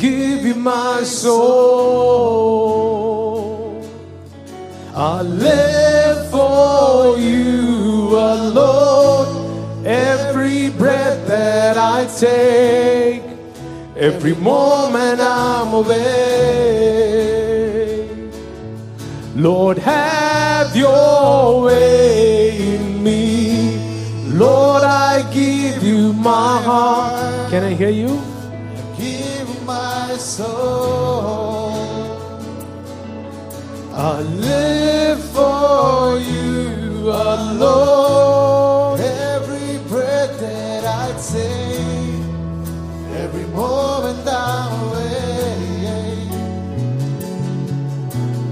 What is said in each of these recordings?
give you my soul. I live for you alone. Every breath that I take, every moment I'm away. Lord, have your way in me. Lord, I give you my heart. Can I hear you? my soul. I live for you alone. Every breath that I take, every moment I wait.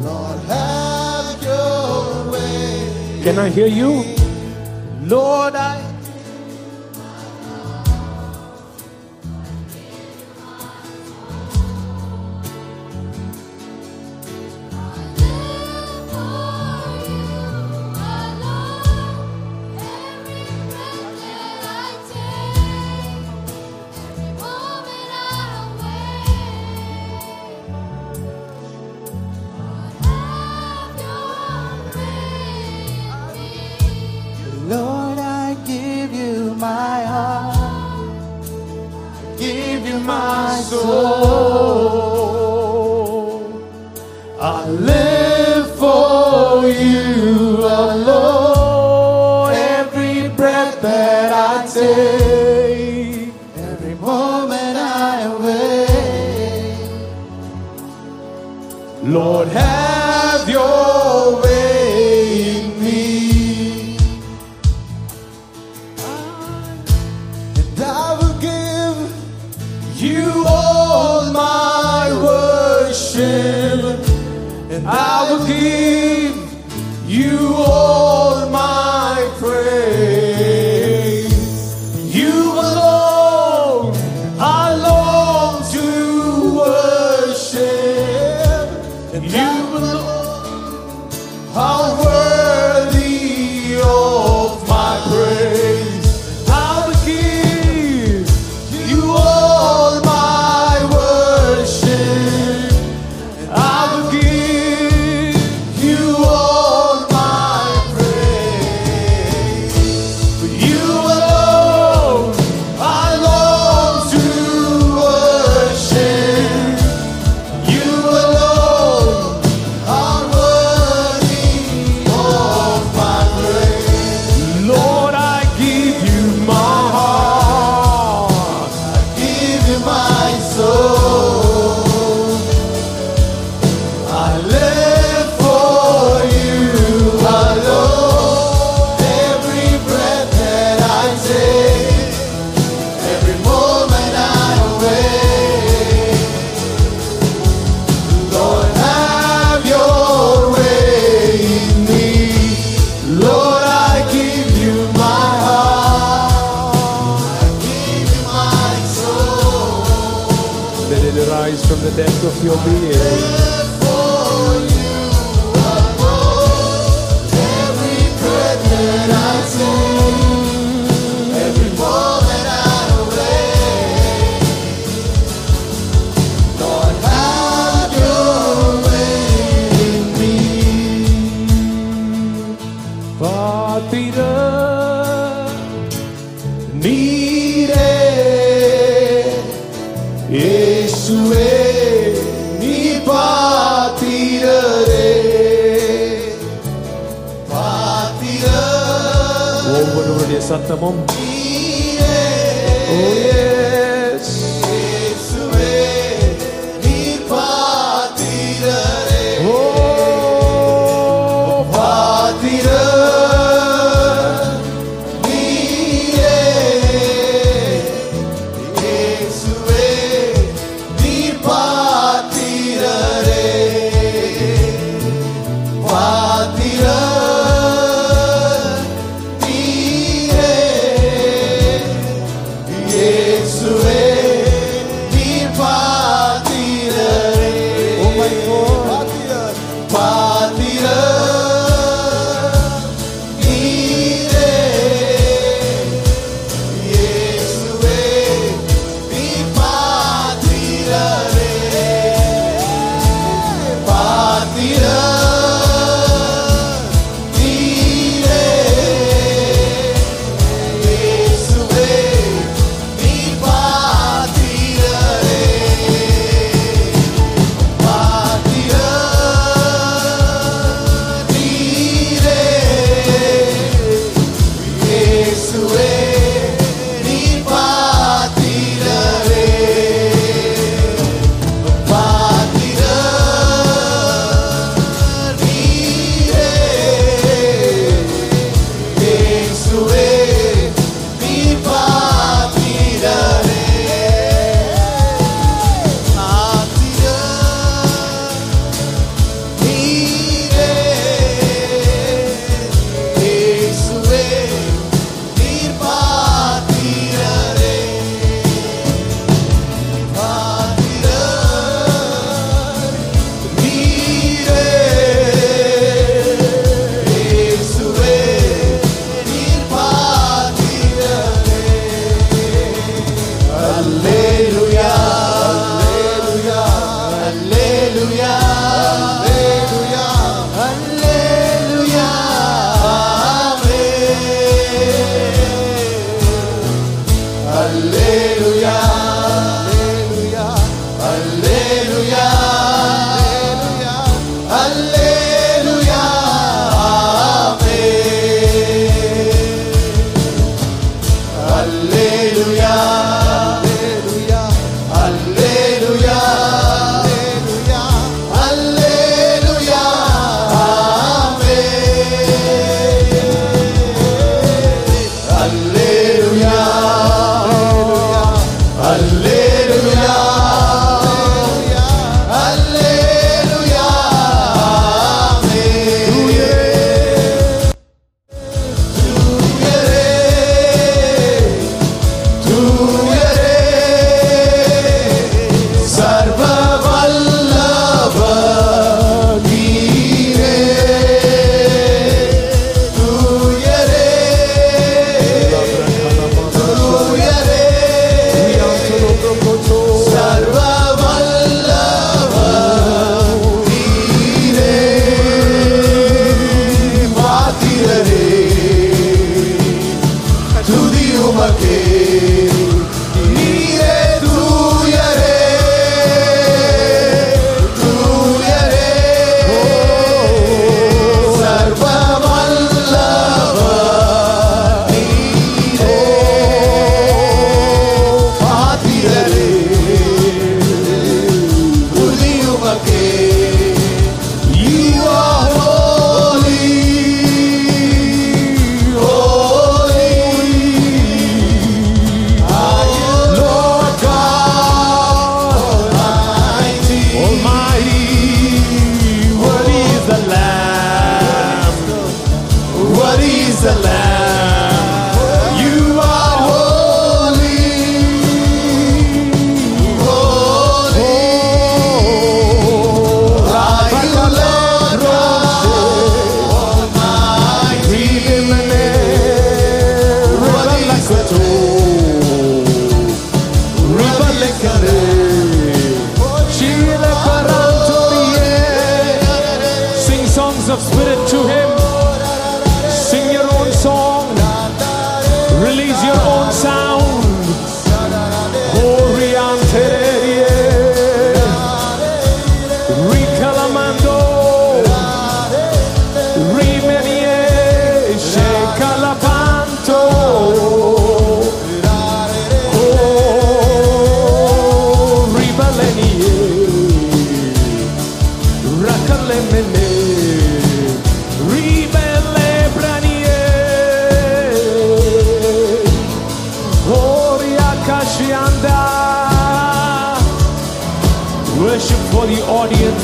Lord, have your way. Can I hear you? Lord, I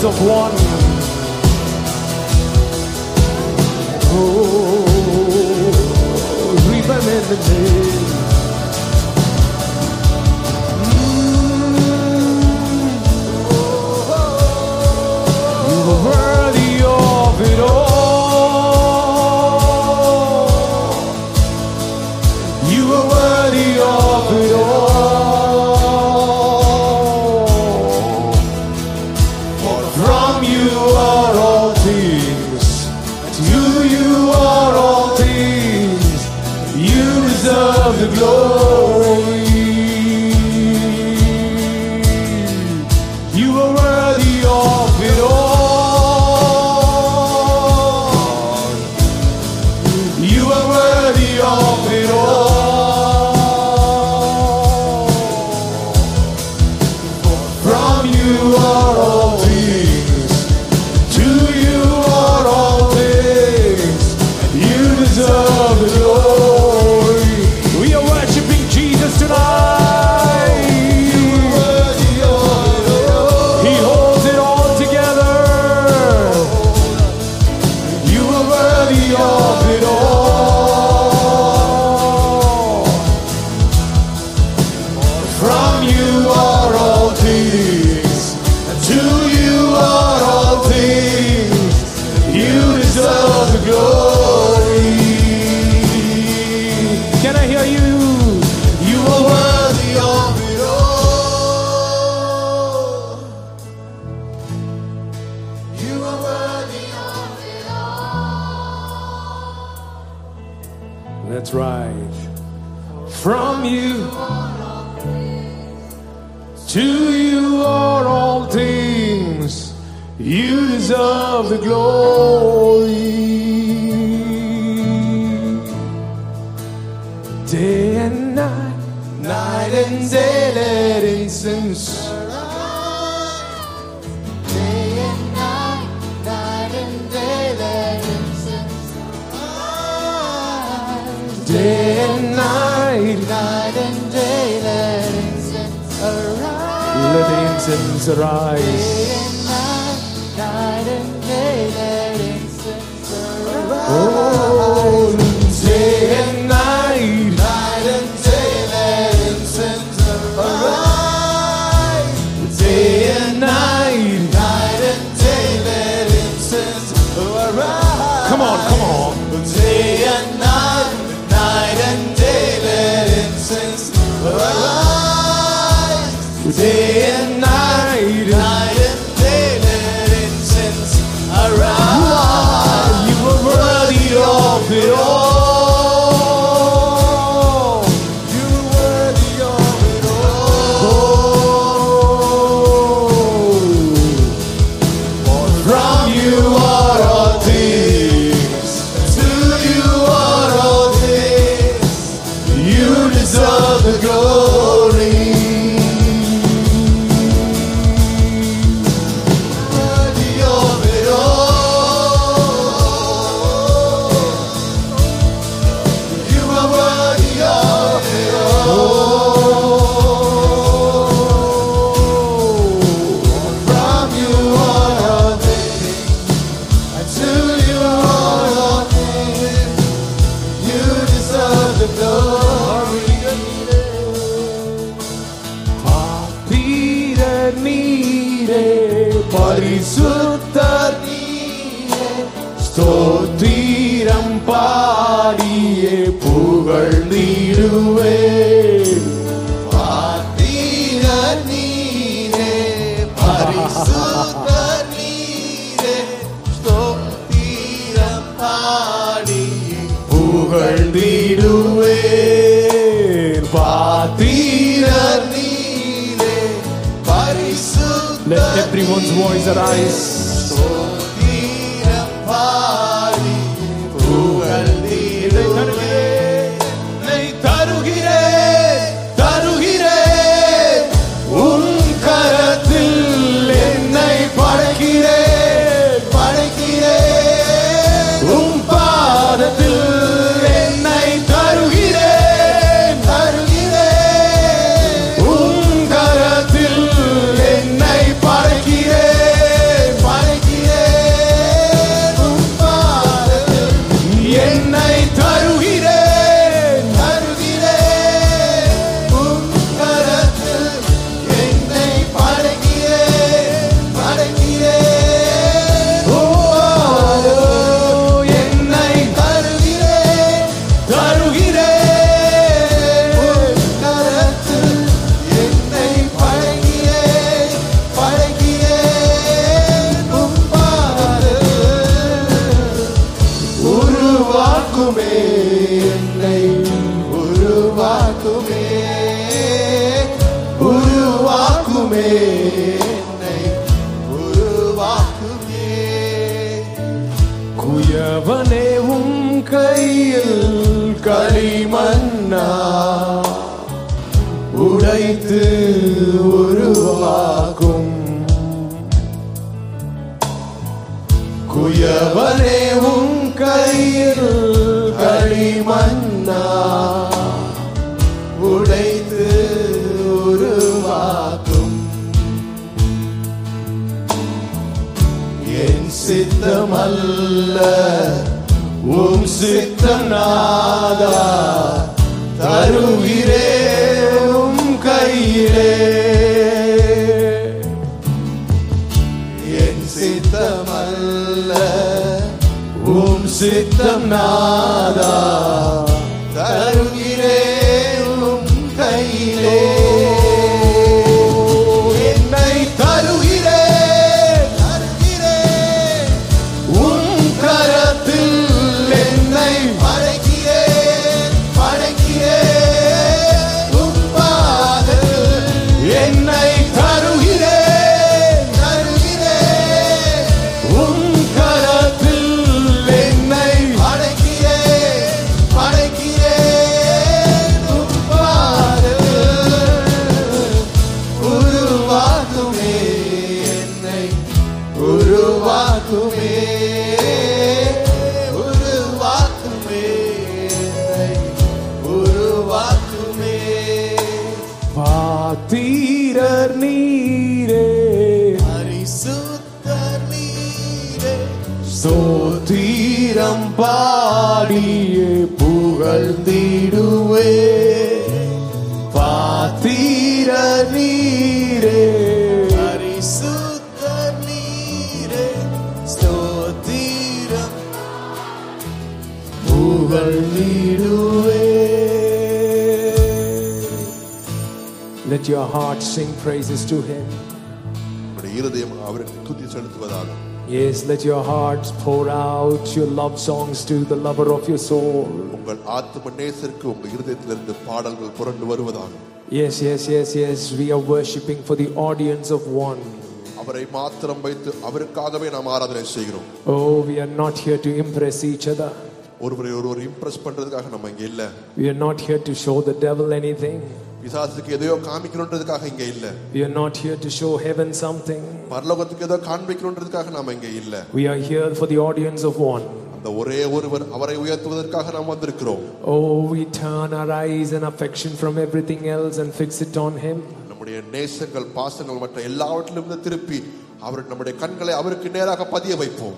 of one. Oh, ribellemene. You Let your heart sing praises to him. உங்களுடைய இருதயம் அவருக்கு துதி செலுத்துவதாக Yes, let your hearts pour out your love songs to the lover of your soul. உங்கள் ஆத்ம நேசருக்கு உங்கள் இருதயத்திலிருந்து பாடல்கள் புரண்டு வருவதாக Yes, yes, yes, yes. We are worshiping for the audience of one. அவரை மாத்திரம் வைத்து அவருக்காகவே நாம் ஆராதனை செய்கிறோம் Oh, we are not here to impress each other. ஒருவரை ஒருவர் இம்ப்ரெஸ் பண்றதுக்காக நம்ம இங்க இல்ல We are not here to show the devil anything. பிசாசுக்கு எதையோ காமிக்கணுன்றதுக்காக இங்க இல்ல We are not here to show heaven something. பரலோகத்துக்கு ஏதோ காண்பிக்கணுன்றதுக்காக நாம இங்க இல்ல We are here for the audience of one. அந்த ஒரே ஒருவர் அவரை உயர்த்துவதற்காக நாம் வந்திருக்கிறோம் Oh, we turn our eyes and affection from everything else and fix it on Him. நம்முடைய நேசங்கள் பாசங்கள் மற்ற எல்லாவற்றிலிருந்து திருப்பி அவர் நம்முடைய கண்களை அவருக்கு நேராக பதிய வைப்போம்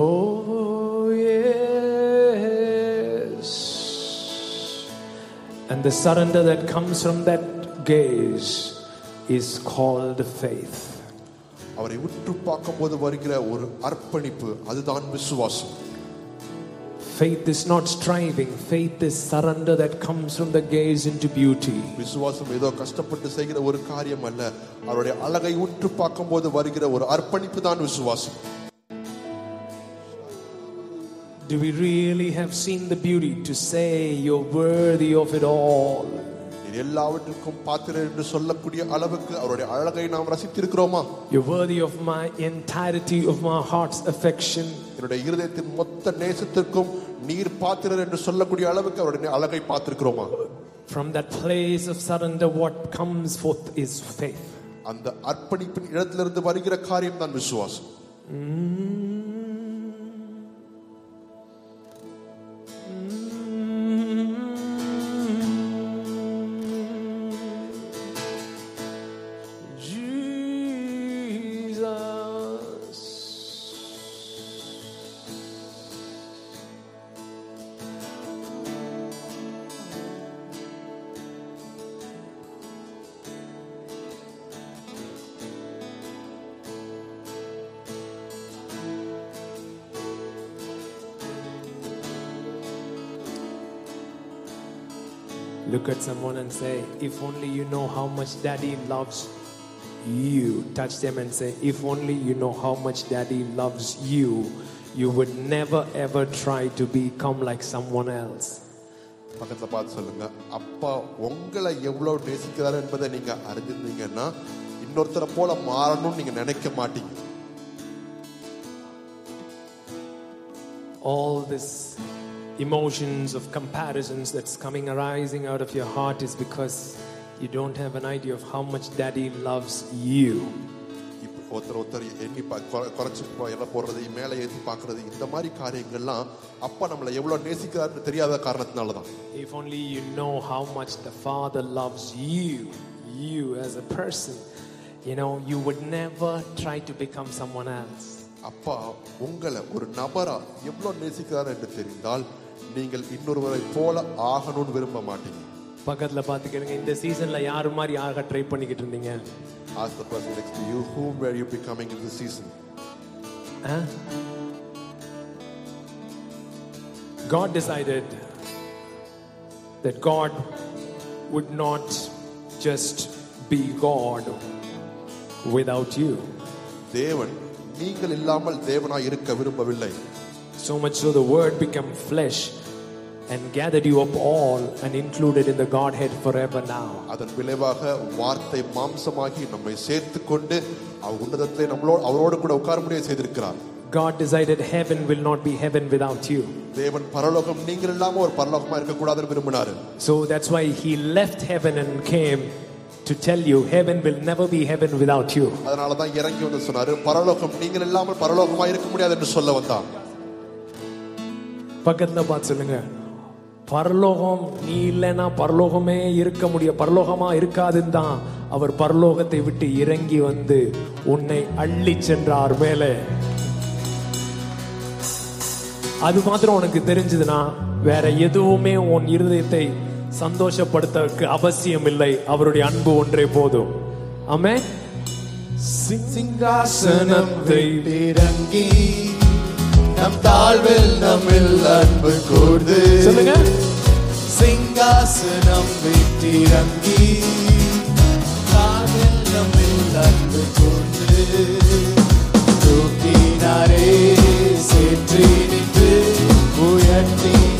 Oh, yes. And the surrender that comes from that gaze is called faith. அவரை உற்று பார்க்கும்போது வருகிற ஒரு அர்ப்பணிப்பு அதுதான் விசுவாசம் Faith is not striving, faith is surrender that comes from the gaze into beauty. விசுவாசம் ஏதோ கஷ்டப்பட்டு செய்கிற ஒரு காரியம் அல்ல அவருடைய அழகை உற்று பார்க்கும்போது வருகிற ஒரு அர்ப்பணிப்பு தான் விசுவாசம் do we really have seen the beauty to say you're worthy of it all? நீர் எல்லாவற்றுக்கும் பாத்திரர் என்று சொல்லக்கூடிய அளவுக்கு அவருடைய அழகை நாம் ரசித்திருக்கிறோமா You're worthy of my entirety of my heart's affection. என்னுடைய இருதயத்தின் மொத்த நேசத்திற்கும் நீர் பாத்திரர் என்று சொல்லக்கூடிய அளவுக்கு அவருடைய அழகை பார்த்திருக்கிறோமா From that place of surrender, what comes forth is faith. அந்த அர்ப்பணிப்பின் இடத்திலிருந்து வருகிற காரியம் தான் விசுவாசம் someone and say, If only you know how much daddy loves you. Touch them and say, If only you know how much daddy loves you, you would never ever try to become like someone else. பக்கத்துல பார்த்து சொல்லுங்க அப்பா உங்களை எவ்வளவு நேசிக்கிறார் என்பதை நீங்க அறிஞ்சிருந்தீங்கன்னா இன்னொருத்தரை போல மாறணும்னு நீங்க நினைக்க மாட்டீங்க All this emotions of comparisons that's coming arising out of your heart is because you don't have an idea of how much daddy loves you. இப்ப ஒருத்தர் ஒருத்தர் எண்ணி பா- குறை- குறைச்சு போ- எடை போடுறது மேலே ஏற்றி பார்க்கறது இந்த மாதிரி காரியங்கள்லாம் அப்பா நம்மளை எவ்வளவு நேசிக்கிறாருன்னு தெரியாத காரணத்தினால தான் If only you know how much the Father loves you, you as a person, you know, you would never try to become someone else. அப்பா உங்களை ஒரு நபரா எவ்வளவு நேசிக்கிறார் என்று தெரிந்தால் நீங்கள் இன்னொருவரை போல ஆகணும்னு விரும்ப மாட்டீங்க பக்கத்துல பாத்துக்கிடுங்க இந்த சீசன்ல யாரு மாதிரி ஆக ட்ரை பண்ணிக்கிட்டு இருந்தீங்க Ask the person next to you, whom were you becoming in this season? God decided that God would not just be God without you. தேவன் நீங்கள் இல்லாமல் தேவனாய் இருக்க விரும்பவில்லை So much so the word became flesh and gathered you up all and included in the Godhead forever now. அதன் விளைவாக வார்த்தை மாம்சமாகி நம்மை சேர்த்து கொண்டு அவர் உன்னதத்தை நம்மளோடு அவரோடு கூட உட்கார முடிய செய்திருக்கிறார் God decided heaven will not be heaven without you. தேவன் பரலோகம் நீங்கள் இல்லாம ஒரு பரலோகமா இருக்கக்கூடாதுன்னு விரும்பினாரு So that's why he left heaven and came to tell you heaven will never be heaven without you. அதனால தான் இறங்கி வந்து சொன்னாரு பரலோகம் நீங்கள் இல்லாமல் பரலோகமா இருக்க முடியாது என்று சொல்ல வந்தான் பக்கத்தில் பார்த்து சொல்லுங்க. பரலோகம் நீ இல்லைன்னா பரலோகமே இருக்க முடியும். பரலோகமா இருக்காதுன்னு தான் அவர் பரலோகத்தை விட்டு இறங்கி வந்து உன்னை அள்ளி சென்றார் மேலே. அது மாத்திரம் உனக்கு தெரிஞ்சதுன்னா வேற எதுவுமே உன் இருதயத்தை சந்தோஷப்படுத்த அவசியம் இல்லை அவருடைய அன்பு ஒன்றே போதும். ஆமே சிங்காசனத்தை இறங்கி நம் தாழ்வில் நம்மில் அன்பு கூர்ந்து சொல்லுங்க. சிங்காசனம் விட்டிறங்கி தாழ்வில் நம்மில் அன்பு கூர்ந்து தூக்கினாரே சேற்றி நின்று உயர்த்தினாரே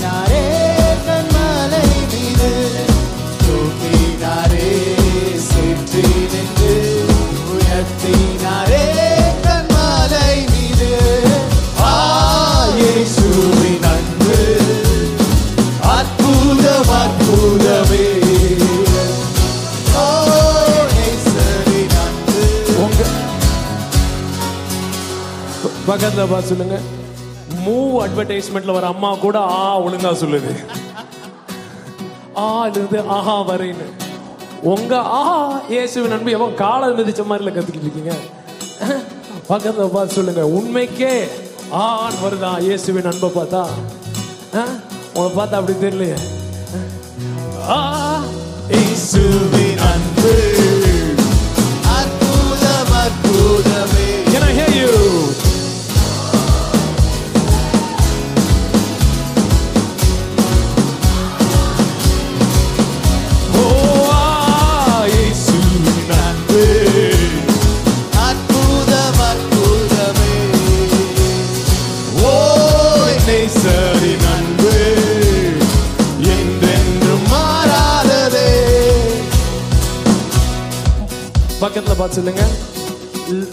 பக்கத்துல பா சொல்லுங்க. மூவ் அட்வர்டைஸ்மெண்ட்ல வர அம்மா கூட ஆ ஒழுங்கா சொல்லுது. ஆ இருந்து ஆஹா வரைன்னு. உங்க ஆஹா இயேசுவின் அன்பு எவன் காலம் மிதிச்ச மாதிரில கத்துக்கிட்டு இருக்கீங்க. பக்கத்துல பார்த்து சொல்லுங்க. உண்மைக்கே ஆன் வருதா? இயேசுவின் அன்பை பார்த்தா. ஆ? உங்களை பார்த்தா அப்படி தெரியலையே. ஆ இயேசுவின் அன்பு. அற்புதம் அற்புதமே. Can I hear you? சொல்லுங்க L-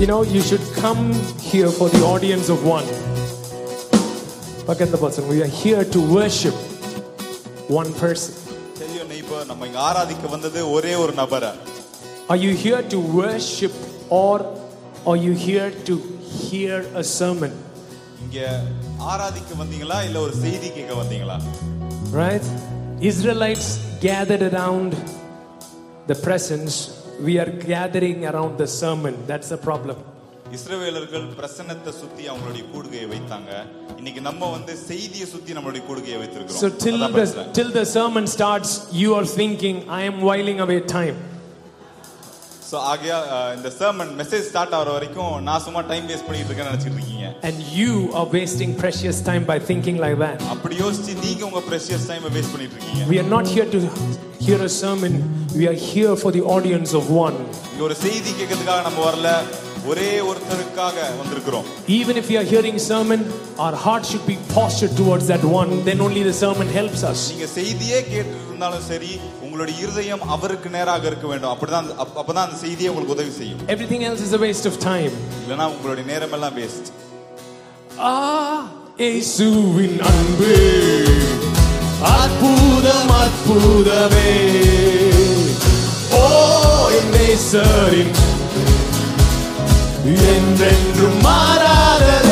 you know you should come here for the audience of one பக்கத்துல பார்த்து சொல்லுங்க we are here to worship one person தெரியும் நீ இப்போ நம்ம இங்க ஆராதிக்க வந்தது ஒரே ஒரு நபரை are you here to worship or are you here to hear a sermon இங்க ஆராதிக்க வந்தீங்களா இல்ல ஒரு செய்தி கேட்க வந்தீங்களா right israelites gathered around the presence we are gathering around the sermon that's the problem இஸ்ரவேலர்கள் பிரசன்னத்தை சுத்தி அவங்களுடைய கூடுகையை வைத்தாங்க இன்னைக்கு நம்ம வந்து செய்தியை சுத்தி நம்மளுடைய கூடுகையை so வைத்திருக்கிறோம் till அதான் the பிரச்சனை. till the sermon starts you are thinking i am whiling away time So, ஆகையா அஹ், இந்த சர்மன் மெசேஜ் ஸ்டார்ட் ஆகிற வரைக்கும் நான் சும்மா டைம் வேஸ்ட் பண்ணிட்டு இருக்கேன்னு நினைச்சிட்டு இருக்கீங்க and you are wasting precious time by thinking like that அப்படி யோசிச்சு நீங்க உங்க ப்ரெஷியஸ் டைம் வேஸ்ட் பண்ணிட்டு இருக்கீங்க we are not here to hear a sermon we are here for the audience of one இங்க ஒரு செய்தி கேட்கறதுக்காக நம்ம வரல ஒரே ஒருத்தருக்காக வந்திருக்கிறோம் even if we are hearing sermon our heart should be postured towards that one then only the sermon helps us நீங்க செய்தியே கேட்டு இருந்தாலும் சரி உங்களுடைய இருதயம் அவருக்கு நேராக இருக்க வேண்டும். அப்படிதான் அப்பதான் அந்த செய்தியே உங்களுக்கு உதவி செய்யும். Everything else is a waste of time. இல்லைன்னா உங்களுடைய நேரம் எல்லாம் வேஸ்ட் ஆ இயேசுவின் அன்பு. அற்புதம் அற்புதமே. ஓ என் நேசரின். என்றென்றும் மாறாததே.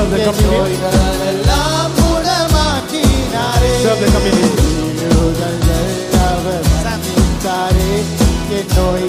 Serve cammini. L'amore macchinare. Serve cammini. Io dal della vita che noi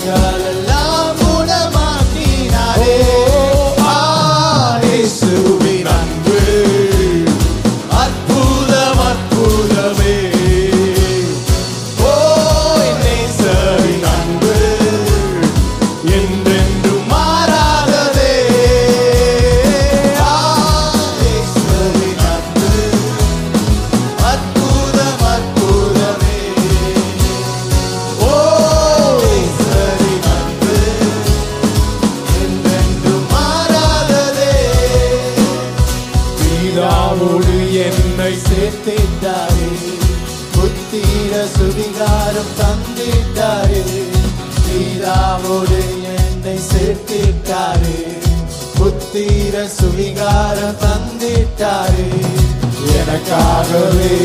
அதிகாரம் சுவிகாரம் தந்திட்டாரே. எனக்காகவே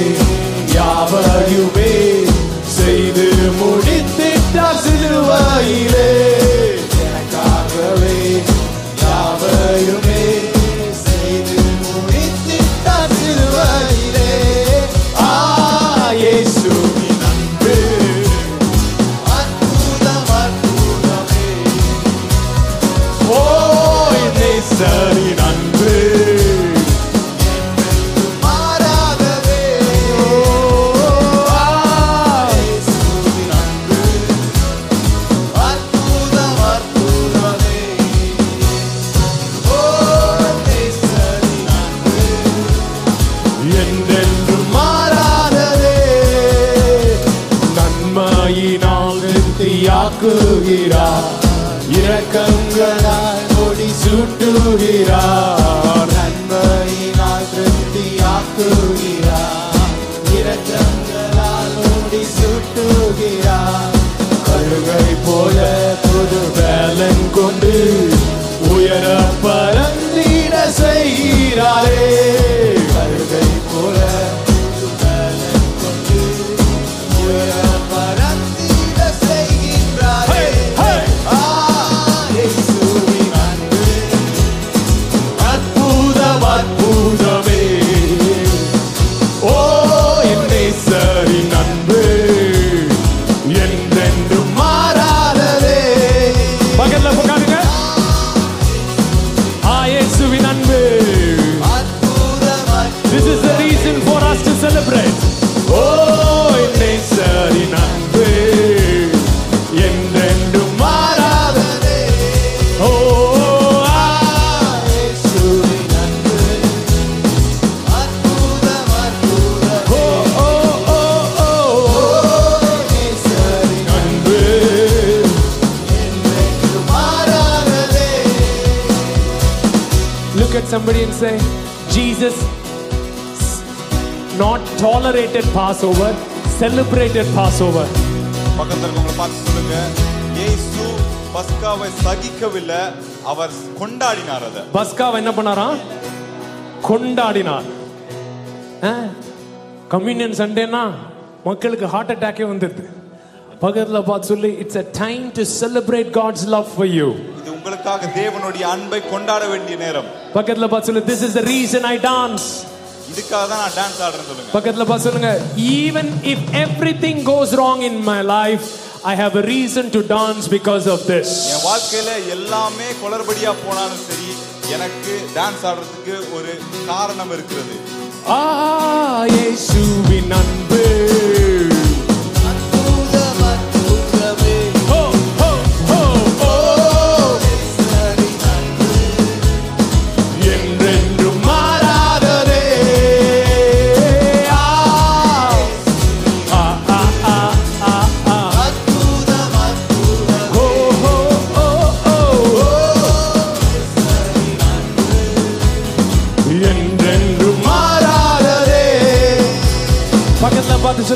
யாவையுமே செய்து முடித்திட்டார் சிலுவையிலே. எனக்காகவே யாவையுமே Maria. Passover, celebrated Passover. பக்கத்துல இருக்கவங்களை பார்த்து சொல்லுங்க. இயேசு பஸ்காவை சகிக்கவில்லை அவர் கொண்டாடினார் அதை. பஸ்காவை என்ன பண்ணாராம்? கொண்டாடினார். கம்யூனியன் சண்டேனா மக்களுக்கு ஹார்ட் அட்டாக்கே வந்துடுது பக்கத்துல பார்த்து சொல்லி it's a time to celebrate God's love for you. இது உங்களுக்காக தேவனுடைய அன்பை கொண்டாட வேண்டிய நேரம். பக்கத்துல பார்த்து சொல்லி this is the reason I dance. இதுக்காக தான் நான் டான்ஸ் ஆடுறேன்னு சொல்லுங்க பக்கத்துல பார்த்து சொல்லுங்க even if everything goes wrong in my life I have a reason to dance because of this என் வாழ்க்கையில எல்லாமே குளறுபடியா போனாலும் சரி எனக்கு டான்ஸ் ஆடுறதுக்கு ஒரு காரணம் இருக்கிறது ஆ இயேசுவின் அன்பு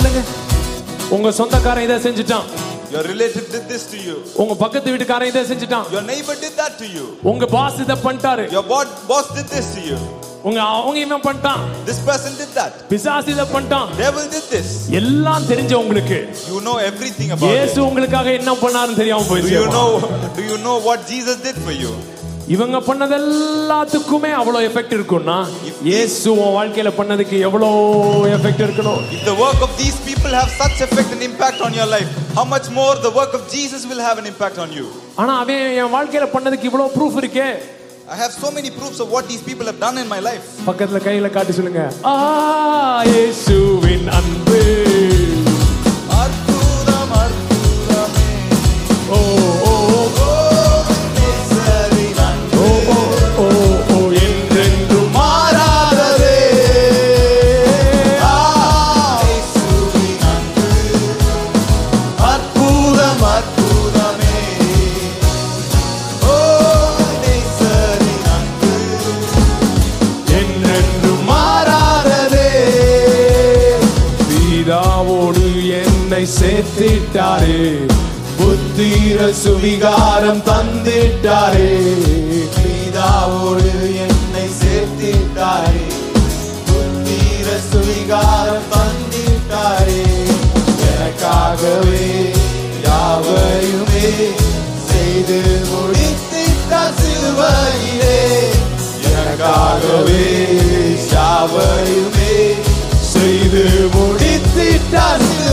சொல்லுங்க உங்க சொந்தக்காரன் இதை செஞ்சுட்டான் your relative did this to you உங்க பக்கத்து வீட்டுக்காரன் இதை செஞ்சுட்டான் your neighbor did that to you உங்க பாஸ் இதை பண்ணிட்டாரு your bo- boss did this to you உங்க அவங்க இவன் பண்ணிட்டான் this person did that பிசாசு இதை பண்ணிட்டான் devil did this எல்லாம் தெரிஞ்ச உங்களுக்கு you know everything about இயேசு உங்களுக்காக என்ன பண்ணாருன்னு தெரியாம do போயிடுச்சு you know do you know what jesus did for you இவங்க பண்ணது எல்லாத்துக்குமே அவ்வளவு எஃபெக்ட் இருக்கும்னா இயேசு உன் வாழ்க்கையில பண்ணதுக்கு எவ்வளவு எஃபெக்ட் இருக்கணும் if the work of these people have such effect and impact on your life how much more the work of jesus will have an impact on you ஆனா அவன் என் வாழ்க்கையில பண்ணதுக்கு இவ்வளவு ப்ரூஃப் இருக்கே i have so many proofs of what these people have done in my life பக்கத்துல கையில காட்டி சொல்லுங்க ஆ இயேசுவின் அன்பு அற்புதம் அற்புதமே ஓ தந்திட்டாரே புத்திர சுவிகாரம் தந்திட்டாரே. பிதாவோடு என்னை சேர்த்திட்டாரே. புத்திர சுவிகாரம் தந்திட்டாரே. எனக்காகவே யாவையுமே செய்து முடித்திட்டார் சிலுவையிலே. எனக்காகவே யாவையுமே செய்து முடித்திட்டார்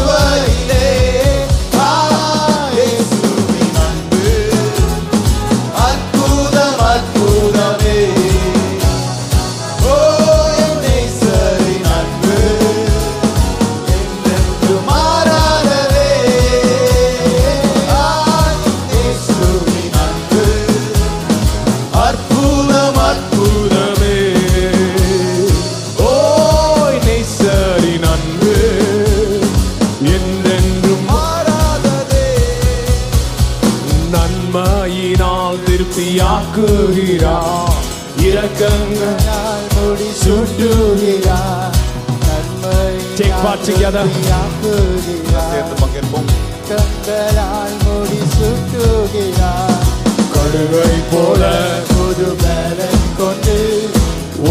திருப்தியாக்குகிறார் இரக்கங்கள் நாள் முடி சுட்டுகிறார் Take part together. கண்களால் முடி சுட்டுகிறார் கடுகை போல புது பலன் கொண்டு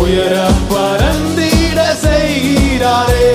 உயர பரந்திட செய்கிறாரே.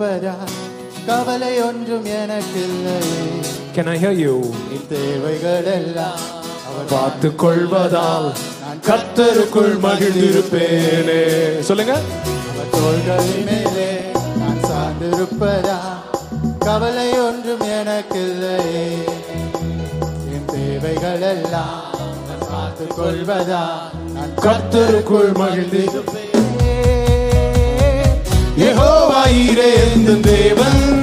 சாய்ந்திருப்பதா கவலை ஒன்றும் எனக்கில்லையே can i hear you? என் தேவைகள் எல்லாம் அவர் பார்த்துக் கொள்வதால் நான் கர்த்தருக்குள் மகிழ்ந்திருப்பேனே. சொல்லுங்க. அவர் தோள்களின் மேலே நான் சார்ந்திருப்பதா? கவலை ஒன்றும் எனக்கில்லையே என் தேவைகள் எல்லாம் நான் பார்த்துக் கொள்வதா நான் கர்த்தருக்குள் மகிழ்ந்திருப்பேன். யெகோவாயிரே எந்த தேவன்?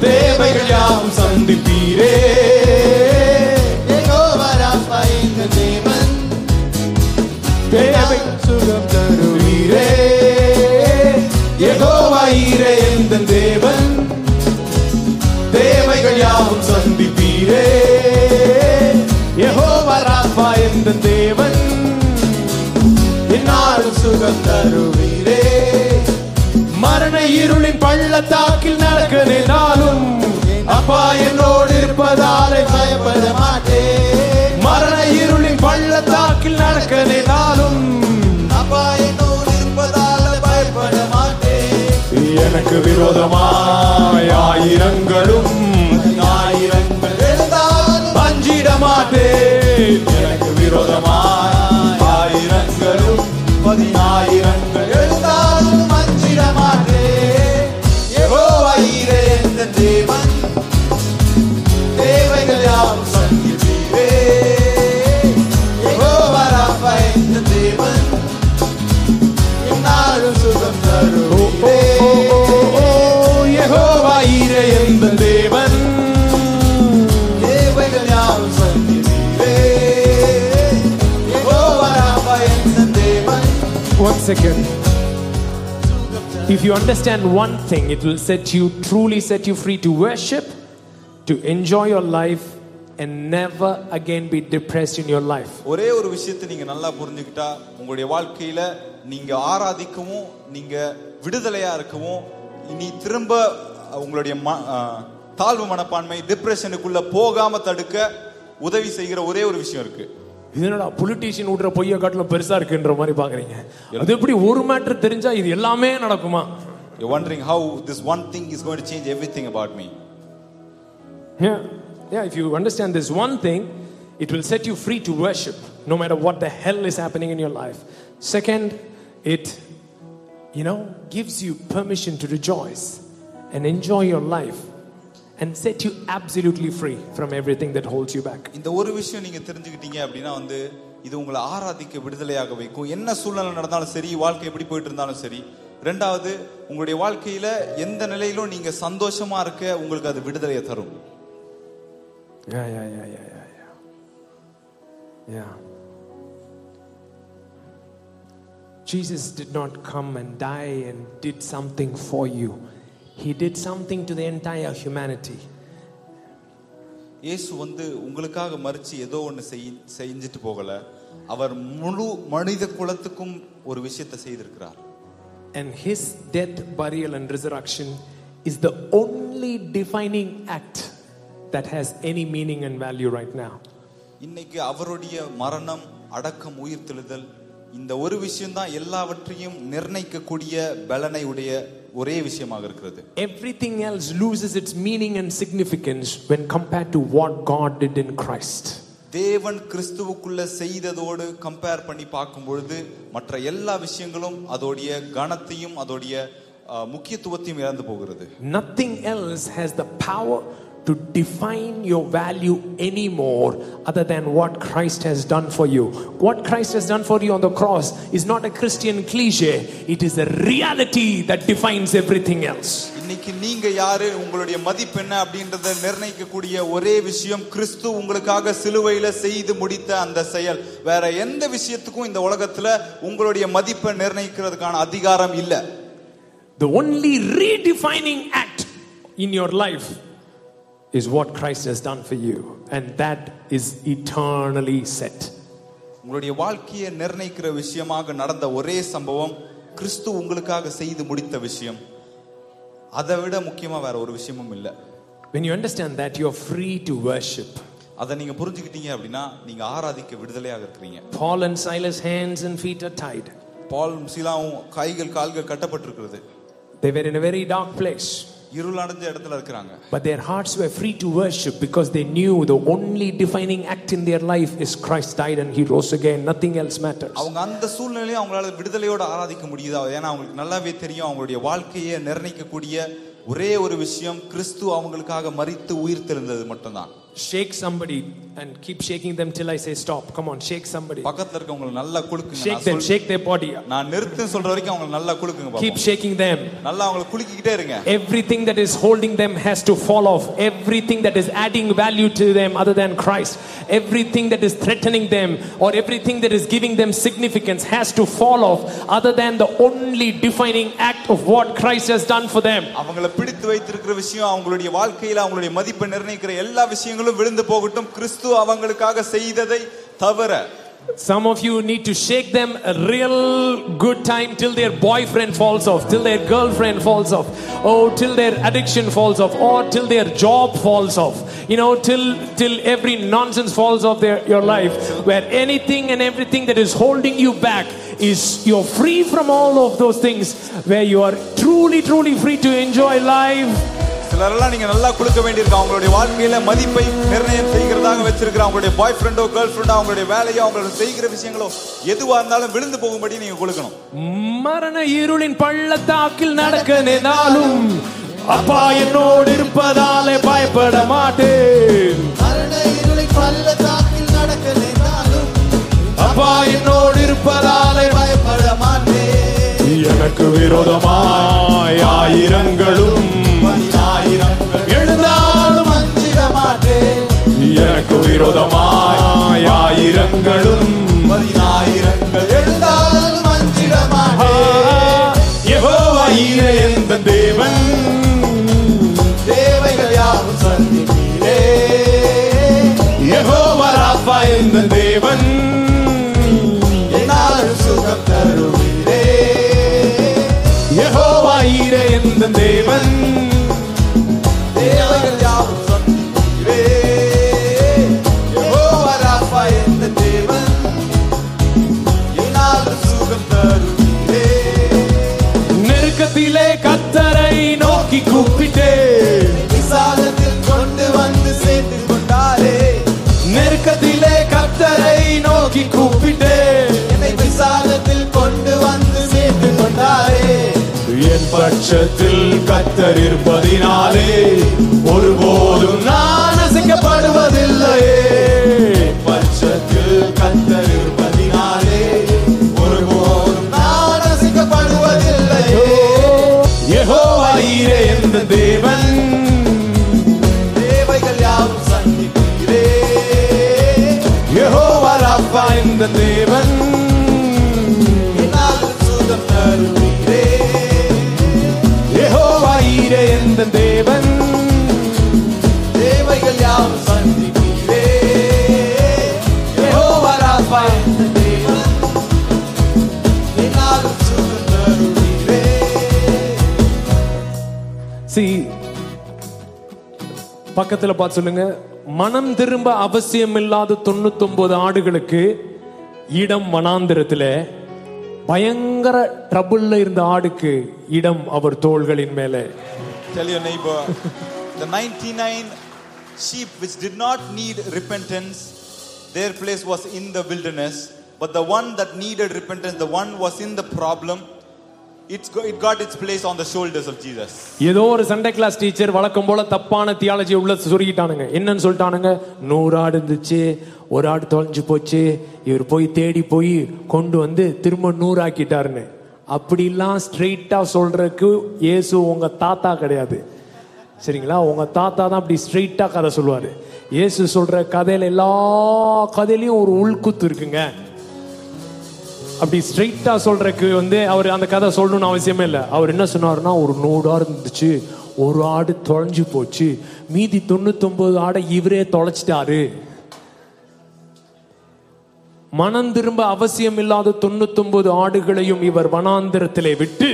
தேவைகள் யாவும் சந்திப்பீரே. தேவன்? தேவை சுகம் தருவீரே. வீரே யெகோவாயிரே எந்த தேவன்? தேவைகள் யாவும் சந்திப்பீரே. யெகோவா ராப்பா எந்த தேவன்? என்னாலும் சுகம் தருவீரே. பள்ளத்தாக்கில் நடக்கிறேனாலும் அப்பா என்னோடு இருப்பதாலே பயப்பட மாட்டேன். மரண இருளின் பள்ளத்தாக்கில் நடக்கிறேனாலும் அப்பா என்னோடு இருப்பதால பயப்பட மாட்டேன். எனக்கு விரோதமாய் ஆயிரங்களும் ஆயிரங்கள் எழுந்தாலும் அஞ்சிட மாட்டேன். எனக்கு விரோதமாய் ஆயிரங்களும் பதினாயிரங்கள் second. If you understand one thing, it will set you, truly set you free to worship, to enjoy your life, and never again be depressed in your life. ஒரே ஒரு விஷயத்தை நீங்க நல்லா புரிஞ்சுக்கிட்டா உங்களுடைய வாழ்க்கையில நீங்க ஆராதிக்கவும் நீங்க விடுதலையா இருக்கவும் இனி திரும்ப உங்களுடைய ம- தாழ்வு மனப்பான்மை டிப்ரெஷனுக்குள்ள போகாம தடுக்க உதவி செய்கிற ஒரே ஒரு விஷயம் இருக்கு என்னடா பொலிட்டீஷியன் விடுற பொய்ய காட்டிலும் பெருசா இருக்குன்ற மாதிரி பாக்குறீங்க அது எப்படி ஒரு மேட்டர் தெரிஞ்சா இது எல்லாமே நடக்குமா You're wondering how this one thing is going to change everything about me. Yeah, yeah. If you understand this one thing, it will set you free to worship, no matter what the hell is happening in your life. Second, it, you know, gives you permission to rejoice and enjoy your life, and set you absolutely free from everything that holds you back. இந்த ஒரு விஷயம் நீங்க தெரிஞ்சுக்கிட்டீங்க அப்படின்னா வந்து இது உங்களை ஆராதிக்க விடுதலையாக வைக்கும் என்ன சூழ்நிலை நடந்தாலும் சரி வாழ்க்கை எப்படி போயிட்டு இருந்தாலும் சரி ரெண்டாவது உங்களுடைய வாழ்க்கையில எந்த நிலையிலும் நீங்க சந்தோஷமா இருக்க உங்களுக்கு அது விடுதலையை தரும் Yeah, yeah, yeah, yeah, yeah, yeah. Yeah. Jesus did not come and die and did something for you. He did something to the entire humanity. இயேசு வந்து உங்களுக்காக மறிச்சு ஏதோ ஒன்று செய் செஞ்சுட்டு போகல அவர் முழு மனித குலத்துக்கும் ஒரு விஷயத்தை செய்திருக்கிறார் And his death, burial, and resurrection is the only defining act that has any meaning and value right now. இன்னைக்கு அவருடைய மரணம் அடக்கம் உயிர் தெழுதல் இந்த ஒரு விஷயம்தான் எல்லாவற்றையும் நிர்ணயிக்கக்கூடிய பலனை உடைய ஒரே விஷயமாக இருக்கிறது Everything else loses its meaning and significance when compared to what God did in Christ. தேவன் கிறிஸ்துவுக்குள்ள செய்ததோடு கம்பேர் பண்ணி பார்க்கும் பொழுது மற்ற எல்லா விஷயங்களும் அதோடைய கனத்தையும் அதோடைய முக்கியத்துவத்தையும் இழந்து போகிறது Nothing else has the power to define your value anymore other than what Christ has done for you. What Christ has done for you on the cross is not a Christian cliche, it is a reality that defines everything else. இன்னைக்கு நீங்க யாரு உங்களுடைய மதிப்பு என்ன அப்படின்றத நிர்ணயிக்கக்கூடிய ஒரே விஷயம் கிறிஸ்து உங்களுக்காக சிலுவையில செய்து முடித்த அந்த செயல் வேற எந்த விஷயத்துக்கும் இந்த உலகத்துல உங்களுடைய மதிப்பை நிர்ணயிக்கிறதுக்கான அதிகாரம் இல்ல The only redefining act in your life is what Christ has done for you, and that is eternally set. உங்களுடைய வாழ்க்கையை நிர்ணயிக்கிற விஷயமாக நடந்த ஒரே சம்பவம் கிறிஸ்து உங்களுக்காக செய்து முடித்த விஷயம் அதை விட முக்கியமா வேற ஒரு விஷயமும் இல்ல When you understand that, you're free to worship. அதை நீங்க புரிஞ்சுக்கிட்டீங்க அப்படின்னா நீங்க ஆராதிக்க விடுதலையாக இருக்கிறீங்க Paul and Silas' hands and feet are tied. பாலும் சீலாவும் கைகள் கால்கள் கட்டப்பட்டிருக்கிறது They were in a very dark place. இருள் அடைஞ்ச இடத்துல இருக்கிறாங்க But their hearts were free to worship because they knew the only defining act in their life is Christ died and He rose again. Nothing else matters. அவங்க அந்த சூழ்நிலையும் அவங்களால விடுதலையோட ஆராதிக்க முடியுதா ஏன்னா அவங்களுக்கு நல்லாவே தெரியும் அவங்களுடைய வாழ்க்கையை நிர்ணயிக்கக்கூடிய ஒரே ஒரு விஷயம் கிறிஸ்து அவங்களுக்காக மரித்து உயிர் தெழுந்தது மட்டும்தான் Shake somebody and keep shaking them till I say stop. Come on, shake somebody. பக்கத்துல இருக்கவங்களுக்கு நல்லா குலுக்குங்க Shake நான் them, சொல்- shake their body. நான் நிறுத்துன்னு சொல்ற வரைக்கும் அவங்களுக்கு நல்லா குலுக்குங்க Keep பாப்போம். shaking them. நல்லா அவங்களை குலுக்கிக்கிட்டே இருங்க Everything that is holding them has to fall off. Everything that is adding value to them other than Christ. Everything that is threatening them or everything that is giving them significance has to fall off other than the only defining act of what Christ has done for them. அவங்கள பிடித்து வைத்திருக்கிற விஷயம் அவங்களுடைய வாழ்க்கையில அவங்களுடைய மதிப்பை நிர்ணயிக்கிற எல்லா விஷயங்களும் விழுந்து போகட்டும் கிறிஸ்து அவங்களுக்காக செய்ததை தவிர Some of you need to shake them a real good time till their boyfriend falls off, till their girlfriend falls off, oh, till their addiction falls off, or till their job falls off. You know, till till every nonsense falls off their your life, where anything and everything that is holding you back is you're free from all of those things, where you are truly, truly free to enjoy life. சிலரெல்லாம் நீங்க நல்லா குலுக்க வேண்டியிருக்கு? அவங்களுடைய வாழ்க்கையில மதிப்பை நிர்ணயம் செய்கிறதாக வச்சிருக்கிற? அவங்களுடைய பாய் ஃப்ரெண்டோ girl ஃப்ரெண்டோ அவங்களுடைய வேலையோ அவங்களோட செய்கிற விஷயங்களோ எதுவா இருந்தாலும் விழுந்து போகும்படி நீங்க குலுக்கணும் மரண இருளின் பள்ளத்தாக்கில் நடக்க நினைத்தாலும் அப்பா என்னோடு இருப்பதாலே பயப்பட மாட்டேன். மரண இருளின் பள்ளத்தாக்கில் நடக்க நினைத்தாலும் அப்பா என்னோடு இருப்பதாலே பயப்பட மாட்டேன். எனக்கு விரோதமாய் ஆயிரங்களும் எனக்கு விரோதமாய் ஆயிரங்களும் பதினாயிரங்கள் எழுந்தாலும் அஞ்சிடமாட்டேன் எந்த தேவன்? தேவைகள் யாரும் சந்திப்பீரே எகோ வராப்பா எந்த தேவன்? என்னாலும் சுகம் தருவீரே. எகோவாயிரே எந்த தேவன்? கூப்பிட்டே. விசாலத்தில் கொண்டு வந்து சேர்த்து கொண்டாரே. நெருக்கத்திலே கத்தரை நோக்கி கூப்பிட்டே. என்னை விசாலத்தில் கொண்டு வந்து சேர்த்து கொண்டாரே. என் பட்சத்தில் கத்தர் இருப்பதினாலே ஒருபோதும் நான் அசைக்கப்படுவதில்லையே. தேவன். சுகம் தருவீரே. தேவன். தேவைகள் யாவும் தேவன். சுகம் தருவீரே. பக்கத்துல பார்த்து சொல்லுங்க. மனம் திரும்ப அவசியம் இல்லாத தொண்ணூத்தொன்பது ஆடுகளுக்கு இடம் வனாந்திரத்துல பயங்கர ட்ரபுள்ல இருந்த ஆடுக்கு இடம் அவர் தோள்களின் மேலே Tell your neighbor, the 99 sheep which did not need repentance, their place was in the wilderness. But the one that needed repentance, the one was in the problem, it's go, it got its place on the shoulders of ஏதோ ஒரு Sunday class teacher வழக்கம் போல தப்பான theology உள்ள சுருகிட்டானுங்க என்னன்னு சொல்லிட்டானுங்க? நூறு ஆடு இருந்துச்சு ஒரு ஆடு தொலைஞ்சு போச்சு இவர் போய் தேடி போய் கொண்டு வந்து திரும்ப நூறு ஆக்கிட்டாருன்னு அப்படிலாம் ஸ்ட்ரெயிட்டா சொல்றதுக்கு இயேசு உங்க தாத்தா கிடையாது. சரிங்களா? உங்க தாத்தா தான் அப்படி ஸ்ட்ரெயிட்டா கதை சொல்லுவாரு. இயேசு சொல்ற கதையில எல்லா கதையிலயும் ஒரு உள்குத்து இருக்குங்க. அப்படி ஸ்ட்ரெயிட்டா சொல்றதுக்கு வந்து அவர் அந்த கதை சொல்லணும்னு அவசியமே இல்லை. அவர் என்ன சொன்னாருன்னா ஒரு நூடா இருந்துச்சு. ஒரு ஆடு தொலைஞ்சு போச்சு. மீதி தொண்ணூத்தொன்பது ஆடை இவரே தொலைச்சிட்டாரு. மனம் திரும்ப அவசியம் இல்லாத தொண்ணூத்தொன்பது ஆடுகளையும் இவர் வனாந்திரத்திலே விட்டு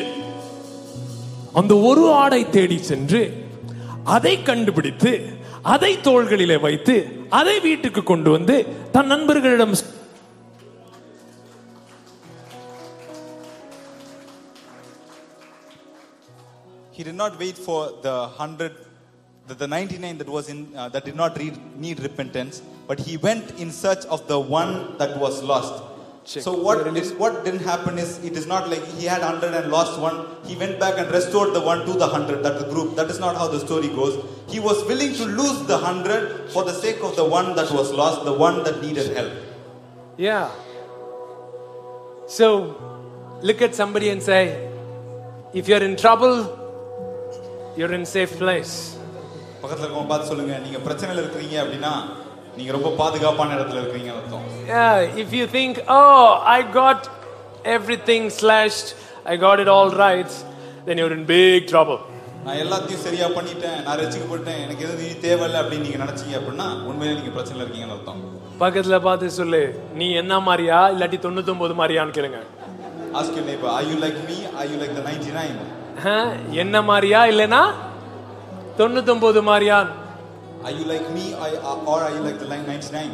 அந்த ஒரு ஆடை தேடி சென்று அதை கண்டுபிடித்து அதை தோள்களிலே வைத்து அதை வீட்டுக்கு கொண்டு வந்து தன் நண்பர்களிடம் He did not wait for the hundred, the, the 99 that was in uh, that did not read, need repentance, but he went in search of the one that was lost. So what did, what didn't happen is it is not like he had 100 and lost one. He went back and restored the one to the 100, that the group. That is not how the story goes. He was willing to lose the 100 for the sake of the one that was lost, the one that needed help. Yeah. So look at somebody and say, if you're in trouble, you're in safe place. பக்கத்துல இருக்கவங்க பார்த்து சொல்லுங்க நீங்க பிரச்சனையில இருக்கிறீங்க அப்படின்னா நீங்க ரொம்ப பாதுகாப்பான இடத்துல இருக்கிறீங்கன்னு அர்த்தம் Yeah, if you think, oh, I got everything slashed, I got it all right, then you're in big trouble. நான் எல்லாத்தையும் சரியா பண்ணிட்டேன் நான் ரசிக்கப்பட்டேன் எனக்கு எதுவும் இனி தேவையில்லை அப்படின்னு நீங்க நினைச்சீங்க அப்படின்னா உண்மையிலே நீங்க பிரச்சனையில இருக்கீங்கன்னு அர்த்தம் பக்கத்துல பார்த்து சொல்லு நீ என்ன மாதிரியா இல்லாட்டி தொண்ணூத்தொன்பது மாதிரியான்னு கேளுங்க ask you neighbour are you like me are you like the 99 ah, என்ன மாதிரியா இல்லைனா தொண்ணூத்தொன்பது மாதிரியான் are you like me or are you like the 99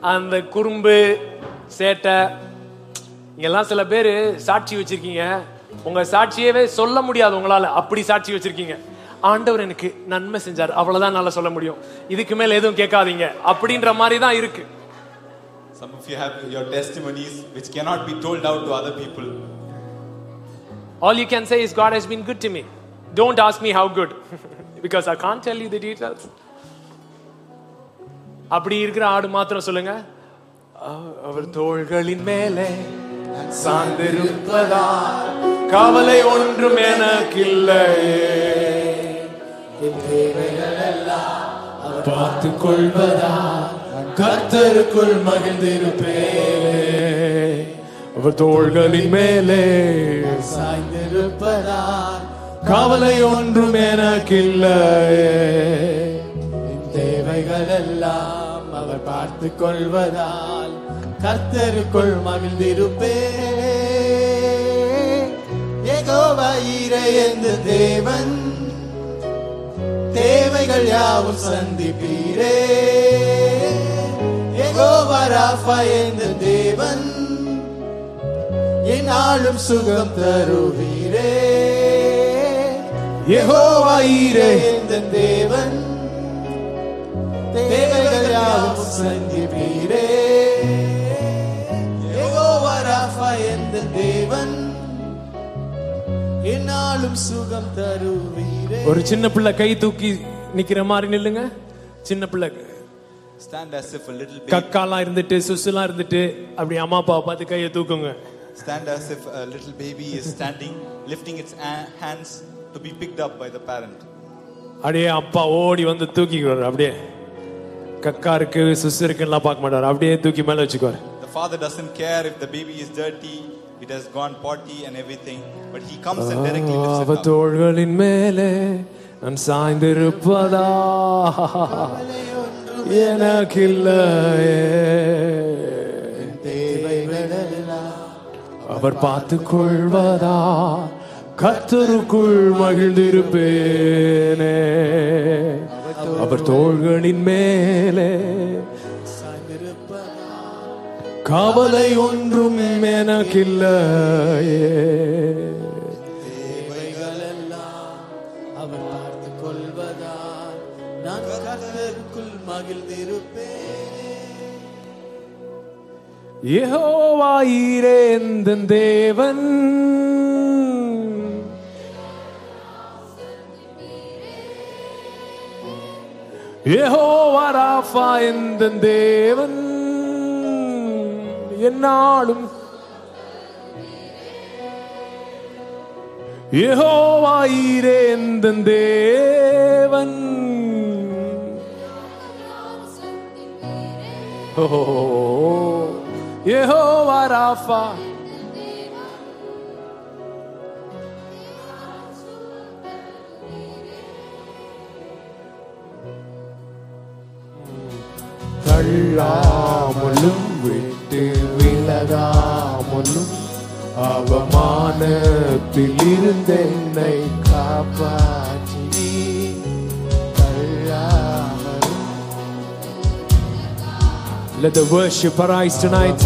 அந்த குறும்பு சேட்டை இங்கெல்லாம் சில பேர் சாட்சி வச்சிருக்கீங்க. உங்க சாட்சியவே சொல்ல முடியாது உங்களால. அப்படி சாட்சி வச்சிருக்கீங்க. ஆண்டவர் எனக்கு நன்மை செஞ்சார். அவ்வளவுதான் என்னால சொல்ல முடியும். இதுக்கு மேல எதுவும் கேட்காதீங்க. அப்படின்ற மாதிரி தான் இருக்கு. Some of you have your testimonies which cannot be told out to other people. All you can say is God has been good to me. Don't ask me how good because I can't tell you the details. அப்படி இருக்கிற ஆடு மாத்திரம் சொல்லுங்க அவ- அவர் தோள்களின் மேலே சார்ந்திருப்பதா கவலை ஒன்றும் எனக்கில்லையே என் தேவைகள் எல்லாம் அவர் பார்த்து கொள்வதா கர்த்தருக்குள் மகிழ்ந்திருப்பேனே அவர் தோள்களின் மேலே. சாய்ந்திருப்பதால் கவலை ஒன்றும் எனக்கில்லை தேவைகள் எல்லாம் அவர் பார்த்து கொள்வதால் கர்த்தருக்குள் மகிழ்ந்திருப்பே ஏகோவா இறையந்து தேவன் தேவைகள் யாவும் சந்திப்பீரே. எகோ ராஃபா என்று தேவன் என்னாலும் சுகம் தருவீரே. யெகோவா ஈரே. இந்த தேவன். தேவைகள் யாவும் சந்திப்பீரே. யெகோவா ராஃபா எந்த தேவன்? என்னாலும் சுகம் தருவீரே. ஒரு சின்ன பிள்ளை கை தூக்கி நிக்கிற மாதிரி நில்லுங்க. சின்ன பிள்ளை. Stand as if a little. கக்காலாம் இருந்துட்டு சுசுலாம் இருந்துட்டு அப்படி அம்மா அப்பாவை பார்த்து கையை தூக்குங்க. Stand as if a little baby is standing, lifting its a- hands to be picked up by the parent. அப்படியே அப்பா ஓடி வந்து தூக்கிக்குவார் அப்படியே கக்கா இருக்கு சுசு இருக்குலாம் பார்க்க மாட்டார் அப்படியே தூக்கி மேல வச்சுக்குவார் The father doesn't care if the baby is dirty, it has gone potty and everything, but he comes and directly lifts அவ it up. தோள்களின் மேலே நான் சாய்ந்திருப்பதா எனக்கில்லையே தேவைகளெல்லாம் அவர் பார்த்து கொள்வதா கத்தருக்குள் மகிழ்ந்திருப்பேனே. அவர் தோள்களின் மேலே கவலை ஒன்றும் எனக்கில்லையே. யெகோவாயிரே எந்தன் தேவன். யெகோவா ராஃபா எந்தன் தேவன். என்னாலும் யெகோவாயிரே எந்தன் தேவன். ஓ Yehovah Rapha. தள்ளாமலும் விட்டு விலகாமலும் அவமானத்தில் இருந்தென்னை காப்பாற்ற Let the worship arise tonight.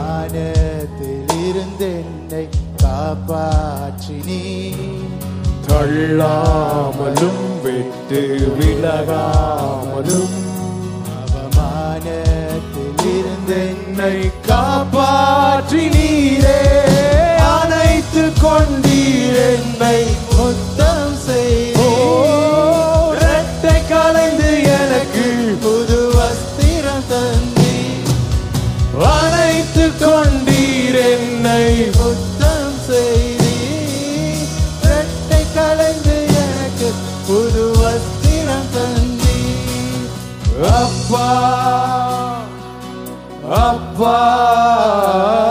அவமானத்தில் இருந்து என்னை காப்பாற்றி நீ தள்ளாமலும் விட்டு விலகாமலும் அவமானத்தில் இருந்து காப்பாற்றி நீரே. அனைத்து கொண்டீர் என்னை முத்தம் ஓ, ரெட்டை கலைந்து எனக்கு புது வஸ்திரம் தந்தி அனைத்து கொண்டீர் என்னை முத்தம் செய்தி ரெட்டை கலைந்து எனக்கு புது வஸ்திரம் தந்தி அப்பா. أبا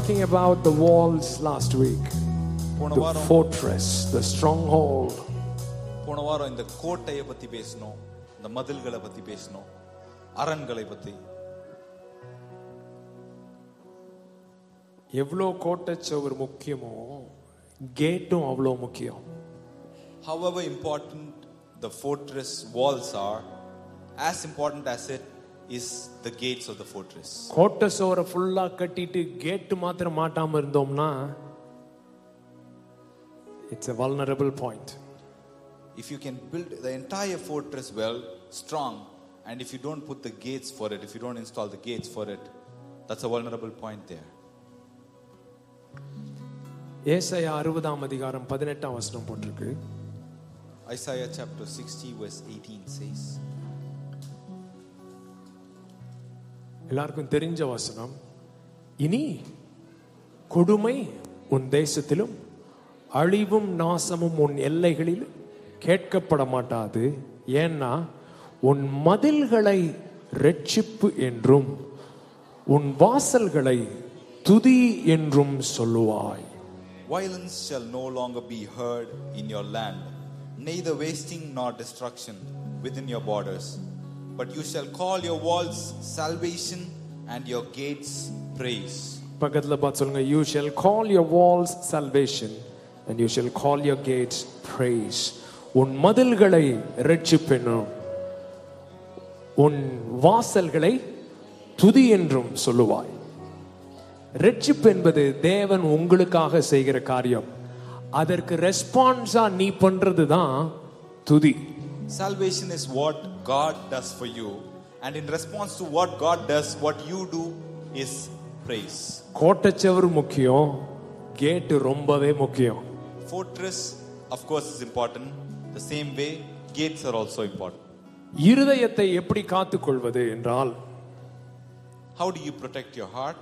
talking about the walls last week, போன the வாரம் fortress, the stronghold. போன வாரம் இந்த கோட்டையை பத்தி பேசணும் இந்த மதில்களை பத்தி பேசணும் அரண்களை பத்தி எவ்வளோ கோட்டை சுவர் முக்கியமோ கேட்டும் அவ்வளோ முக்கியம் however important the fortress walls are as important as it is the gates of the fortress கோட்டை சுவரை ஃபுல்லா கட்டிட்டு கேட்டு மாத்திரம் மாட்டாம இருந்தோம்னா it's a vulnerable point if you can build the entire fortress well strong and if you don't put the gates for it if you don't install the gates for it that's a vulnerable point there ஏசாயா அறுபதாம் அதிகாரம் பதினெட்டாம் வசனம் போட்டிருக்கு isaiah chapter 60 verse 18 says எல்லாருக்கும் தெரிஞ்ச வசனம் இனி கொடுமை உன் தேசத்திலும் அழிவும் நாசமும் உன் எல்லைகளில் கேட்கப்பட மாட்டாது ஏன்னா உன் மதில்களை ரட்சிப்பு என்றும் உன் வாசல்களை துதி என்றும் சொல்லுவாய் Violence shall no longer be heard in your land, neither wasting nor destruction within your borders. But you shall call your walls salvation and your gates praise. பக்கத்துல பார்த்து சொல்லுங்க. You shall call your walls salvation and you shall call your gates praise. உன் மதில்களை ரட்சிப்பென்னும் உன் வாசல்களை துதி என்றும் சொல்லுவாய். ரட்சிப்பு என்பது தேவன் உங்களுக்காக செய்கிற காரியம். அதற்கு ரெஸ்பான்ஸா நீ பண்றது தான் துதி. Salvation is what? God does for you, and in response to what God does, what you do is praise. கோட்டச்சவர் முக்கியம் கேட்டு ரொம்பவே முக்கியம் Fortress, of course, is important. The same way, gates are also important. இருதயத்தை எப்படி காத்துக்கொள்வது என்றால் How do you protect your heart?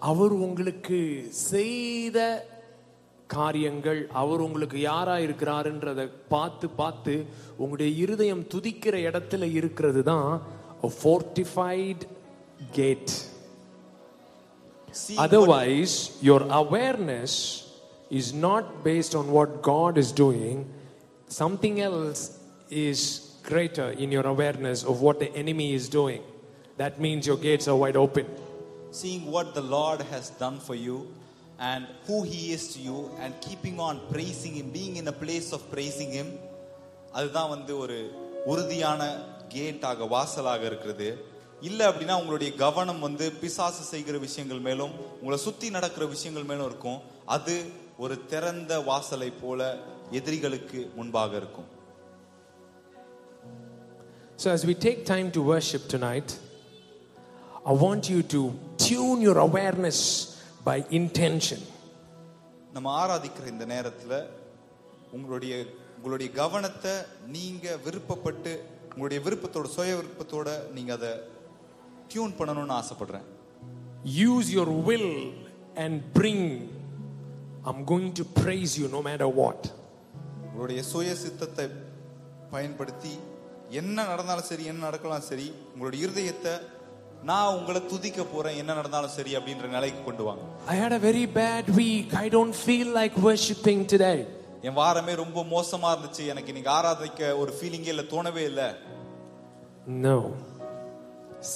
அவர் உங்களுக்கு செய்த காரியங்கள் அவர் உங்களுக்கு யாரா இருக்கிறாருன்றத பார்த்து பார்த்து உங்களுடைய இருதயம் துதிக்கிற இடத்துல இருக்கிறது தான் fortified gate See what- Otherwise, your awareness is not based on what God is doing. Something else is greater in your awareness of what the enemy is doing. That means your gates are wide open. seeing what the Lord has done for you and who He is to you and keeping on praising Him, being in a place of praising Him, அதுதான் வந்து ஒரு உறுதியான கேட்டாக வாசலாக இருக்கிறது இல்லை அப்படின்னா உங்களுடைய கவனம் வந்து பிசாசு செய்கிற விஷயங்கள் மேலும் உங்களை சுத்தி நடக்கிற விஷயங்கள் மேலும் இருக்கும் அது ஒரு திறந்த வாசலை போல எதிரிகளுக்கு முன்பாக இருக்கும் So, as we take time to worship tonight, I want you to tune your awareness by intention. நம்ம ஆராதிக்கிற இந்த நேரத்துல உங்களுடைய உங்களுடைய கவனத்தை நீங்க விருப்பப்பட்டு உங்களுடைய விருப்பத்தோட சுய விருப்பத்தோட நீங்க அதை டியூன் பண்ணணும்னு ஆசைப்படுறேன் Use your will and bring, I'm going to praise you no matter what. உங்களுடைய சுய சித்தத்தை பயன்படுத்தி என்ன நடந்தாலும் சரி என்ன நடக்கலாம் சரி உங்களுடைய இருதயத்தை நான் உங்களை துதிக்க போறேன் என்ன நடந்தாலும் சரி அப்படின்ற நிலைக்கு கொண்டு வாங்க I had a very bad week. I don't feel like worshiping today. என் வாரமே ரொம்ப மோசமா இருந்துச்சு எனக்கு இன்னைக்கு ஆராதிக்க ஒரு ஃபீலிங்கே இல்லை தோணவே இல்லை No.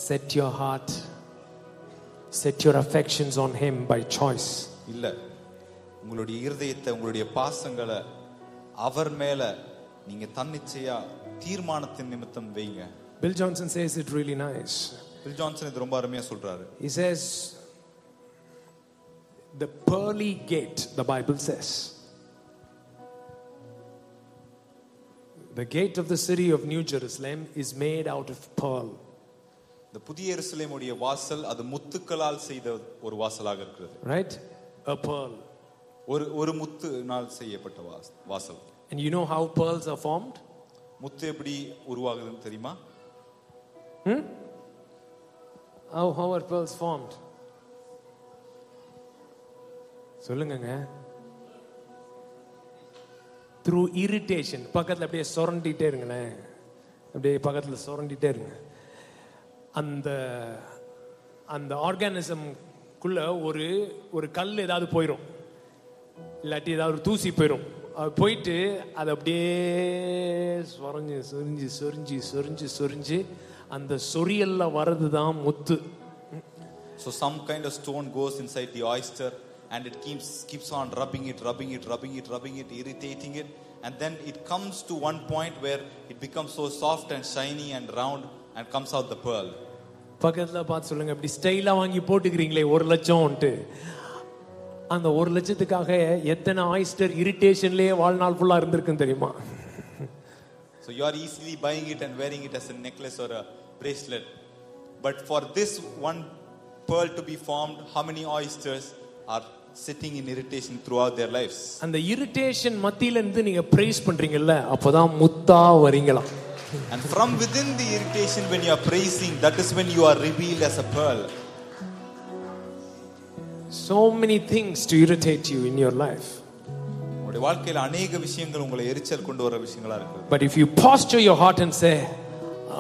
Set your heart, set your affections on Him by choice. இல்ல உங்களுடைய இருதயத்தை உங்களுடைய பாசங்களை அவர் மேல நீங்க தன்னிச்சையா தீர்மானத்தின் நிமித்தம் வைங்க Bill Johnson says it really nice. Bill Johnson இது ரொம்ப அருமையா சொல்றாரு He says, the pearly gate, the Bible says. The gate of the city of New Jerusalem is made out of pearl. இந்த புதிய எருசலேமுடைய வாசல் அது முத்துக்களால் செய்த ஒரு வாசலாக இருக்கிறது Right? A pearl. ஒரு ஒரு முத்துனால் செய்யப்பட்ட வாஸ்- வாசல் And you know how pearls are formed? முத்து எப்படி உருவாகுதுன்னு தெரியுமா How, how are pearls formed? சொல்லுங்கங்க. த்ரூ இரிட்டேஷன் பக்கத்தில் அப்படியே சுரண்டிகிட்டே இருங்களேன். அப்படியே பக்கத்தில் சுரண்டிகிட்டே இருங்க. அந்த அந்த ஆர்கானிசம்குள்ள ஒரு ஒரு கல் ஏதாவது போயிடும் இல்லாட்டி ஏதாவது ஒரு தூசி போயிடும் அது போயிட்டு அது அப்படியே சொரஞ்சு சொரிஞ்சு சொரிஞ்சு சொரிஞ்சு சொரிஞ்சு அந்த சொரியல்ல வர்றது தான் முத்து So some kind of stone goes inside the oyster and it keeps keeps on rubbing it, rubbing it, rubbing it, rubbing it, irritating it, and then it comes to one point where it becomes so soft and shiny and round and comes out the pearl. பக்கத்துல பார்த்து சொல்லுங்க இப்படி ஸ்டைலா வாங்கி போட்டுக்கிறீங்களே ஒரு லட்சம்ன்ட்டு அந்த ஒரு லட்சத்துக்காக எத்தனை ஆயிஸ்டர் இரிட்டேஷன்லயே வாழ்நாள் ஃபுல்லா இருந்திருக்குன்னு தெரியுமா So you are easily buying it and wearing it as a necklace or a bracelet. But for this one pearl to be formed, how many oysters are sitting in irritation throughout their lives? அந்த irritation மத்தியில இருந்து நீங்க price பண்றீங்கல்ல அப்பதான் முத்தா வரீங்களா And from within the irritation, when you are praising, that is when you are revealed as a pearl. so many things to irritate you in your life உங்களுடைய வாழ்க்கையில அநேக விஷயங்கள் உங்களை எரிச்சல் கொண்டு வர விஷயங்களா இருக்கு but if you posture your heart and say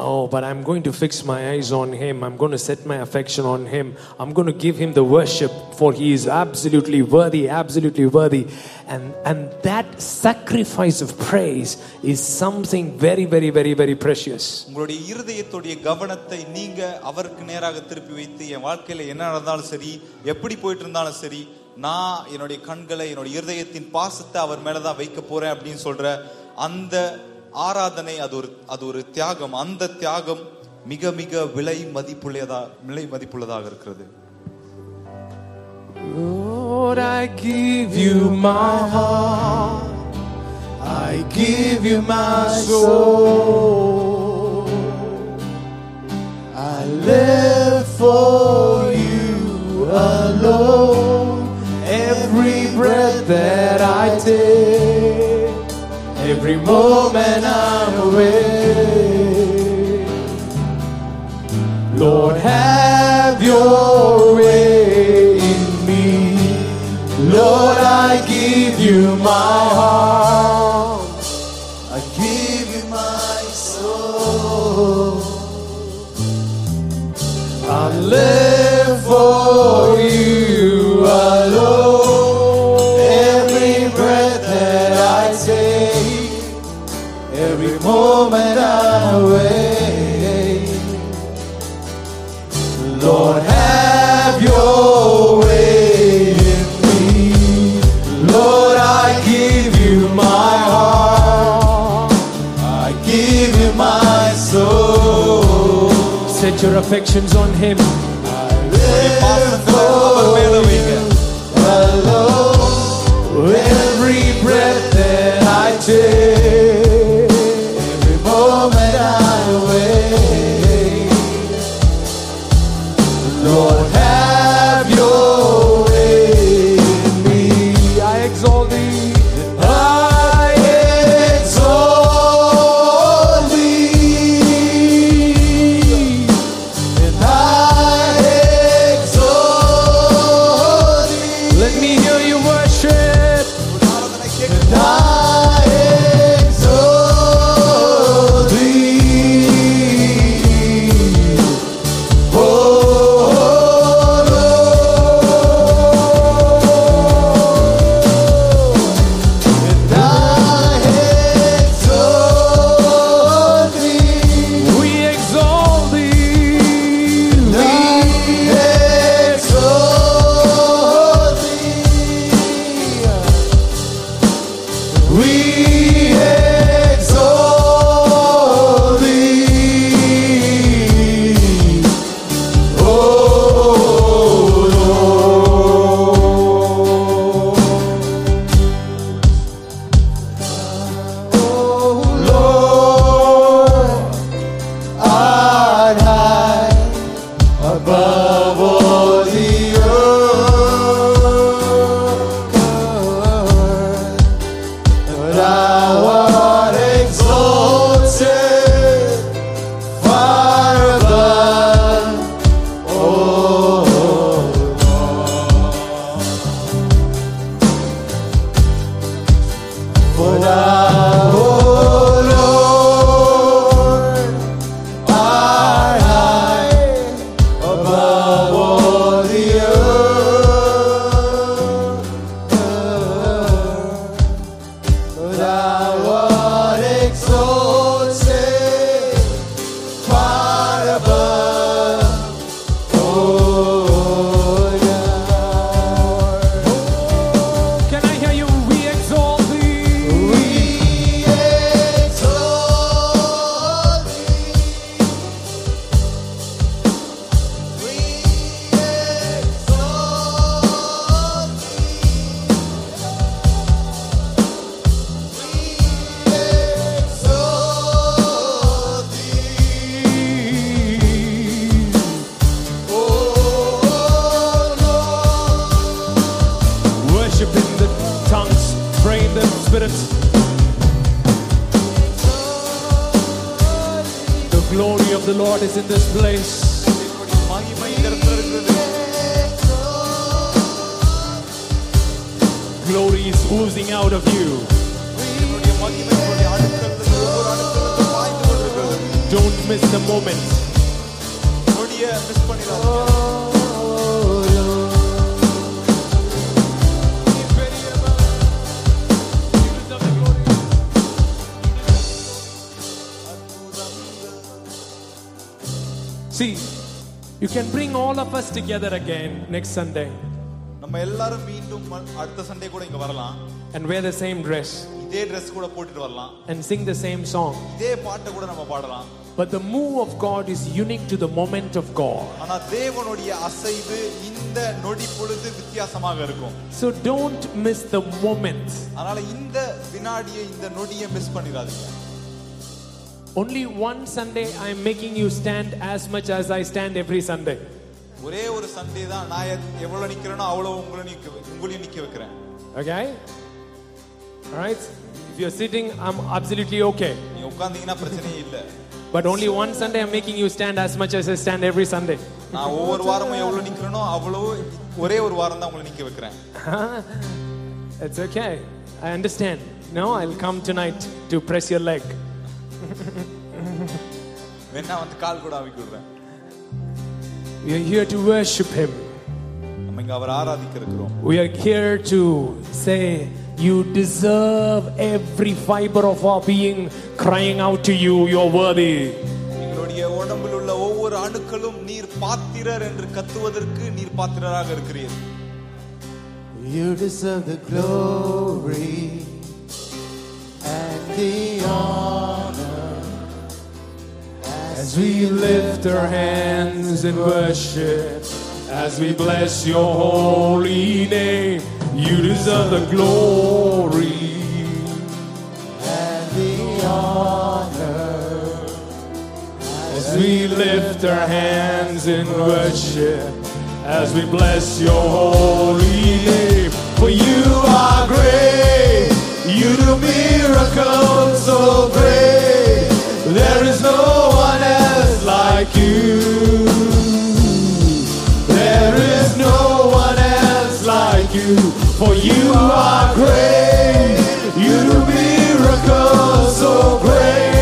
Oh, but I'm going to fix my eyes on him. I'm going to set my affection on him. I'm going to give him the worship for he is absolutely worthy, absolutely worthy. And, and that sacrifice of praise is something very, very, very, very precious. உங்களுடைய இருதயத்துடைய கவனத்தை நீங்க அவருக்கு நேராக திருப்பி வைத்து என் வாழ்க்கையில என்ன நடந்தாலும் சரி எப்படி போயிட்டு இருந்தாலும் சரி நான் என்னுடைய கண்களை என்னுடைய இருதயத்தின் பாசத்தை அவர் மேலதான் வைக்க போறேன் அப்படின்னு சொல்ற அந்த ஆராதனை அது ஒரு அது ஒரு தியாகம் அந்த தியாகம் மிக மிக விலை மதிப்புள்ளதா விலை மதிப்புள்ளதாக இருக்கிறது Lord, I give you my heart. I give you my soul. I live for you alone. Every breath that I take, every moment I'm awake. Lord, have your way in me. Lord, I give you my heart. Your affections on him. together again next Sunday நம்ம எல்லாரும் மீண்டும் ம- அடுத்த Sunday கூட இங்க வரலாம் and wear the same dress இதே Dress கூட போட்டுட்டு வரலாம் and sing the same song. இதே பாட்டை கூட நம்ம பாடலாம் But the move of God is unique to the moment of God. ஆனா தேவனுடைய அசைவு இந்த நொடி பொழுது வித்தியாசமாக இருக்கும் So don't miss the moment. அதனால இந்த வினாடியை இந்த நொடியை மிஸ் பண்ணிடாதீங்க Only one Sunday I'm making you stand as much as I stand every Sunday. ஒரே ஒரு சண்டே தான் நான் எத்- எவ்வளவு நிக்கிறேனோ அவ்வளவு உங்களை நிக்க உங்களையும் நிக்க வைக்கிறேன் Okay? Alright? If you're sitting, I'm absolutely okay. நீங்க உட்கார்ந்தீங்கன்னா பிரச்சனையே இல்ல But only one Sunday I'm making you stand as much as I stand every Sunday. நான் ஒவ்வொரு வாரமும் எவ்வளவு நிக்கிறேனோ அவ்வளவு ஒரே ஒரு வாரம் தான் உங்களை நிக்க வைக்கிறேன் It's okay. I understand. No, I'll come tonight to press your leg. வேணா வந்து கால் கூட அமைக்க விடுறேன் We are here to worship Him. நம்ம இங்க அவர் ஆராதிக்க இருக்கிறோம் We are here to say, You deserve every fiber of our being crying out to you, You're worthy. எங்களுடைய உடம்பில் உள்ள ஒவ்வொரு அணுக்களும் நீர் பாத்திரர் என்று கத்துவதற்கு நீர் பாத்திரராக இருக்கிறீர் You deserve the glory and the honor As we lift our hands in worship, as we bless your holy name, you deserve the glory. and the honor. As we lift our hands in worship, as we bless your holy name, for you are great, you do miracles so great. Like you. There is no one else like you, for you are great, you do miracles so great.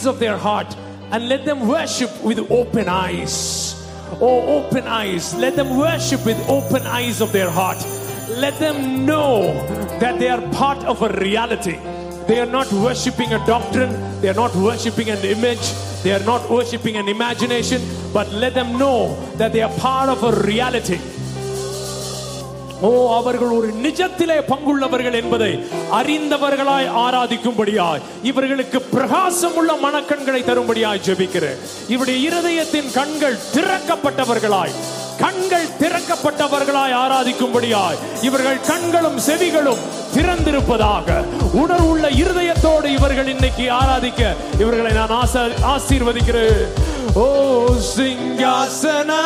eyes of their heart and let them worship with open eyes. Oh, open eyes. Let them worship with open eyes of their heart. Let them know that they are part of a reality. They are not worshiping a doctrine, they are not worshiping an image, they are not worshiping an imagination, but let them know that they are part of a reality. ஓ அவர்கள் ஒரு நிஜத்திலே பங்குள்ளவர்கள் என்பதை அறிந்தவர்களாய் ஆராதிக்கும்படியாய் இவர்களுக்கு பிரகாசம் உள்ள மனக்கண்களை தரும்படியாய் ஜெபிக்கிறேன். இவருடைய இருதயத்தின் கண்கள் திறக்கப்பட்டவர்களாய் கண்கள் திறக்கப்பட்டவர்களாய் ஆராதிக்கும்படியாய் இவர்கள் கண்களும் செவிகளும் திறந்திருப்பதாக உணர்வுள்ள இருதயத்தோடு இவர்கள் இன்னைக்கு ஆராதிக்க இவர்களை நான் ஆசா ஆசீர்வதிக்கிறேன். ஓ சிங்காசனத்திலே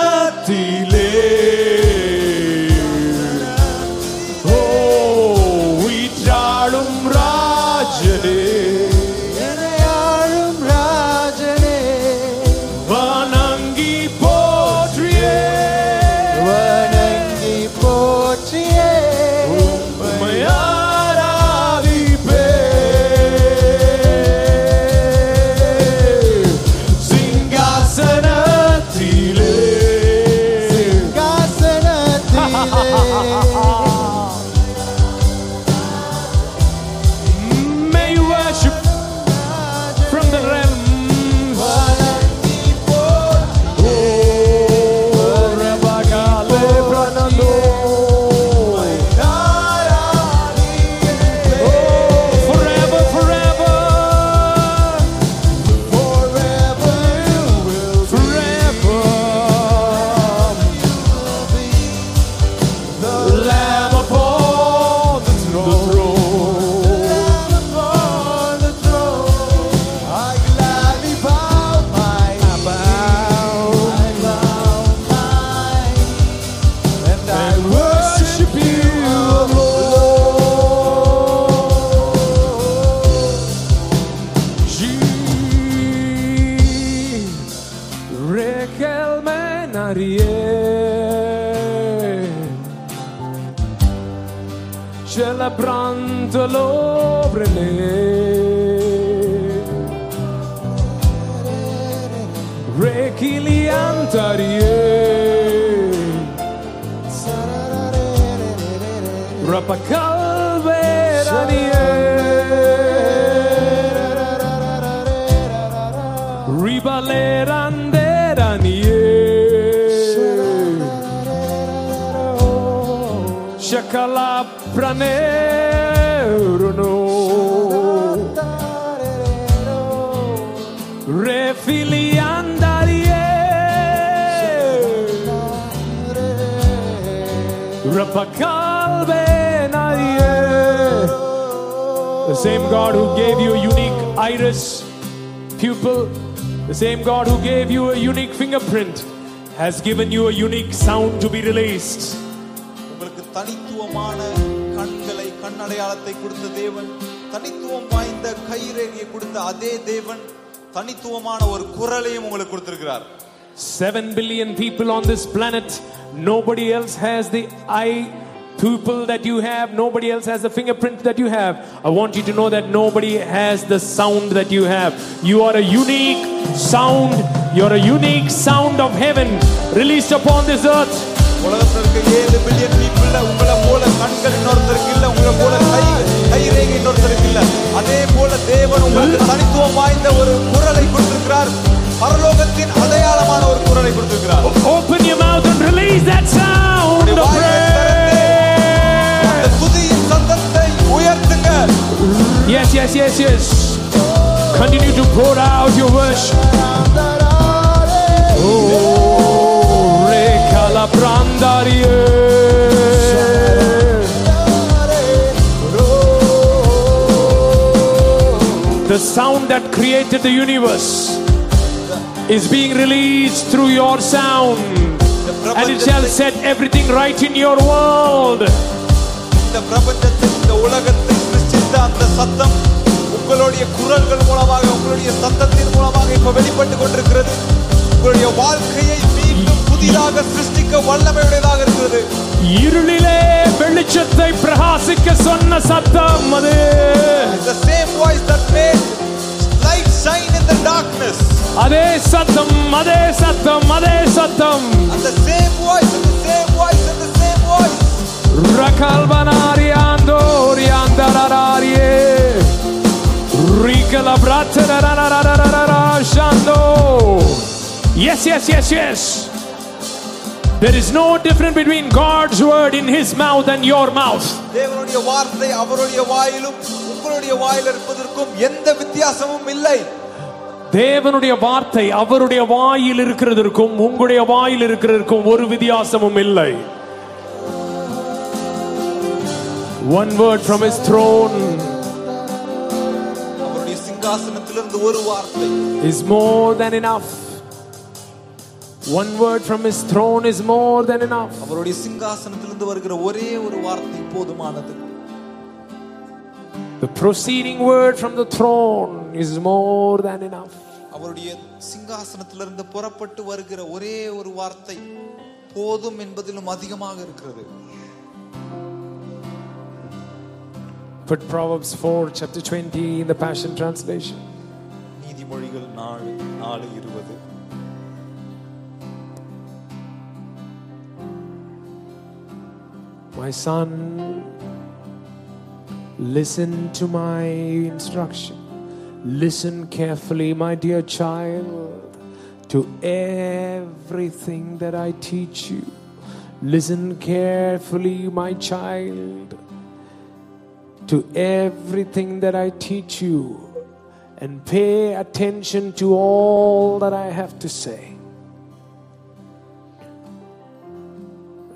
has given you a unique sound to be released. உங்களுக்கு தனித்துவமான கண்களை கண்ணடையாளத்தை கொடுத்த தேவன் தனித்துவம் வாய்ந்த கைரேகையை கொடுத்த அதே தேவன் தனித்துவமான ஒரு குரலையும் உங்களுக்கு கொடுத்திருக்கிறார் Seven billion people on this planet, nobody else has the eye pupil that you have, nobody else has the fingerprint that you have. I want you to know that nobody has the sound that you have. You are a unique sound, you're a unique sound of heaven released upon this earth. உலகத்துல இருக்க ஏழு billion பீப்புள்ல உங்களை போல கண்கள் இன்னொருத்தருக்கு இல்ல உங்களை போல கை கைரேகை இன்னொருத்தருக்கு இல்ல அதே போல தேவன் உங்களுக்கு தனித்துவம் வாய்ந்த ஒரு குரலை கொடுத்திருக்கிறார் பரலோக உலகத்தின் அடையாளமான ஒரு குரலை கொடுத்திருக்கிறார் Open your mouth and release that sound of praise. அந்த துதியின் சத்தத்தை உயர்த்துங்க Yes, yes, yes, yes. Continue to pour out your worship. Oh, re calabrandarie. The sound that created the universe is being released through your sound. And it shall set everything right in your world. இந்த பிரபஞ்சத்தில் இந்த உலகத்தை சிருஷ்டித்த அந்த சத்தம் உங்களுடைய குரல்கள் மூலமாக உங்களுடைய சத்தத்தின் மூலமாக இப்ப வெளிப்பட்டு கொண்டிருக்கிறது உங்களுடைய வாழ்க்கையை மீண்டும் புதிதாக சிருஷ்டிக்க வல்லமையுடையதாக இருக்கிறது. இருளிலே வெளிச்சத்தை பிரகாசிக்க சொன்ன சத்தம் அது. The same voice that made light shine in the darkness. அதே சத்தம் அதே சத்தம் அதே சத்தம். And the same voice and the same voice and the same voice. ரகல்வனாரியாந்தோ ரியாந்தரராரியே ரிகல ஷாந்தோ Yes, yes, yes, yes. There is no difference between God's word in his mouth and your mouth. தேவனுடைய வார்த்தை அவருடைய வாயிலும் உங்களுடைய வாயில் இருப்பதற்கும் எந்த வித்தியாசமும் இல்லை தேவனுடைய வார்த்தை அவருடைய வாயில் இருக்கிறதற்கும் உங்களுடைய வாயில் இருக்கிறதற்கும் ஒரு வித்தியாசமும் இல்லை One word from his throne அவருடைய சிங்காசனத்திலிருந்து ஒரு வார்த்தை is more than enough. One word from his throne is more than enough. அவருடைய சிங்காசனத்திலிருந்து வருகிற ஒரே ஒரு வார்த்தை போதுமானது The proceeding word from the throne is more than enough. அவருடைய சிங்காசனத்திலிருந்து புறப்பட்டு வருகிற ஒரே ஒரு வார்த்தை போதும் என்பதிலும் அதிகமாக இருக்கிறது Put Proverbs 4, chapter 20 in the Passion Translation. நீதிமொழிகள் நாலு நாலு இருபது My son, listen to my instruction. Listen carefully, my dear child, to everything that I teach you. Listen carefully, my child, to everything that I teach you, and pay attention to all that I have to say.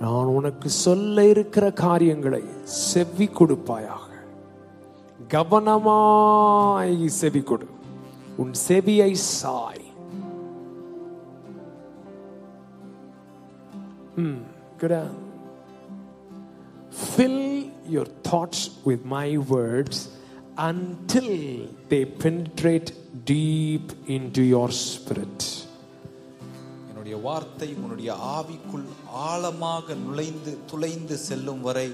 நான் உனக்கு சொல்ல இருக்கிற காரியங்களை செவி கொடுப்பாயாக கவனமாய் செவி கொடு உன் செவியை சாய் ம், good on. Fill your thoughts with my words until they penetrate deep into என்னுடைய வார்த்தை உன்னுடைய ஆவிக்குள் ஆழமாக நுழைந்து துளைந்து செல்லும் வரை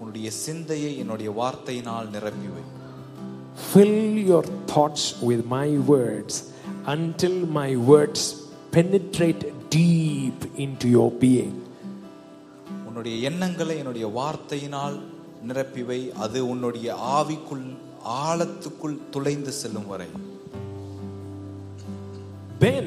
உன்னுடைய சிந்தையை என்னுடைய வார்த்தையினால் நிரப்பிவை Fill your thoughts with my words until my words penetrate deep into your being. உன்னுடைய எண்ணங்களை என்னுடைய வார்த்தையினால் நிரப்பிவை அது உன்னுடைய ஆவிக்குள் ஆழத்துக்குள் துளைந்து செல்லும் வரை. Then,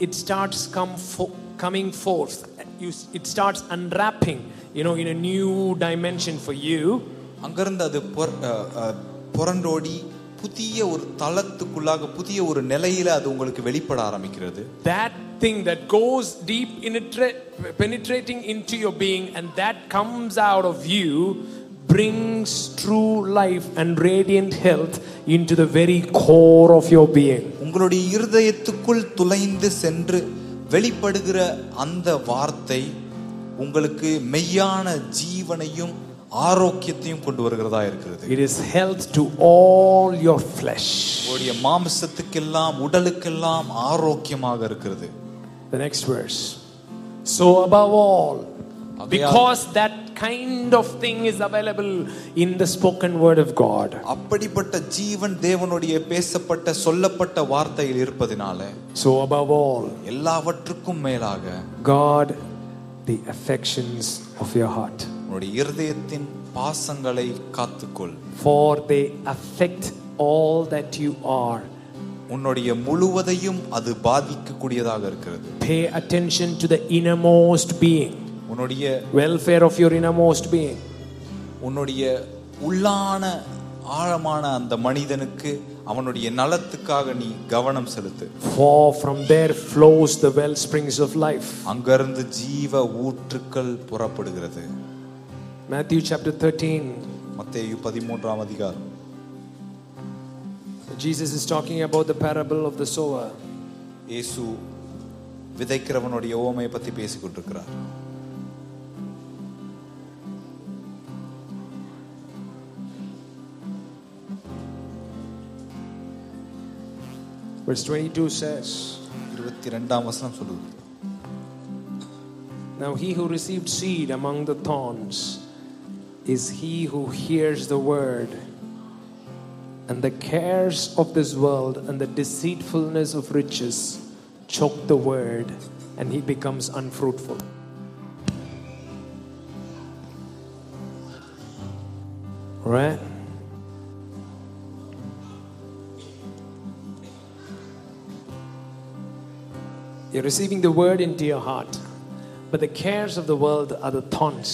it starts come fo- coming forth you, it starts unwrapping you know in a new dimension for you அங்கிருந்து அது பொற- அஹ், அஹ், புரண்டோடி புதிய ஒரு தளத்துக்குள்ளாக புதிய ஒரு நிலையில அது உங்களுக்கு வெளிப்பட ஆரம்பிக்கிறது that thing that goes deep penetra- penetrating into your being and that comes out of you brings true life and radiant health into the very core of your being உங்களுடைய இருதயத்துக்குள் துளைந்து சென்று வெளிப்படுகிற அந்த வார்த்தை உங்களுக்கு மெய்யான ஜீவனையும் ஆரோக்கியத்தையும் கொண்டு வருகிறதா இருக்கிறது It is health to all your flesh. உங்களுடைய மாம்சத்துக்கெல்லாம் உடலுக்கெல்லாம் ஆரோக்கியமாக இருக்கிறது The next verse. So, above all, because that kind of thing is available in the spoken word of God. அப்படிப்பட்ட ஜீவன் தேவனுடைய பேசப்பட்ட சொல்லப்பட்ட வார்த்தையில் இருப்பதினால So, above all, எல்லாவற்றுக்கும் மேலாக God, the affections of your heart. உன்னுடைய இருதயத்தின் பாசங்களை காத்துக்கொள் For they affect all that you are. உன்னுடைய முழுவதையும் அது பாதிக்கக்கூடியதாக இருக்கிறது Pay attention to the innermost being, உன்னுடைய welfare of your innermost being. உன்னுடைய உள்ளான ஆழமான அந்த மனிதனுக்கு அவனுடைய நலத்துக்காக நீ கவனம் செலுத்து For from there flows the well springs of life. அங்கிருந்து ஜீவ ஊற்றுக்கள் புறப்படுகிறது Matthew chapter 13. மத்தேயு பதிமூன்றாம் அதிகாரம் Jesus is talking about the parable of the sower. இயேசு விதைக்கிறவனுடைய ஓமையை பத்தி பேசிக் Verse 22 says, Now he who received seed among the thorns is he who hears the word, and the cares of this world and the deceitfulness of riches choke the word, and he becomes unfruitful. Right. You're receiving the word into your heart, but the cares of the world are the thorns.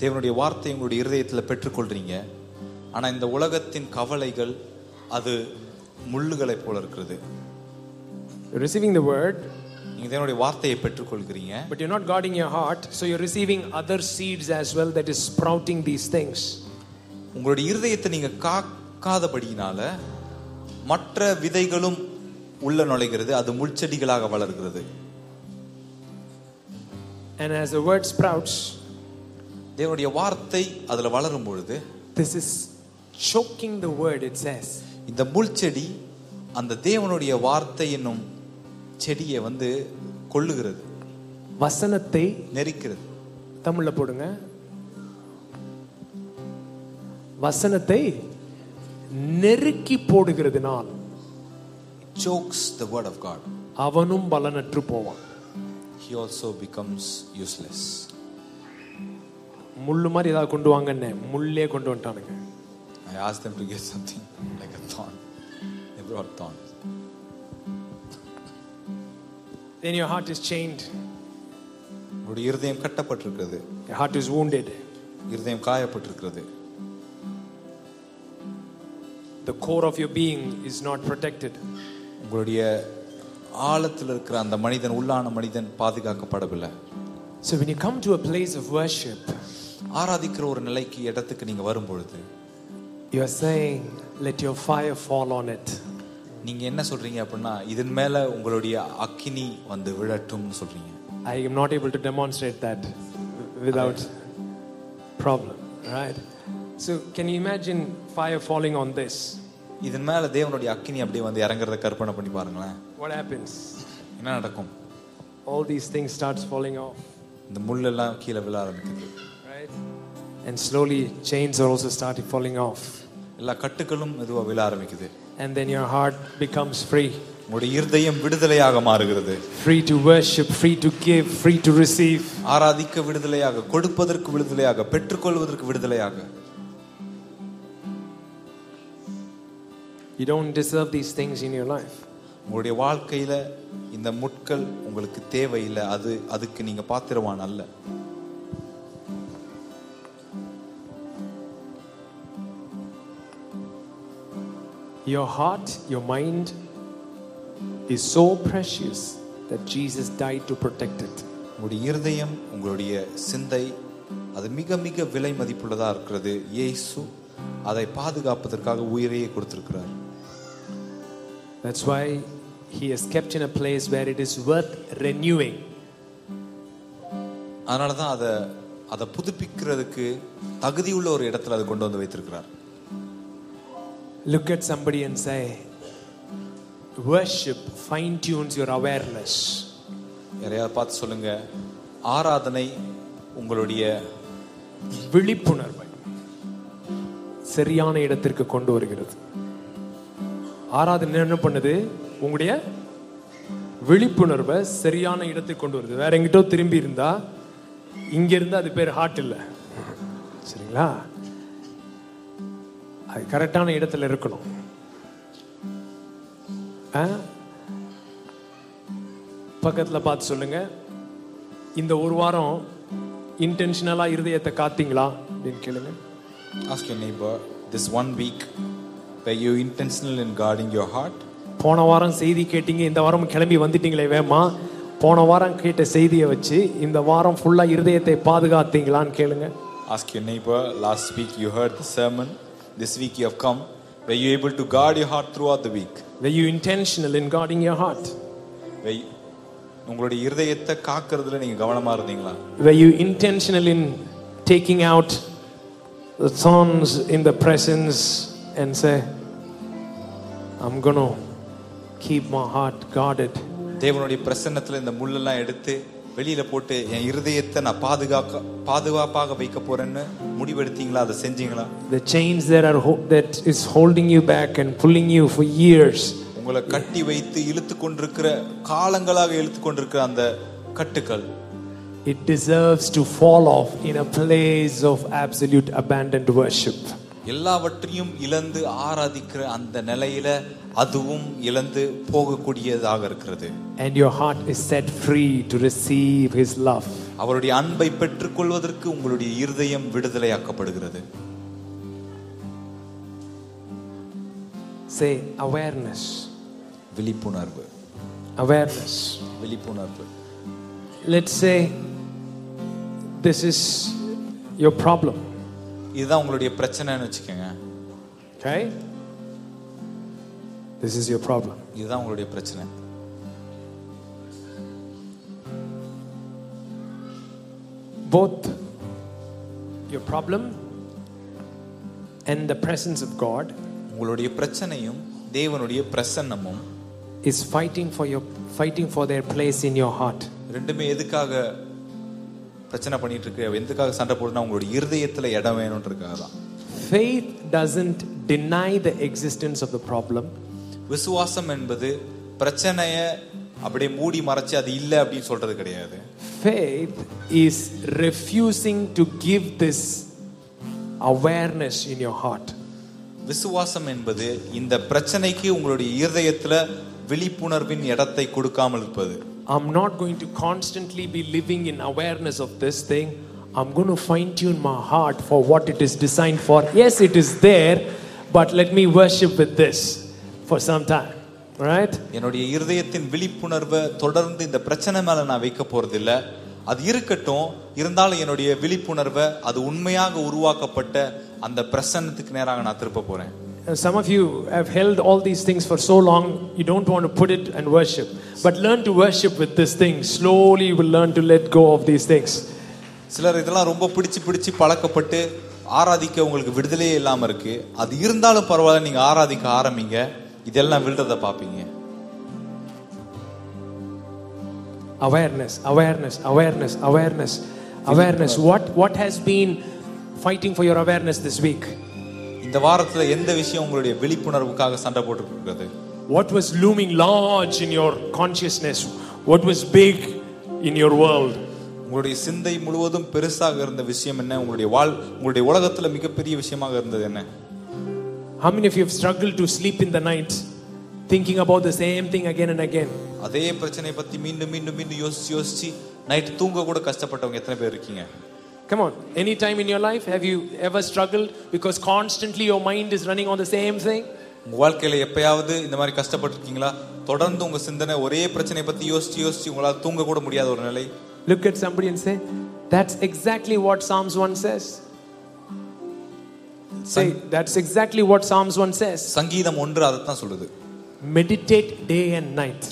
தேவனுடைய வார்த்தை உங்களுடைய இருதயத்தில் பெற்றுக்கொள்றீங்க ஆனா இந்த உலகத்தின் கவலைகள் அது முள்ளுகளை போல இருக்கிறது You're receiving the word, நீங்க தேவனுடைய வார்த்தையை பெற்றுக்கொள்கிறீங்க but you're not guarding your heart, so you're receiving other seeds as well that is sprouting these things. உங்களுடைய இருதயத்தை நீங்க காக்காதபடியினால மற்ற விதைகளும் உள்ள நுழைகிறது அது முள்செடிகளாக வளர்கிறது. And as the word sprouts, தேவனுடைய வார்த்தை அதுல வளரும் பொழுது this is choking the word, it says. இந்த முள்செடி அந்த தேவனுடைய வார்த்தை என்னும் செடியை வந்து கொள்ளுகிறது வசனத்தை நெரிக்கிறது. தமிழ்ல போடுங்க. வசனத்தை நெருக்கி போடுகிறதுனால் chokes the word of God அவனும் பலனற்று போவான் he also becomes useless முள்ளு மாதிரி ஏதாவது கொண்டு வாங்கன்னு முள்ளே கொண்டு வந்துட்டானுங்க I asked them to get something like a thorn they brought thorns then your heart is chained உங்களுடைய இருதயம் கட்டப்பட்டிருக்கிறது your heart is wounded இருதயம் காயப்பட்டிருக்கிறது the core of your being is not protected உங்களுடைய ஆழத்தில் இருக்கிற அந்த மனிதன் உள்ளான மனிதன் பாதுகாக்கப்படவில்லை so when you come to a place of worship ஆராதிக்கிற ஒரு நிலைக்கு இடத்துக்கு நீங்க வரும் பொழுது you are saying let your fire fall on it நீங்க என்ன சொல்றீங்க அப்படின்னா இதன் மேல உங்களுடைய அக்கினி வந்து விழட்டும்னு சொல்றீங்க i am not able to demonstrate that without problem right so can you imagine fire falling on this இதன் மேல தேவனுடைய அக்கினி அப்படியே வந்து இறங்குறத கற்பனை பண்ணி பாருங்களேன் what happens என்ன நடக்கும் all these things starts falling off இந்த முள்ளெல்லாம் கீழே விழ ஆரம்பிக்குது right and slowly chains are also started falling off எல்லா கட்டுகளும் மெதுவா விழ ஆரம்பிக்குது and then your heart becomes free உங்களுடைய இருதயம் விடுதலையாக மாறுகிறது free to worship free to give free to receive ஆராதிக்க விடுதலையாக கொடுப்பதற்கு விடுதலையாக பெற்றுக்கொள்வதற்கு விடுதலையாக you don't deserve these things in your life. உங்களுடைய வாழ்க்கையில இந்த முட்கள் உங்களுக்கு தேவையில்லை. அது அதுக்கு நீங்க பாத்திரவான் அல்ல. Your heart, your mind is so precious that Jesus died to protect it. உங்களுடைய இருதயம் உங்களுடைய சிந்தை அது மிக மிக விலை மதிப்புள்ளதா இருக்கிறது. இயேசு அதை பாதுகாப்பதற்காக உயிரையே கொடுத்திருக்கிறார். That's why He is kept in a place where it is worth renewing. அதனால தான் அதை அதை புதுப்பிக்கிறதுக்கு தகுதியுள்ள ஒரு இடத்துல அதை கொண்டு வந்து வைத்திருக்கிறார் Look at somebody and say, Worship fine tunes your awareness. யாரையாவது பார்த்து சொல்லுங்க ஆராதனை உங்களுடைய விழிப்புணர்வை சரியான இடத்திற்கு கொண்டு வருகிறது ஆராதனை என்ன பண்ணுது? உங்களுடைய விழிப்புணர்வை சரியான இடத்துக்கு கொண்டு வருது. வேற எங்கிட்டோ திரும்பி இருந்தா இங்க இருந்தா அது பேர் ஹார்ட் இல்லை. சரிங்களா? அது கரெக்டான இடத்துல இருக்கணும். ஆ? பார்த்து சொல்லுங்க. இந்த ஒரு வாரம் இன்டென்ஷனலாக இருதயத்தை காத்தீங்களா? அப்படின்னு கேளுங்க. Ask your neighbor this one week were you intentional in guarding your heart போன வாரம் செய்தி கேட்டீங்க இந்த வாரம் கிளம்பி வந்துட்டீங்களே வேமா போன வாரம் கேட்ட செய்தியை வச்சு இந்த வாரம் ஃபுல்லா இருதயத்தை பாதுகாத்தீங்களான்னு கேளுங்க Ask your neighbor, last week you heard the sermon, this week you have come. Were you able to guard your heart throughout the week? Were you intentional in guarding your heart? Were you- உங்களுடைய இருதயத்தை காக்கிறதுல நீங்க கவனமா இருந்தீங்களா Were you intentional in taking out the thorns in the presence and say, I'm going to keep my heart guarded? தேவனுடைய பிரசன்னத்துல இந்த முள்ளெல்லாம் எடுத்து வெளியில போட்டு என் இருதயத்தை நான் பாதுகாக்க பாதுகாப்பாக வைக்க போறேன்னு முடிவெடுத்தீங்களா அதை செஞ்சீங்களா The chains that are ho- that is holding you back and pulling you for years. உங்களை கட்டி வைத்து இழுத்து கொண்டிருக்கிற காலங்களாக இழுத்து கொண்டிருக்கிற அந்த கட்டுக்கள் It deserves to fall off in a place of absolute abandoned worship. எல்லாவற்றையும் இழந்து ஆராதிக்கிற அந்த நிலையில அதுவும் இழந்து போகக்கூடியதாக இருக்கிறது And your heart is set free to receive His love. அவருடைய அன்பை பெற்றுக்கொள்வதற்கு உங்களுடைய இருதயம் விடுதலையாக்கப்படுகிறது Say awareness. விழிப்புணர்வு Awareness. விழிப்புணர்வு Let's say this is your problem. இதுதான் உங்களுடைய பிரச்சனைன்னு வச்சுக்கோங்க Okay? This is your problem. இதுதான் உங்களுடைய பிரச்சனை Both your problem and the presence of God உங்களுடைய பிரச்சனையும் தேவனுடைய பிரசன்னமும் is fighting for your fighting for their place in your heart. ரெண்டுமே எதுக்காக பிரச்சனை பண்ணிட்டு இருக்கு எதுக்காக சண்டை போடுனா உங்களுடைய இருதயத்துல இடம் வேணும்ன்றதுக்காக தான் Faith doesn't deny the existence of the problem. விசுவாசம் என்பது பிரச்சனைய அப்படியே மூடி மறைச்சு அது இல்லை அப்படின்னு சொல்றது கிடையாது Faith is refusing to give this awareness in your heart. விசுவாசம் என்பது இந்த பிரச்சனைக்கு உங்களுடைய இருதயத்துல விழிப்புணர்வின் இடத்தை கொடுக்காமல் இருப்பது I'm not going to constantly be living in awareness of this thing. I'm going to fine tune my heart for what it is designed for. Yes, it is there, but let me worship with this for some time. Right? என்னுடைய இருதயத்தின் விழிப்புணர்வை தொடர்ந்து இந்த பிரச்சனை மேல நான் வைக்க போறதில்ல அது இருக்கட்டும் இருந்தாலும் என்னுடைய விழிப்புணர்வை அது உண்மையாக உருவாக்கப்பட்ட அந்த பிரசன்னத்துக்கு நேராக நான் திருப்ப போறேன் Uh, Some of you have held all these things for so long, you don't want to put it and worship. But learn to worship with this thing. Slowly, you will learn to let go of these things. சிலர் இதெல்லாம் ரொம்ப பிடிச்சு பிடிச்சு பழக்கப்பட்டு ஆராதிக்க உங்களுக்கு விடுதலையே இல்லாம இருக்கு அது இருந்தாலும் பரவாயில்ல நீங்க ஆராதிக்க ஆரம்பிங்க இதெல்லாம் விழுறத பாப்பீங்க Awareness, awareness, awareness, awareness, awareness. What, what has been fighting for your awareness this week? இந்த வாரத்துல எந்த விஷயம் உங்களுடைய விழிப்புணர்வுக்காக சண்டை போட்டுருக்கிறது What was looming large in your consciousness? What was big in your world? உங்களுடைய சிந்தை முழுவதும் பெருசாக இருந்த விஷயம் என்ன உங்களுடைய வாழ் உங்களுடைய உலகத்துல மிகப்பெரிய விஷயமாக இருந்தது என்ன How many of you have struggled to sleep in the night thinking about the same thing again and again? அதே பிரச்சனையை பத்தி மீண்டும் மீண்டும் மீண்டும் யோசிச்சு யோசிச்சு நைட் தூங்க கூட கஷ்டப்பட்டவங்க எத்தனை பேர் இருக்கீங்க Come on, any time in your life have you ever struggled because constantly your mind is running on the same thing? உங்க வாழ்க்கையில எப்பயாவது இந்த மாதிரி கஷ்டப்பட்டிருக்கீங்களா தொடர்ந்து உங்க சிந்தனை ஒரே பிரச்சனையை பத்தி யோசிச்சு யோசிச்சு உங்களால தூங்க கூட முடியாத ஒரு நிலை Look at somebody and say, That's exactly what Psalms 1 says. Say, That's exactly what Psalms 1 says. சங்கீதம் ஒன்று அதைத்தான் சொல்லுது Meditate day and night.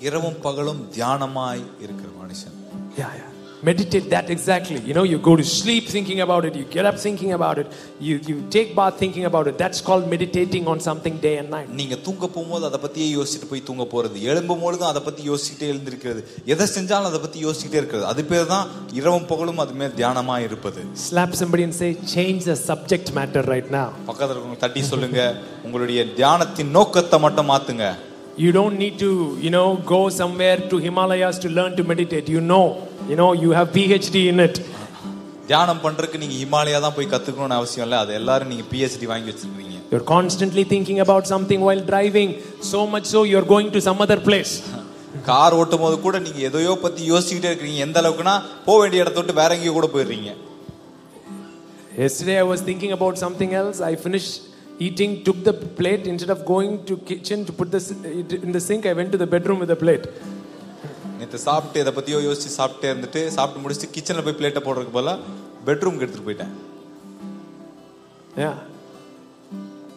இரவும் பகலும் தியானமாய் இருக்கிற மனுஷன் Yeah, yeah. Meditate that exactly. You know, you go to sleep thinking about it, you get up thinking about it, you, you take bath thinking about it. That's called meditating on something day and night. நீங்க தூங்க போகும்போது அதை பத்தியே யோசிச்சுட்டு போய் தூங்க போறது எழும்பும் பொழுதும் அதை பத்தி யோசிச்சுட்டே எழுந்திருக்கிறது எதை செஞ்சாலும் அதை பத்தி யோசிச்சுட்டே இருக்கிறது அது பேர் தான் இரவும் பகலும் அது மேல் தியானமா இருப்பது Slap somebody and say, change the subject matter right now. பக்கத்துல இருக்கவங்க தட்டி சொல்லுங்க உங்களுடைய தியானத்தின் நோக்கத்தை மட்டும் மாத்துங்க You don't need to, you know, go somewhere to Himalayas to learn to meditate. You know, you know, you have PhD in it. தியானம் பண்றதுக்கு நீங்க ஹிமாலயா தான் போய் கத்துக்கணும்னு அவசியம் இல்லை அது எல்லாரும் நீங்க பிஹெச்டி வாங்கி வச்சிருக்கீங்க You're constantly thinking about something while driving, so much so you're going to some other place. Car ஓட்டும் போது கூட நீங்க எதையோ பத்தி யோசிச்சுக்கிட்டே இருக்கீங்க எந்த அளவுக்குன்னா போக வேண்டிய இடத்த விட்டு வேற எங்கேயோ கூட போயிடுறீங்க Yesterday I was thinking about something else. I finished eating, took the plate instead of going to kitchen to put this it in the sink. I went to the bedroom with the plate. நேற்று சாப்பிட்டு இதை பத்தியோ யோசிச்சு சாப்பிட்டே இருந்துட்டு சாப்பிட்டு முடிச்சுட்டு கிச்சன்ல போய் பிளேட்டை போடுறதுக்கு போல பெட்ரூம்க்கு எடுத்துட்டு போயிட்டேன் Yeah.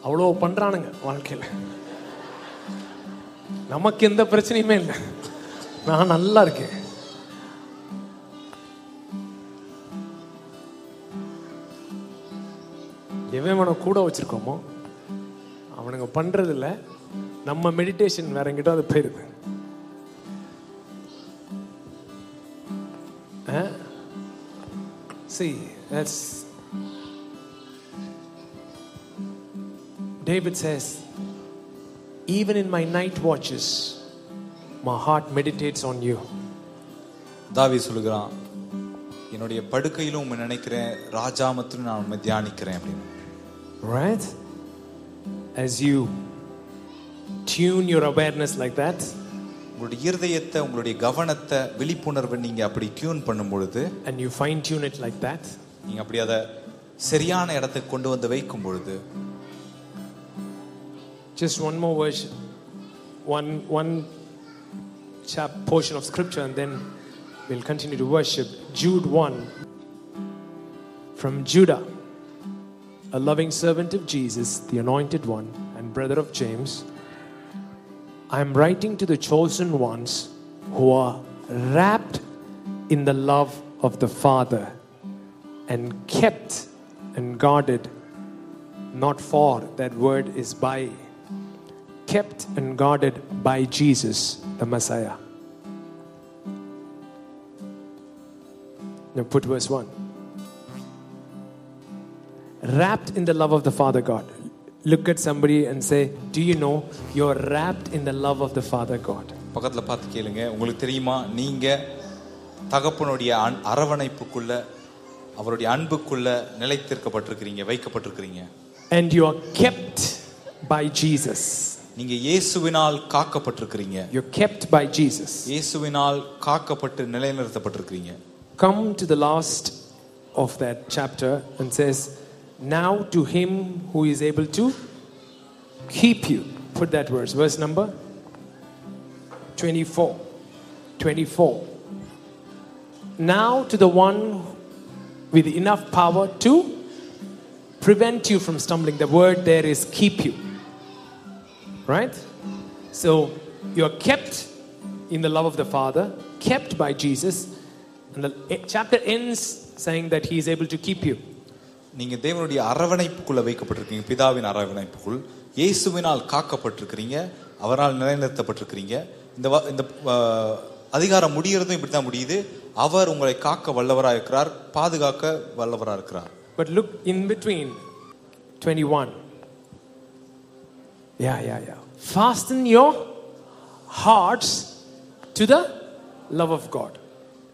அவ்வளோ பண்றானுங்க வாழ்க்கையில நமக்கு எந்த பிரச்சனையுமே இல்லை நான் நல்லா இருக்கேன் எவன் கூட வச்சிருக்கோமோ அவனுங்க பண்றது இல்ல நம்ம மெடிடேஷன் வேற எங்கிட்ட அது போயிருது See, that's David says, even in my night watches, my heart meditates on you. தாவி சொல்லுகிறான் என்னுடைய படுக்கையிலும் நினைக்கிறேன் ராஜாமத்திலும் நான் தியானிக்கிறேன் அப்படின்னு Right? As you tune your awareness like that, உங்களுடைய இருதயத்தை உங்களுடைய கவனத்தை விழிப்புணர்வை நீங்க அப்படி டியூன் பண்ணும் பொழுது and you fine tune it like that, நீங்க அப்படி அதை சரியான இடத்துக்கு கொண்டு வந்து வைக்கும் பொழுது just one more verse, one, one chap portion of scripture, and then we'll continue to worship. Jude 1 from Judah, a loving servant of Jesus, the anointed one, and brother of James. I am writing to the chosen ones who are wrapped in the love of the Father and kept and guarded, not for, that word is by, kept and guarded by Jesus, the Messiah. Now put verse 1 Wrapped in the love of the Father God. Look at somebody and say, Do you know you're wrapped in the love of the Father God? பக்கத்துல பார்த்து கேளுங்க உங்களுக்கு தெரியுமா நீங்க தகப்பனுடைய an- அரவணைப்புக்குள்ள அவருடைய அன்புக்குள்ள நிலைத்திருக்கப்பட்டிருக்கிறீங்க வைக்கப்பட்டிருக்கிறீங்க And you are kept by Jesus. நீங்க இயேசுவினால் காக்கப்பட்டிருக்கிறீங்க You're kept by Jesus. இயேசுவினால் காக்கப்பட்டு நிலைநிறுத்தப்பட்டிருக்கிறீங்க come to the last of that chapter and says, now to him who is able to keep you. Put that verse, verse number 24. 24. Now to the one with enough power to prevent you from stumbling. The word there is keep you. Right? So you're kept in the love of the Father, kept by Jesus, and the chapter ends saying that He is able to keep you. நீங்க தேவனுடைய அரவணைப்புக்குள்ள வைக்கப்பட்டிருக்கீங்க பிதாவின் அரவணைப்புக்குள் இயேசுவினால் காக்கப்பட்டிருக்கிறீங்க அவரால் நிலைநிறுத்தப்பட்டிருக்கிறீங்க இந்த இந்த அதிகாரம் முடியறதும் இப்படித்தான் முடியுது அவர் உங்களை காக்க வல்லவரா இருக்கிறார் பாதுகாக்க வல்லவரா இருக்கிறார் but look But look in between 21. Yeah, yeah, yeah. Fasten your hearts to the love of God.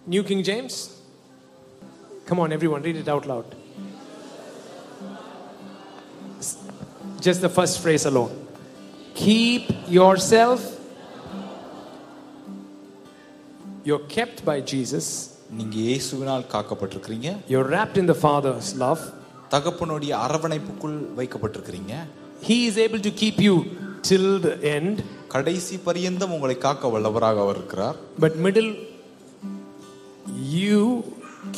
New King James. Come on, everyone, read it out loud. Just the first phrase alone. Keep yourself. You're kept by Jesus. நீங்க இயேசுவினால் காக்கப்பட்டிருக்கிறீங்க You're wrapped in the Father's love. தகப்பனுடைய அரவணைப்புக்குள் வைக்கப்பட்டிருக்கிறீங்க He is able to keep you till the end. கடைசி பரியந்தம் உங்களை காக்க வல்லவராக அவர் இருக்கிறார் But middle, you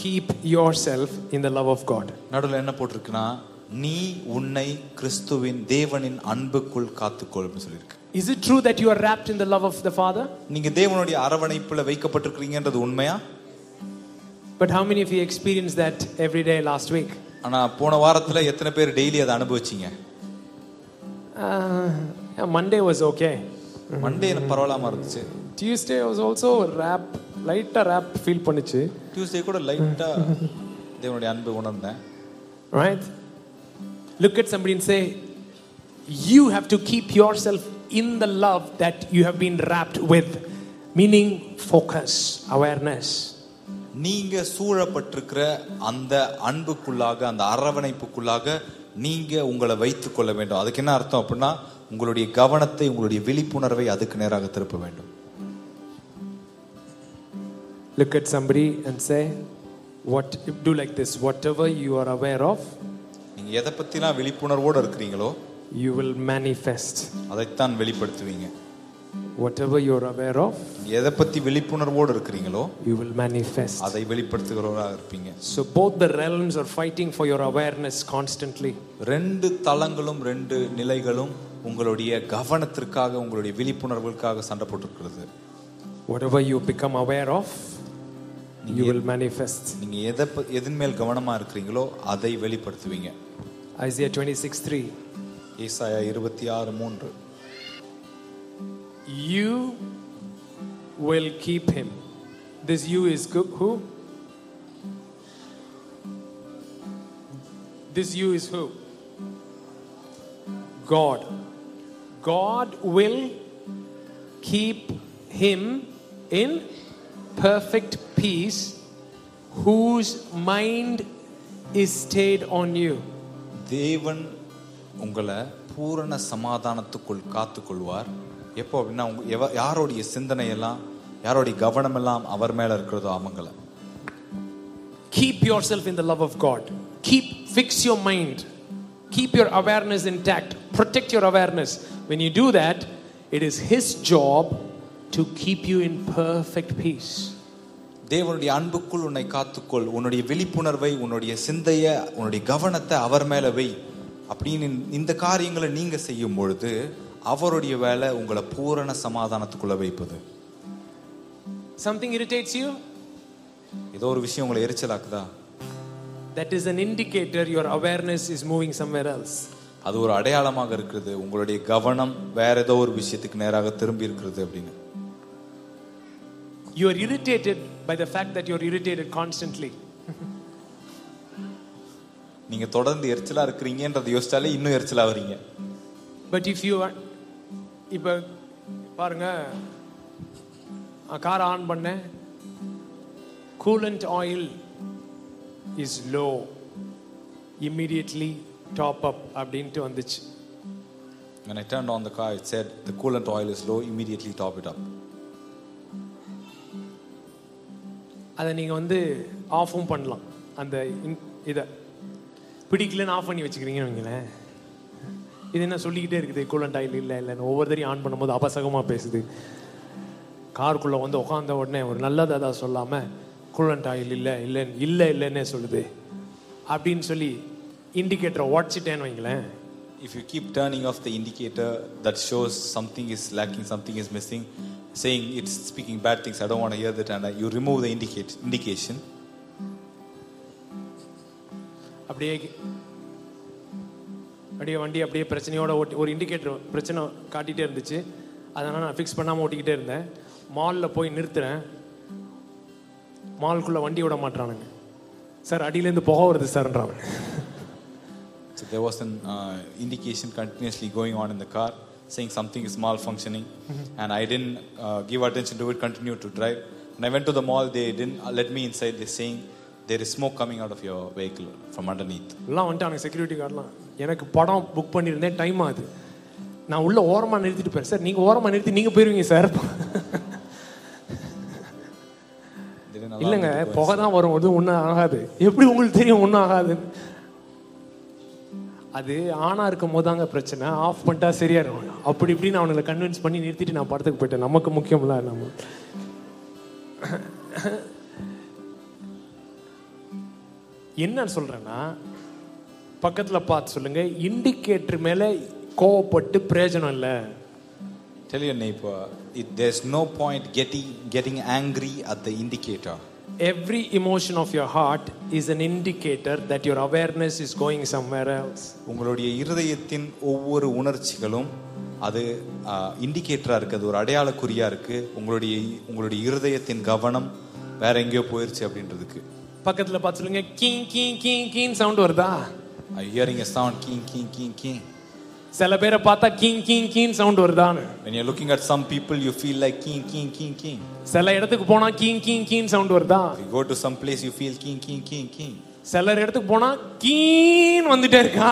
keep yourself in the love of God. நடுவில் என்ன போட்டிருக்குன்னா நீ உன்னை கிறிஸ்துவின் தேவனின் அன்புக்குள் காத்துக்கொள்னு சொல்லியிருக்கு Is it true that you are wrapped in the love of the Father? நீங்க தேவனுடைய அரவணைப்புல வைக்கப்பட்டிருக்கிறீங்கன்றது உண்மையா But how many of you experienced that every day last week? ஆனா போன வாரத்துல எத்தனை பேர் டெய்லி அதை அனுபவிச்சீங்க Uh, Monday was okay. Monday பரவாயில்லாம இருந்துச்சு Tuesday was also rap, lighter rap feel பண்ணுச்சு. டியூஸ்டே கூட லைட்டா தேவனுடைய அன்பு உணர்ந்தேன் Right? Look at somebody and say, You have to keep yourself in the love that you have been wrapped with. Meaning, focus, awareness. நீங்க சூழப்பட்டிருக்கிற அந்த அன்புக்குள்ளாக அந்த அரவணைப்புக்குள்ளாக நீங்க உங்களை வைத்துக் கொள்ள வேண்டும் அதுக்கு என்ன அர்த்தம் அப்படின்னா உங்களுடைய கவனத்தை உங்களுடைய விழிப்புணர்வை அதுக்கு நேராக திருப்ப வேண்டும் Look at somebody and say, What do like this, whatever you are aware of, நீங்க எதை பத்திலாம் விழிப்புணர்வோடு இருக்கிறீங்களோ you will manifest. அதைத்தான் வெளிப்படுத்துவீங்க Whatever you're aware of, நீங்க எதை பத்தி விழிப்புணர்வோடு இருக்கிறீங்களோ you will manifest. அதை வெளிப்படுத்துகிறவராக இருப்பீங்க So both the realms are fighting for your awareness constantly. ரெண்டு தளங்களும் ரெண்டு நிலைகளும் உங்களுடைய கவனத்திற்காக உங்களுடைய விழிப்புணர்வுகளுக்காக சண்டை போட்டிருக்கிறது Whatever you become aware of, you will manifest. நீங்க எதை ப- எதன் மேல் கவனமா இருக்கிறீங்களோ அதை வெளிப்படுத்துவீங்க Isaiah 26 3. ஏசாயா இருபத்தி ஆறு மூன்று You will keep him. This you is go- who? This you is who? God. God will keep him in perfect peace whose mind is stayed on you. தேவன் உங்களை பூரண சமாதானத்துக்குள் காத்துக்கொள்வார் எப்போ அப்படின்னா உங்க எவ- யாருடைய சிந்தனை எல்லாம் யாருடைய கவனம் எல்லாம் அவர் மேல இருக்கிறதோ அவங்கள Keep yourself in the love of God. Keep, fix your mind. Keep your awareness intact. Protect your awareness. When you do that, it is His job to keep you in perfect peace. தேவனுடைய அன்புக்குள் உன்னை காத்துக்கொள். உன்னுடைய விழிப்புணர்வை உன்னுடைய சிந்தைய உன்னுடைய கவனத்தை அவர் மேல வை. அப்படின்னு இந்த காரியங்களை நீங்க செய்யும் பொழுது அவருடைய வேலை உங்களை பூரண சமாதானத்துக்குள்ள வைப்பது. Something irritates you? ஏதோ ஒரு விஷயம் உங்களை எரிச்சலாக்குதா? That is an indicator your awareness is moving somewhere else. அது ஒரு அடையாளமாக இருக்கிறது. உங்களுடைய கவனம் வேற ஏதோ ஒரு விஷயத்துக்கு நேராக திரும்பி இருக்கிறது அப்படின்னு. You are irritated by the fact that you're irritated constantly. நீங்க தொடர்ந்து எரிச்சலா இருக்கிறீங்கன்றதை யோசிச்சாலே இன்னும் எரிச்சலா வரீங்க But if you are இப்போ பாருங்க கார் ஆன் பண்ணேன் coolant oil is low immediately top up அப்படின்ட்டு வந்துச்சு When I turned on the car, it said the coolant oil is low, immediately top it up. அதை நீங்கள் வந்து ஆஃபும் பண்ணலாம். அந்த இன்- இதை. பிடிக்கலன்னு ஆஃப் பண்ணி வச்சுக்கிறீங்கன்னு வைங்களேன். இது என்ன சொல்லிக்கிட்டே இருக்குது? கூலண்ட் ஆயில் இல்லை இல்லைன்னு ஒவ்வொரு தரையும் ஆன் பண்ணும்போது அபசகமாக பேசுது. காருக்குள்ளே வந்து உட்காந்த உடனே ஒரு நல்லது அதான் சொல்லாமல் கூலண்ட் ஆயில் இல்லை இல்லை இல்லை இல்லைன்னே சொல்லுது. அப்படின்னு சொல்லி இண்டிகேட்டரை உடச்சிட்டேன்னு வைங்களேன். If you keep turning off the indicator that shows something is lacking something is missing saying it's speaking bad things, I don't want to hear that, and uh, you remove the indicate, indication, அப்படியே அப்படியே வண்டி அப்படியே பிரச்சனையோட ஓட்டி ஒரு indicator பிரச்சனை காட்டிகிட்டே இருந்துச்சு அதனால் நான் ஃபிக்ஸ் பண்ணாமல் ஓட்டிக்கிட்டே இருந்தேன் மாலில் போய் நிறுத்துறேன் மால்குள்ளே வண்டி விட மாட்டானுங்க சார் அடியிலேருந்து புகை வருது சார்ன்றாங்க so there was an uh, indication continuously going on in the car saying something is malfunctioning, and I didn't uh, give attention to it, continued to drive. When I went to the mall, they didn't uh, let me inside. They're saying there is smoke coming out of your vehicle from underneath. எல்லாம் வந்துட்டானுங்க security கார்டெலாம் எனக்கு படம் book பண்ணியிருந்தேன் time ஆகுது நான் உள்ள ஓரமாக நிறுத்திட்டு போறேன் சார் நீங்கள் ஓரமாக நிறுத்தி நீங்கள் போயிருவீங்க சார் இல்லைங்க புகை தான் வரும் அது ஒன்றும் ஆகாது எப்படி உங்களுக்கு தெரியும் ஒன்றும் ஆகாது அது ஆனா இருக்கும் போதாங்க பிரச்சனை. ஆஃப் பண்ணிட்டா சரியா இருக்கும் அப்படி இப்படின்னு நான் அவனுங்களை கன்வின்ஸ் பண்ணி நிறுத்திட்டு நான் படத்துக்கு போயிட்டேன். நமக்கு முக்கியம்ல நம்ம. என்ன சொல்றேன்னா பக்கத்துல பார்த்து சொல்லுங்க. இண்டிகேட்டர் மேல கோவப்பட்டு பிரயோஜனம் இல்லை. Tell your neighbor, it, there's no point getting getting angry at the indicator. Every emotion of your heart is an indicator that your awareness is going somewhere else. உங்களுடைய இருதயத்தின் ஒவ்வொரு உணர்ச்சிகளும் அது இண்டிகேட்டரா இருக்கு. அது ஒரு அடையாள குறியா இருக்கு. உங்களுடைய உங்களுடைய இருதயத்தின் கவனம் வேற எங்கேயோ போயிருச்சு அப்படின்றதுக்கு. பக்கத்துல பார்த்து சொல்லுங்க கீங் கீங் கீங் கீங் சவுண்ட் வருதா? Hearing a sound keen keen keen keen சில பேரை பார்த்தா கீங் கீங் கீங் சவுண்ட் வருதான்னு. When you're looking at some people you feel like keen keen keen keen சில இடத்துக்கு போனா கீங் கீங் கீங் சவுண்ட் வருதா? You go to some place you feel keen keen keen keen சிலர் இடத்துக்கு போனா கீன் வந்துட்டே இருக்கா?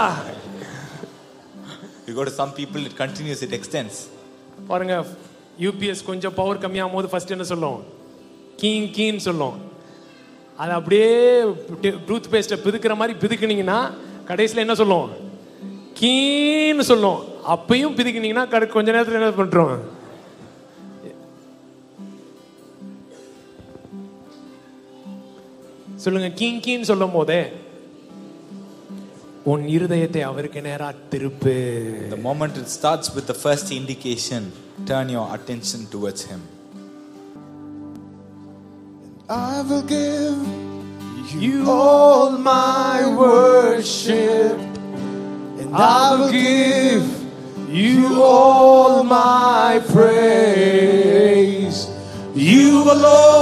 You go to some people it continues it extends. பாருங்க யூபிஎஸ் கொஞ்சம் பவர் கம்மியாகும் போது ஃபர்ஸ்ட் என்ன சொல்லும்? கீங் கீன்னு சொல்லும். அது அப்படியே டூத் பேஸ்ட்டை பிதுக்கிற மாதிரி பிதுக்குனீங்கன்னா கடைசியில் என்ன சொல்லும்? கீன்னு சொல்லும் அப்பயும் பிதுக்கினீங்கன்னா கடை கொஞ்ச நேரத்தில் என்ன பண்றோம் சொல்லுங்க கீங் கீன்னு சொல்லும் போதே உன் இருதயத்தை அவருக்கு நேரா திருப்பு the moment it starts with the first indication turn your attention towards him I will give you all my worship, I will give you all my praise. You alone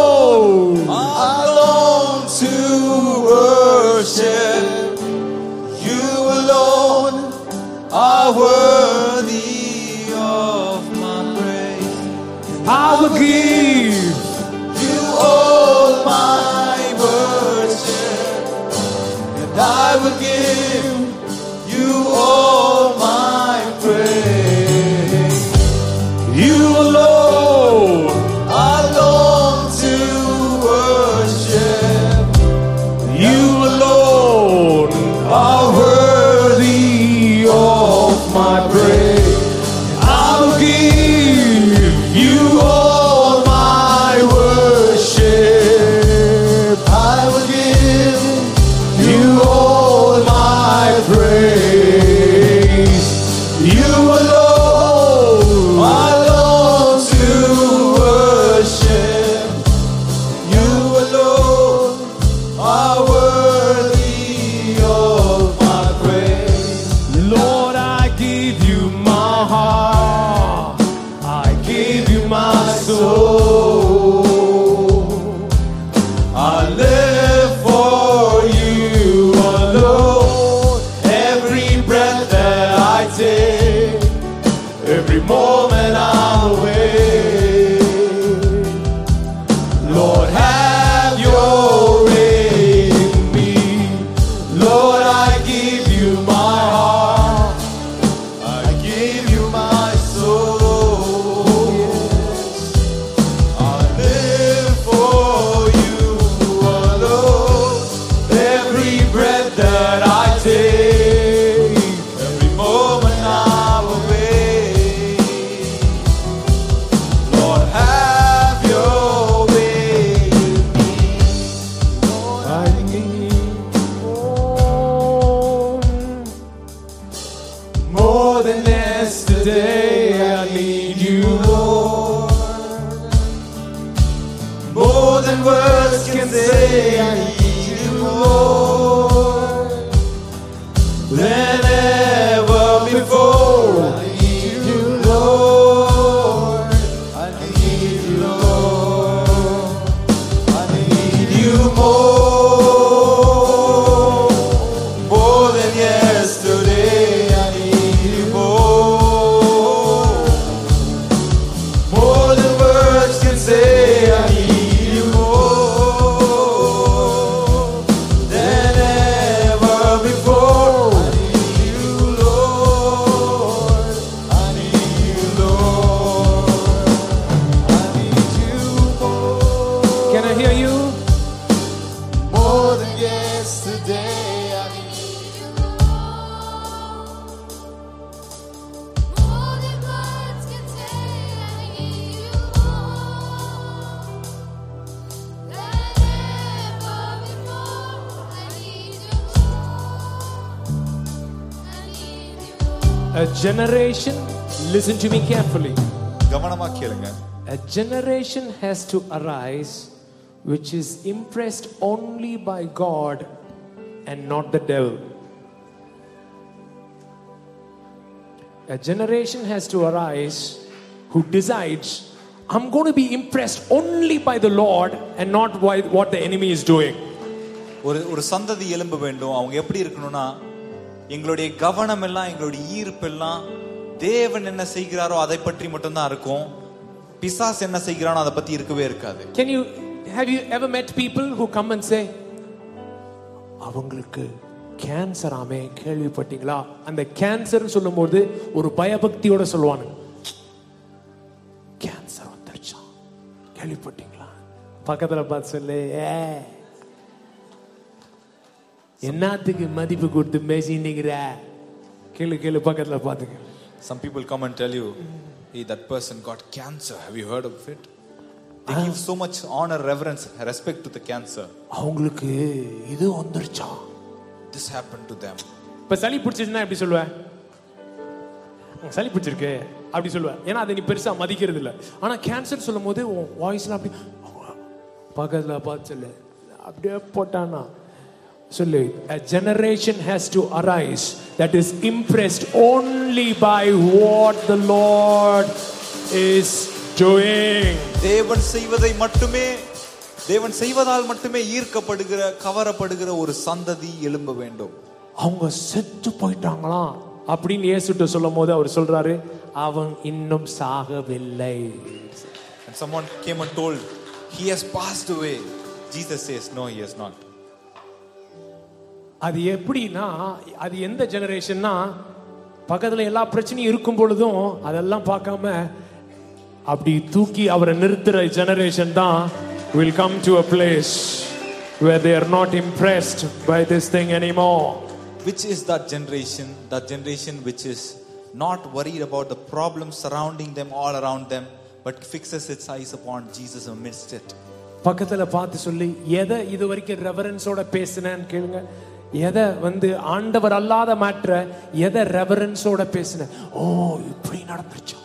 has to arise which is impressed only by God and not the devil. A generation has to arise who decides, I'm going to be impressed only by the Lord and not by what the enemy is doing. ஒரு ஒரு சந்ததி எழும்ப வேண்டும் அவங்க எப்படி இருக்கணும்னா எங்களுடைய கவனம் எல்லாம் எங்களுடைய ஈர்ப்பு எல்லாம் தேவன் என்ன செய்கிறாரோ அதை பற்றி மட்டும்தான் இருக்கும் பிசாஸ் என்ன செய்கிறானோ அதை பத்தி இருக்கவே இருக்காது. Can you have you ever met people who come and say அவங்களுக்கு கேன்சர் ஆமே கேள்விப்பட்டீங்களா? அந்த கேன்சர் சொல்லும்போது ஒரு பயபக்தியோட சொல்லுவாங்க கேன்சர் வந்துருச்சான் கேள்விப்பட்டீங்களா? பக்கத்துல பார்த்து சொல்லு ஏ. என்னத்துக்கு மதிப்பு கொடுத்து பேசின்னுங்கிற கேளு கேளு பக்கத்துல பாத்துக்க some people come and tell you hey that person got cancer. Have you heard of it? They give so much honor reverence respect to the cancer. அவங்களுக்கு இது வந்துருச்சான் this happened to them. இப்ப சளி பிடிச்சிருந்தா எப்படி சொல்லுவேன் சளி பிடிச்சிருக்கு. அப்படி சொல்லுவேன் ஏன்னா அதை நீ பெருசா மதிக்கிறது இல்ல ஆனா கேன்சர் சொல்லும் போது உன் வாய்ஸ்லாம் அப்படி பக்கத்துல பார்த்து சொல்லு. அப்படியே போட்டானா? சொல்லு a generation has to arise that is impressed only by what the lord is doing தேவன் செய்வதை மட்டுமே தேவன் செய்வதால் மட்டுமே ஈர்க்கப்படுகிற கவரப்படுகிற ஒரு சந்ததி எழும்ப வேண்டும் அவங்க செத்து போயிட்டாங்களாம் அப்படின்னு இயேசுட்ட சொல்லும் போது அவர் சொல்றாரு அவன் இன்னும் சாகவில்லை and someone came and told he has passed away jesus says no he has not அது எப்படின்னா அது எந்த ஜெனரேஷன்னா பக்கத்துல எல்லா பிரச்சனையும் இருக்கும் பொழுதும் அதெல்லாம் பார்க்காம அப்படி தூக்கி அவரை நிறுத்துற ஜெனரேஷன் தான் will come to a place where they are not impressed by this thing anymore which is that generation that generation which is not worried about the problems surrounding them all around them but fixes its eyes upon jesus amidst it பக்கத்துல பார்த்து சொல்லி எதை இது வரைக்கும் ரெவரன்ஸோட பேசினேன்னு கேளுங்க எதை வந்து ஆண்டவர் அல்லாத மாற்ற எதை ரெவரன்ஸோட பேசின ஓ இப்படி நடந்துருச்சு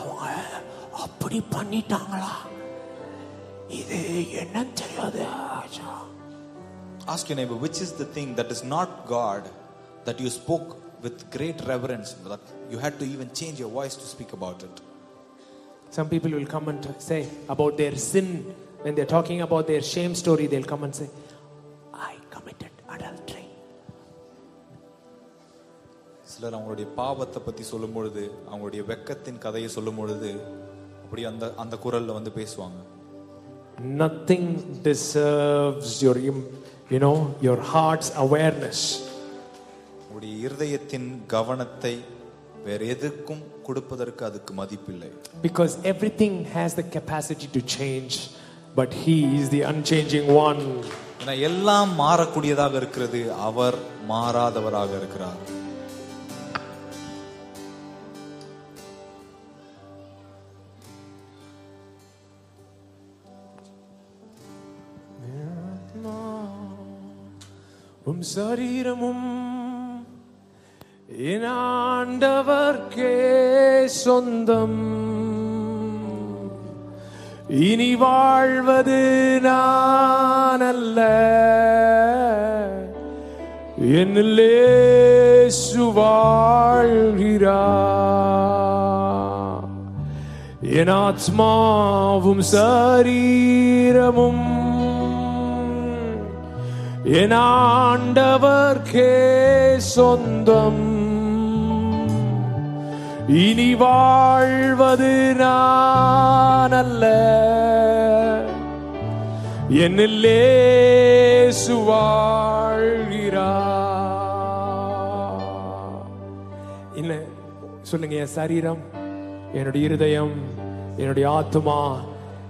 அவங்க அப்படி பண்ணிட்டாங்களா இது என்னன்னு தெரியாது ஆச்சா. ask your neighbor which is the thing that is not god that you spoke with great reverence that you had to even change your voice to speak about it Some people will come and say about their sin when they're talking about their shame story. They'll come and say, "I committed adultery." சிலர் அவங்களுடைய பாவத்தை பத்தி சொல்லும் பொழுது அவங்களுடைய வெக்கத்தின் கதையை சொல்லும் பொழுது அப்படி அந்த அந்த குரல்ல வந்து பேசுவாங்க deserves your, im- you know, your heart's awareness. உங்களுடைய இருதயத்தின் கவனத்தை வேற எதுக்கும் கொடுப்பதற்கு அதுக்கு மதிப்பில்லை Because everything has the capacity to change, but He is the unchanging one. ஏன்னா எல்லாம் மாறக்கூடியதாக இருக்கிறது அவர் மாறாதவராக இருக்கிறார் உம் சரீரமும் என் ஆண்டவர்க்கே சொந்தம். இனி வாழ்வது நான் அல்ல என்னிலே வாழ்கிறார் என் ஆத்மாவும் சரீரமும் என் ஆண்டவர்க்கே சொந்தம். இனி வாழ்வது நான் அல்ல என்னிலேசு வாழ்கிறார் என்ன சொல்லுங்க என் சரீரம் என்னுடைய இருதயம் என்னுடைய ஆத்மா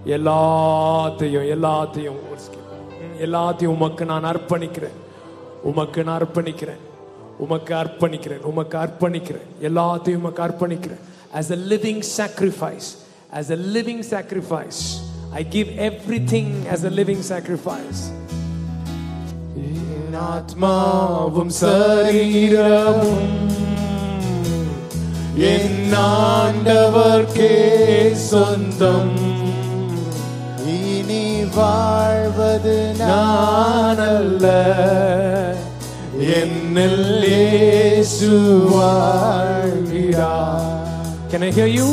எல்லாத்தையும் எல்லாத்தையும் ஒரு எல்லாத்தையும் உமக்கு நான் அர்ப்பணிக்கிறேன். உமக்கு நான் அர்ப்பணிக்கிறேன். உமக்கு அர்ப்பணிக்கிறேன். உமக்கு அர்ப்பணிக்கிறேன். எல்லாத்தையும் உமக்கு அர்ப்பணிக்கிறேன். As a living sacrifice as a living sacrifice I give everything as a living sacrifice ஆத்மாவும் சரீரமும் என் ஆண்டவர்க்கே சொந்தம். வாழ்வது நான் அல்ல என்னில் இயேசு வாழ்கிறார். Can I hear you?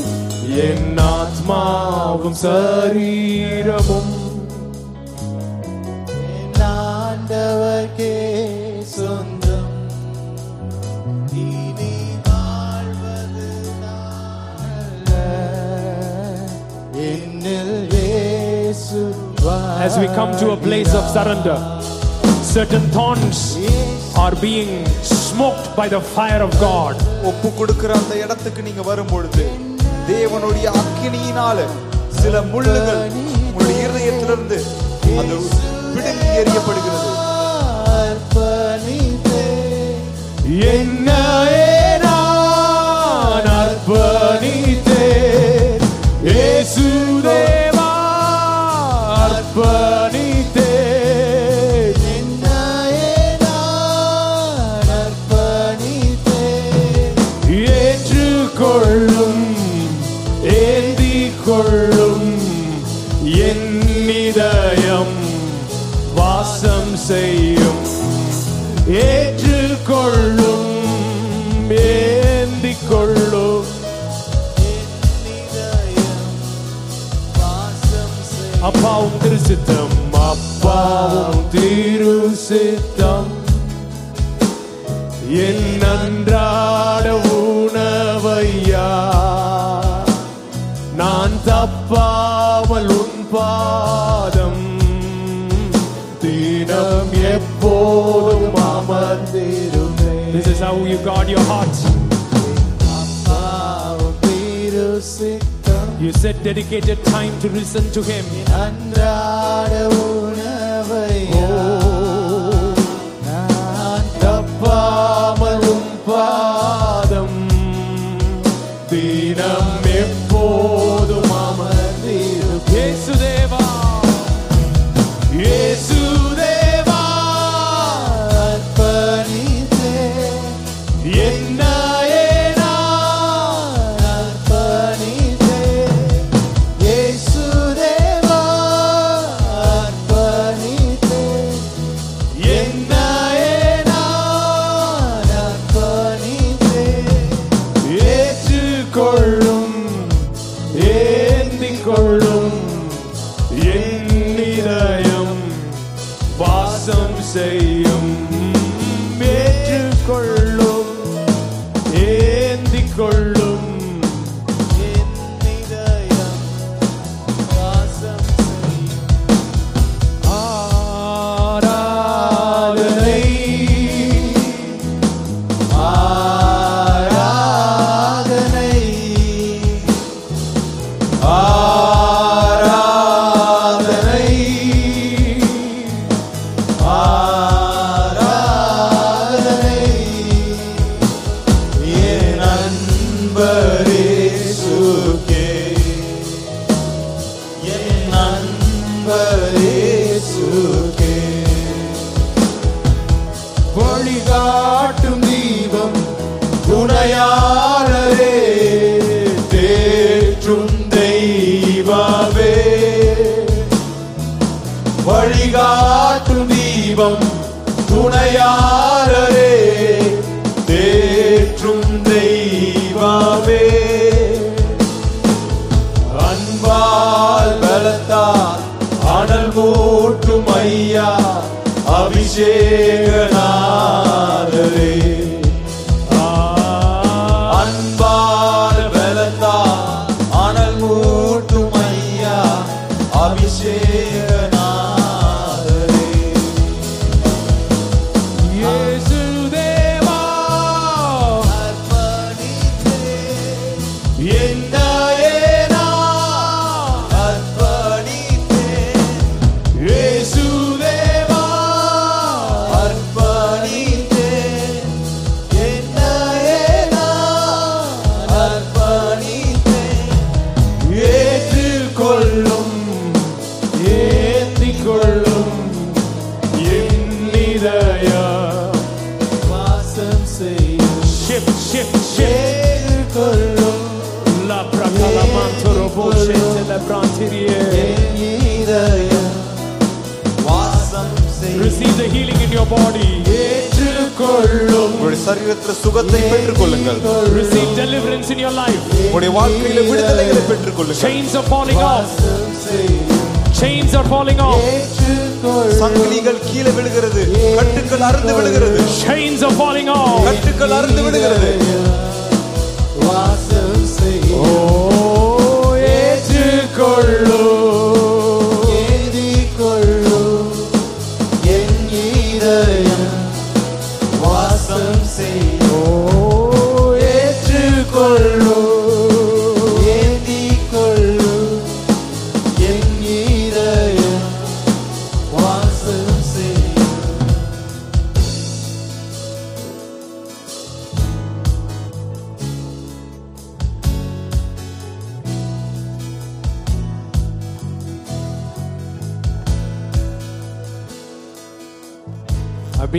என் ஆத்மாவும் சரீரமும். ஆண்டவர்க்கே சொந்தம் As we come to a place of surrender, certain thorns are being smoked by the fire of God. ஒப்பு கொடுக்கிற அந்த இடத்துக்கு நீங்க வரும் பொழுது தேவனுடைய அக்கினியினால சில முள்ளுகள் உங்களுடைய இருதயத்திலிருந்து அது பிடுங்கி எறியப்படுகிறது. என்னையே நான் அர்ப்பணித்தேன்? சித்தம் என் அன்றாட உணவையா நான் தப்பாமல் உன் பாதம் தினம் எப்போதும் அமர்ந்திருமே This is how you guard your heart. அப்பாவும் திரு சித்தம் You set dedicated time to listen to Him.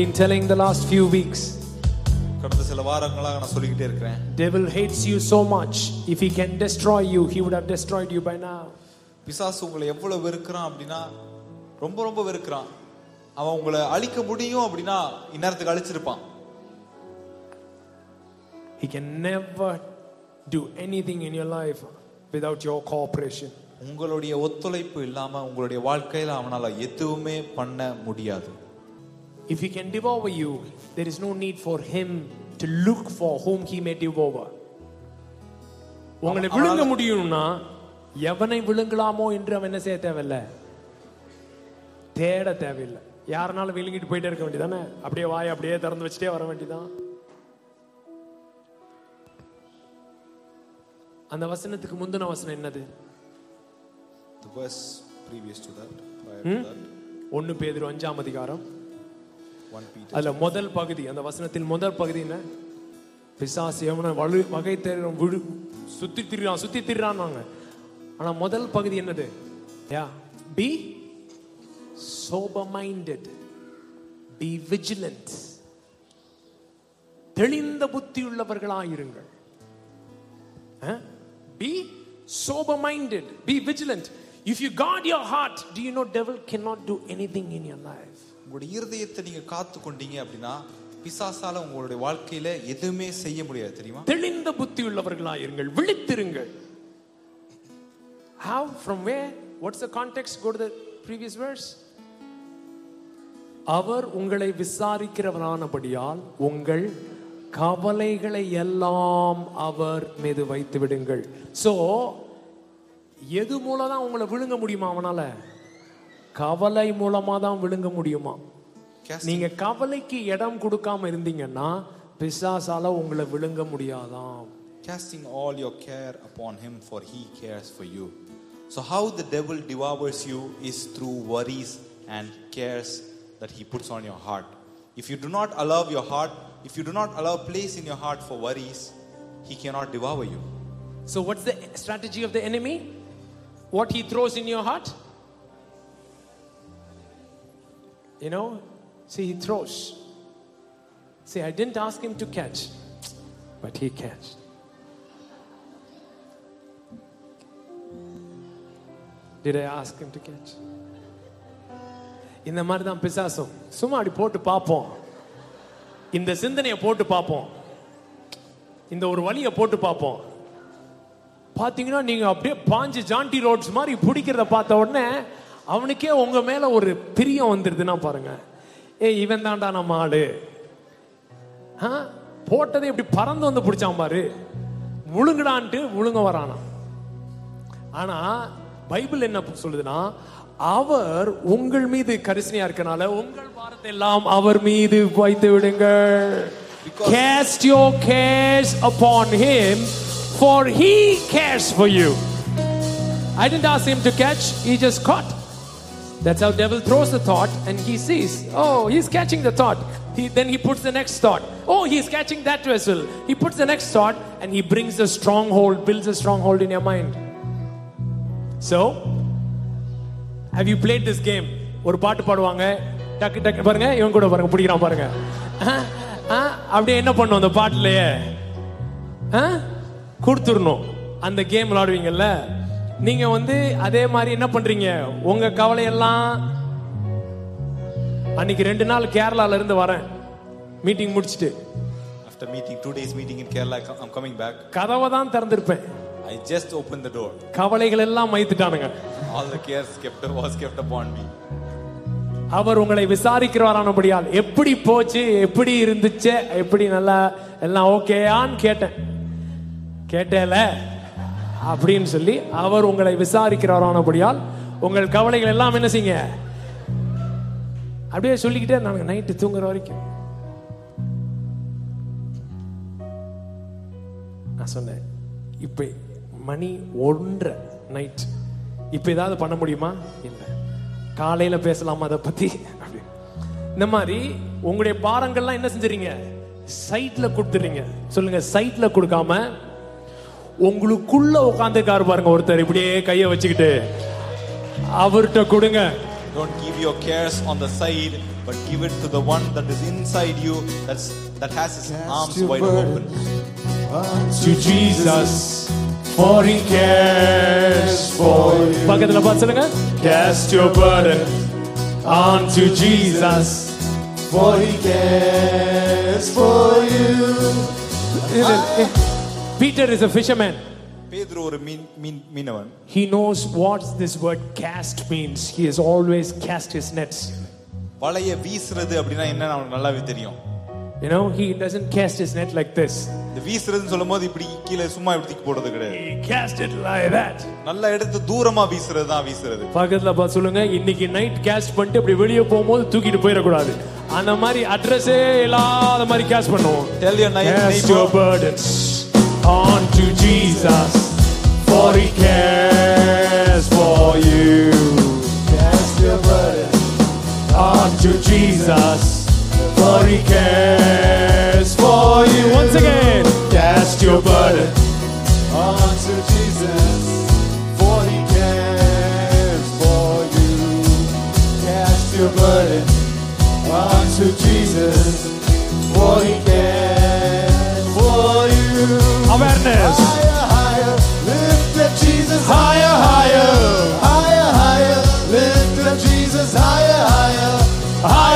been telling the last few weeks, கடந்த சில வாரங்களாக நான் சொல்லிக்கிட்டே இருக்கிறேன் devil hates you so much. If he can destroy you, he would have destroyed you by now. பிசாசு உங்களை எவ்வளவு வெறுக்கிறான் அப்படின்னா ரொம்ப ரொம்ப வெறுக்கிறான் அவன் உங்களை அழிக்க முடியும் அப்படின்னா இந்நேரத்துக்கு அழிச்சிருப்பான் He can never do anything in your life without your cooperation. உங்களுடைய ஒத்துழைப்பு இல்லாம உங்களுடைய வாழ்க்கையில அவனால எதுவுமே பண்ண முடியாது If he can devour you, there is no need for him to look for whom he may devour. உங்களை விழுங்க முடியும்னா எவனை விழுங்கலாமோ என்று அவன் என்ன செய்ய தேவையில்ல? தேட தேவையில்லை. யாருனாலும் விழுங்கிட்டு போயிட்டே இருக்க வேண்டியதானே? அப்படியே வாய் அப்படியே திறந்து வச்சுட்டே வர வேண்டியதான் அந்த வசனத்துக்கு முந்தின வசனம் என்னது? The verse previous to that, prior to that, ஒன்னு பேதுரு அஞ்சாம் அதிகாரம். 1 Peter. அதில் முதல் பகுதி அந்த வசனத்தின் முதல் பகுதி என்ன பிசாசு எவனை வலு வகை தெரியும் விழு சுற்றி திரிறான் சுற்றி திரிறான்னாங்க ஆனால் முதல் பகுதி என்னது யா be sober minded be vigilant தெளிந்த புத்தியுள்ளவர்களாயிருங்கள் be sober minded be vigilant if you got your heart to you know devil can not do anything in your life உங்களுடைய இருதயத்தை நீங்க காத்து கொண்டீங்க அப்படின்னா பிசாசால உங்களுடைய வாழ்க்கையில எதுவுமே செய்ய முடியாது தெரியுமா? தெளிந்த புத்தி உள்ளவர்களாயிருங்கள். விழித்திருங்கள். How from where what's the context? Go to the previous verse. அவர் உங்களை விசாரிக்கிறவரானபடியால் உங்கள் கவலைகளை எல்லாம் அவர் மீது வைத்து விடுங்கள் சோ எது மூலம் தான் உங்களை விழுங்க முடியுமா அவனால? கவலை மூலமா தான் விழுங்க முடியுமா Casting- நீங்க கவலைக்கு இடம் கொடுக்காம இருந்தீங்கன்னா பிசாசால உங்களை விழுங்க முடியாதாம் casting all your care upon him for he cares for you so how the devil devours you is through worries and cares that he puts on your heart if you do not allow your heart if you do not allow place in your heart for worries he cannot devour you So, what's the strategy of the enemy? What he throws in your heart? You know, see, he throws. See, I didn't ask him to catch, but he catched. Did I ask him to catch? இந்த மாதிரி தான் பிசாசும் சும்மா அப்படி போட்டு பார்ப்போம் இந்த சிந்தனையை போட்டு பார்ப்போம் இந்த ஒரு வழியை போட்டு பார்ப்போம் பார்த்தீங்கன்னா நீங்க அப்படியே பாஞ்சு ஜாண்டி ரோட்ஸ் மாதிரி பிடிக்கிறத பார்த்த உடனே அவனுக்கே உங்க மேல ஒரு பிரியம் வந்துருதுன்னா பாருங்க. ஏய் இவன் தான்டா நம்ம ஆளு. ஆ? போட்டதை இப்படி பறந்து வந்து பிடிச்சான் பாரு. முழுங்குடான்ட்டு முழுங்க வரானா ஆனா பைபிள் என்ன சொல்லுதுன்னா அவர் உங்கள் மீது கரிசனையா இருக்கனால உங்கள் பாரத்தை எல்லாம் அவர் மீது வைத்து விடுங்கள். Cast your cares upon him for he cares for you. I didn't ask him to catch he just caught. that's how devil throws the thought and he sees oh he's catching the thought he, then he puts the next thought oh he's catching that vessel he puts the next thought and he brings a stronghold builds a stronghold in your mind so have you played this game ஒரு பாட்டு பாடுவாங்க டக்கு டக்கு பாருங்க இவன் கூட பாருங்க பிடிக்கிறான் பாருங்க ஆ, ஆ, அப்படியே என்ன பண்ணும் அந்த பாட்டுலயே ஆ? கொடுத்துடணும் அந்த கேம் விளையாடுவீங்கல்ல நீங்க வந்து அதே மாதிரி என்ன பண்றீங்க? உங்க கவலையெல்லாம் அன்னைக்கு ரெண்டு நாள் கேரளால இருந்து வரேன். மீட்டிங் முடிச்சிட்டு. After meeting, two days meeting in Kerala, I come- I'm coming back. கதவை தான் திறந்திருப்பேன். I just opened the door. கவலைகள் எல்லாம் மைத்துட்டானுங்க. All the cares kept was kept upon me. அவர் உங்களை விசாரிக்கிறவரானபடியால் எப்படி போச்சு எப்படி இருந்துச்சு எப்படி நல்லா எல்லாம் ஓகேயான்னு கேட்டேன். கேட்டேல. அப்படின்னு சொல்லி அவர் உங்களை விசாரிக்கிறாரானபடியால் உங்கள் கவலைகள் எல்லாம் என்ன செய்யுங்க? அப்படியே சொல்லிக்கிட்டே நாங்க நைட்டு தூங்குற வரைக்கும். நான் சொன்னேன் இப்ப மணி ஒன்றரை நைட் இப்ப ஏதாவது பண்ண முடியுமா? இல்லை. காலையில பேசலாமா அதை பத்தி? அப்படி. இந்த மாதிரி உங்களுடைய பாரங்கள்லாம் என்ன செஞ்சுறீங்க சைட்ல கொடுத்துறீங்க சொல்லுங்க சைட்ல கொடுக்காம உங்களுக்குள்ள உட்காந்துருக்காரு பாருங்க ஒருத்தர் இப்படியே கைய வச்சுக்கிட்டு அவர்கிட்ட கொடுங்க Don't give your cares on the side, but give it to the one that is inside you, that's that has his arms your wide burden. open. to Jesus for he cares for you பக்கத்துல பார்த்து சொல்லுங்க cast your burden onto Jesus For he cares for you. Peter is a fisherman பேதுரு ஒரு மீன் மீன் மீனவன் he knows what this word cast means he has always cast his nets வலைய வீசுறது அப்படின்னா என்னன்னு அவனுக்கு நல்லாவே தெரியும் you know he doesn't cast his net like this இந்த வீசுறதுன்னு சொல்லும்போது இப்படி கீழே சும்மா இப்படி தூக்கி போடுறது கிடையாது he cast it like that நல்லா எடுத்து தூரமா வீசுறது தான் வீசுறது பக்கத்துல பார்த்து சொல்லுங்க இன்னைக்கு நைட் கேஸ்ட் பண்ணிட்டு அப்படி வெளியே போகும்போது தூக்கிட்டு போயிடக்கூடாது அந்த மாதிரி அட்ரஸே இல்லாத மாதிரி கேஸ்ட் பண்ணுவோம் Tell your night Cast your neighbor, burdens onto Jesus, for He cares for you. Cast your burden. Onto Jesus, for He cares for you. Once again, cast your burden. Onto Jesus. For he cares for you. Cast your burden. Onto Jesus. For he cares. Awareness. Higher, higher, lift up Jesus Higher, higher, higher, higher, lift up Jesus higher, higher, higher.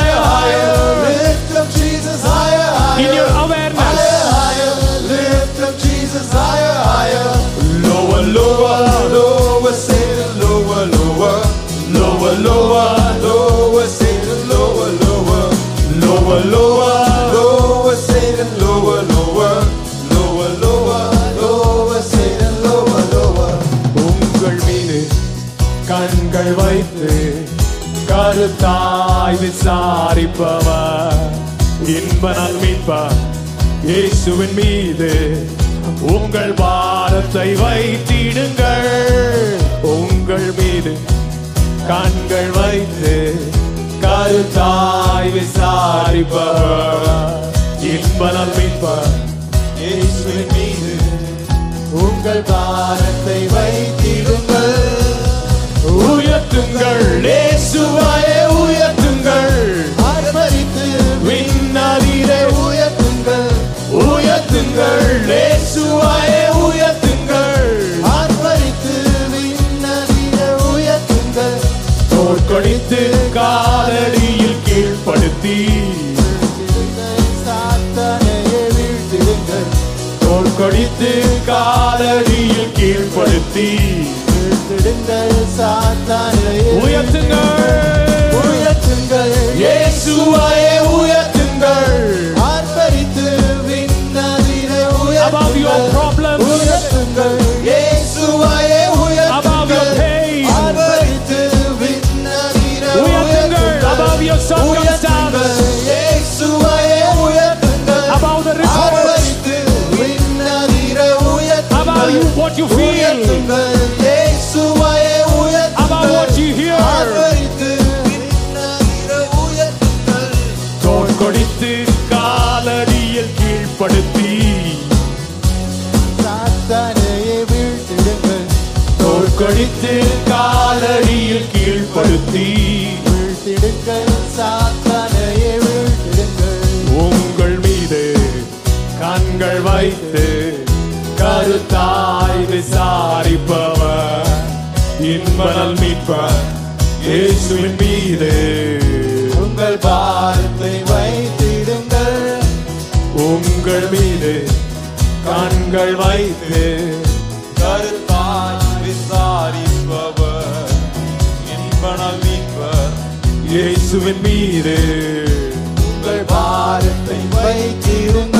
கருத்தாய் விசாரிப்பவர். இன்பனால் மீட்பார். இயேசுவின் மீது உங்கள் பாரத்தை வைத்திடுங்கள். உங்கள் மீது கண்கள் வைத்து கருத்தாய் விசாரிப்பவர். இன்பனால் மீட்பார். இயேசுவின் மீது உங்கள் பாரத்தை வைத்திடுங்கள். உயர்த்துங்கள் இயேசுவாய் தோற்கடித்து காலடியில் கீழ்ப்படுத்தி வீழ்த்திடுங்கள் உயர்த்துங்கள். What you feel about what you hear உயர்த்துங்கள் தோற்கடித்து காலடியில் கீழ்ப்படுத்தி சாத்தானையே வீழ்த்திடுங்கள் தோற்கடித்து காலடியில் கீழ்ப்படுத்தி வீழ்த்திடுங்கள் சாத்தானையே வீழ்த்திடுங்கள் உங்கள் மீது கண்கள் வைத்து கருத்தாய் விசாரிப்பவர் இன்பனல் மீட்பர் இயேசுவின் மீது. உங்கள் பாரத்தை வைத்திடுங்கள். உங்கள் மீது கண்கள் வைத்து கருத்தாய் விசாரிப்பவர் என்பனம் மீட்பர் இயேசுவின் மீது. உங்கள் பாரத்தை வைத்திடுங்கள்.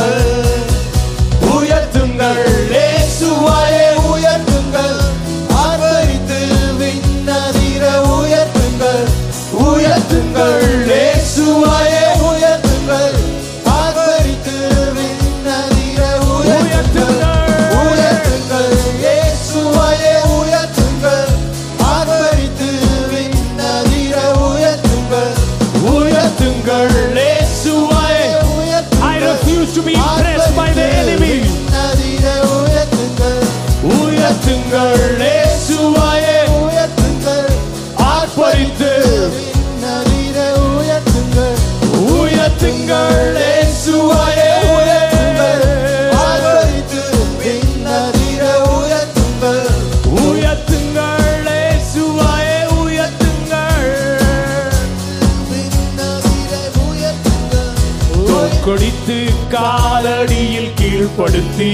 கீழ்ப்படுத்தி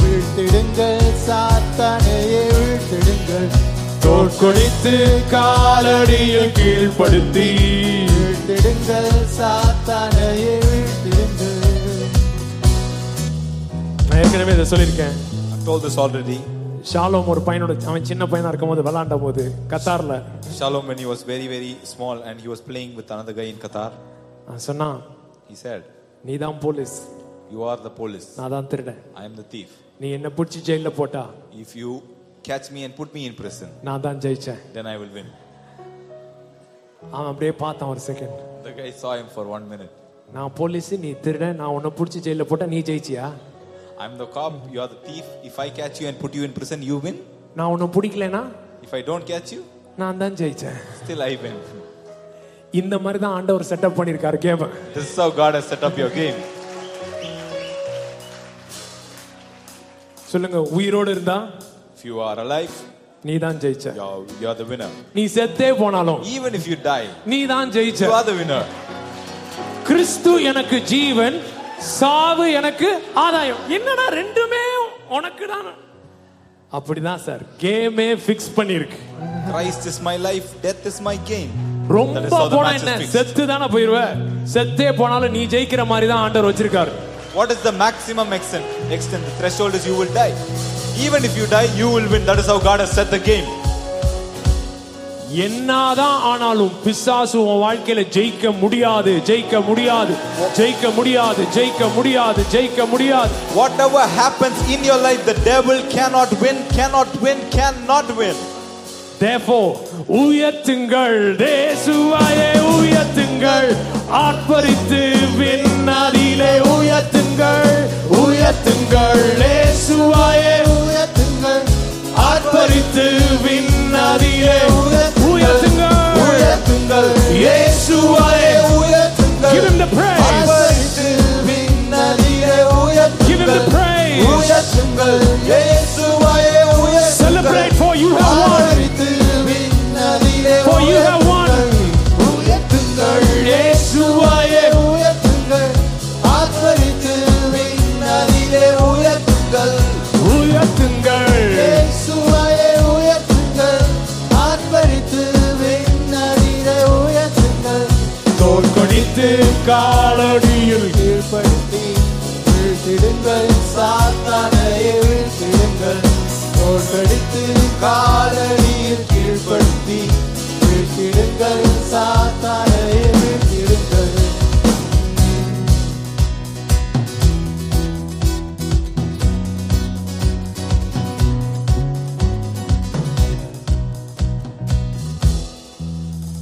வீழ்த்திடுங்கள் சாத்தானையே வீழ்த்திடுங்கள். தோற்கொடித்து காலடியில் கீழ்ப்படுத்தி. வீழ்த்திடுங்கள் சாத்தானையே வீழ்த்திடுங்கள். நான் ஏற்கனவே இதை சொல்லியிருக்கேன். I told this already. Shalom ஒரு பையனோட அவன் சின்ன பையனா இருக்கும் போது விளாண்ட போது கத்தார்ல. Shalom, when he was very, very small and he was playing with another guy in Qatar, சொன்னான் he said, நீ தான் police. You are the police, நான் தான் திருடன் I am the thief. நீ என்ன பிடிச்சி ஜெயில போட்டா If you catch me and put me in prison, நான் தான் ஜெயிச்சேன் then I will win. அவன் அப்படியே பார்த்தான் ஒரு second The guy saw him for one minute. நான் போலீஸ் நீ திருடன் நான் உன்னை பிடிச்சி ஜெயில போட்டா நீ ஜெயிச்சியா I'm the cop, you are the thief. If I catch you and put you in prison, you win. நான் உன்னை பிடிக்கலனா If I don't catch you, நான் தான் ஜெயிச்சேன் still I win. இந்த மாதிரி தான் ஆண்டவர் செட்டப் பண்ணிருக்காரு கேம This is how God has set up your game. சொல்லுங்க உயிரோடு இருந்தா? If you are alive, நீ தான் ஜெயிச்ச you're, you're the winner. நீ செத்தே போனாலும் Even if you die, நீ தான் ஜெயிச்ச. you are the winner. கிறிஸ்து எனக்கு ஜீவன் சாவு எனக்கு ஆதாயம். என்னடா ரெண்டுமே உனக்கு தான் அப்படிதான் சார் கேமே ஃபிக்ஸ் பண்ணிருக்கு Christ is my life, death is my gain. That is ரொம்ப போனா என்ன. செத்து தானே போயிருவ? செத்தே போனாலும் நீ ஜெயிக்கிற மாதிரி தான் ஆண்டவர் வச்சிருக்காரு. What is the maximum extent? Extent, the threshold is you will die. Even if you die, you will win. That is how God has set the game. என்னதான் ஆனாலும் பிசாசு உன் வாழ்க்கையில ஜெயிக்க முடியாது ஜெயிக்க முடியாது ஜெயிக்க முடியாது ஜெயிக்க முடியாது ஜெயிக்க முடியாது Whatever happens in your life, the devil cannot win, cannot win, cannot win. Therefore, உயர்த்துங்கள் தேசுவாயே உயர்த்துங்கள் ஆர்ப்பரித்து விண்ணதிலே உயர்த்துங்கள் உயர்த்துங்கள் தேசுவாயே உயர்த்துங்கள் ஆர்ப்பரித்து விண்ணதிலே உயர்த்துங்கள் உயர்த்துங்கள் இயேசுவாயே உயர்த்துங்கள் Give him the praise. ஆர்ப்பரித்து விண்ணதிலே Give him the உயர்த்துங்கள் praise. உயர்த்துங்கள் இயேசுவாயே உயர்த்துங்கள் Celebrate for you have won. காலடியில் கீழ்ப்படுத்தி வீழ்த்திடுங்கள். சாத்தானையே வீழ்த்திடுங்கள். தோற்கடித்து காலடியில் வீழ்த்திடுங்கள்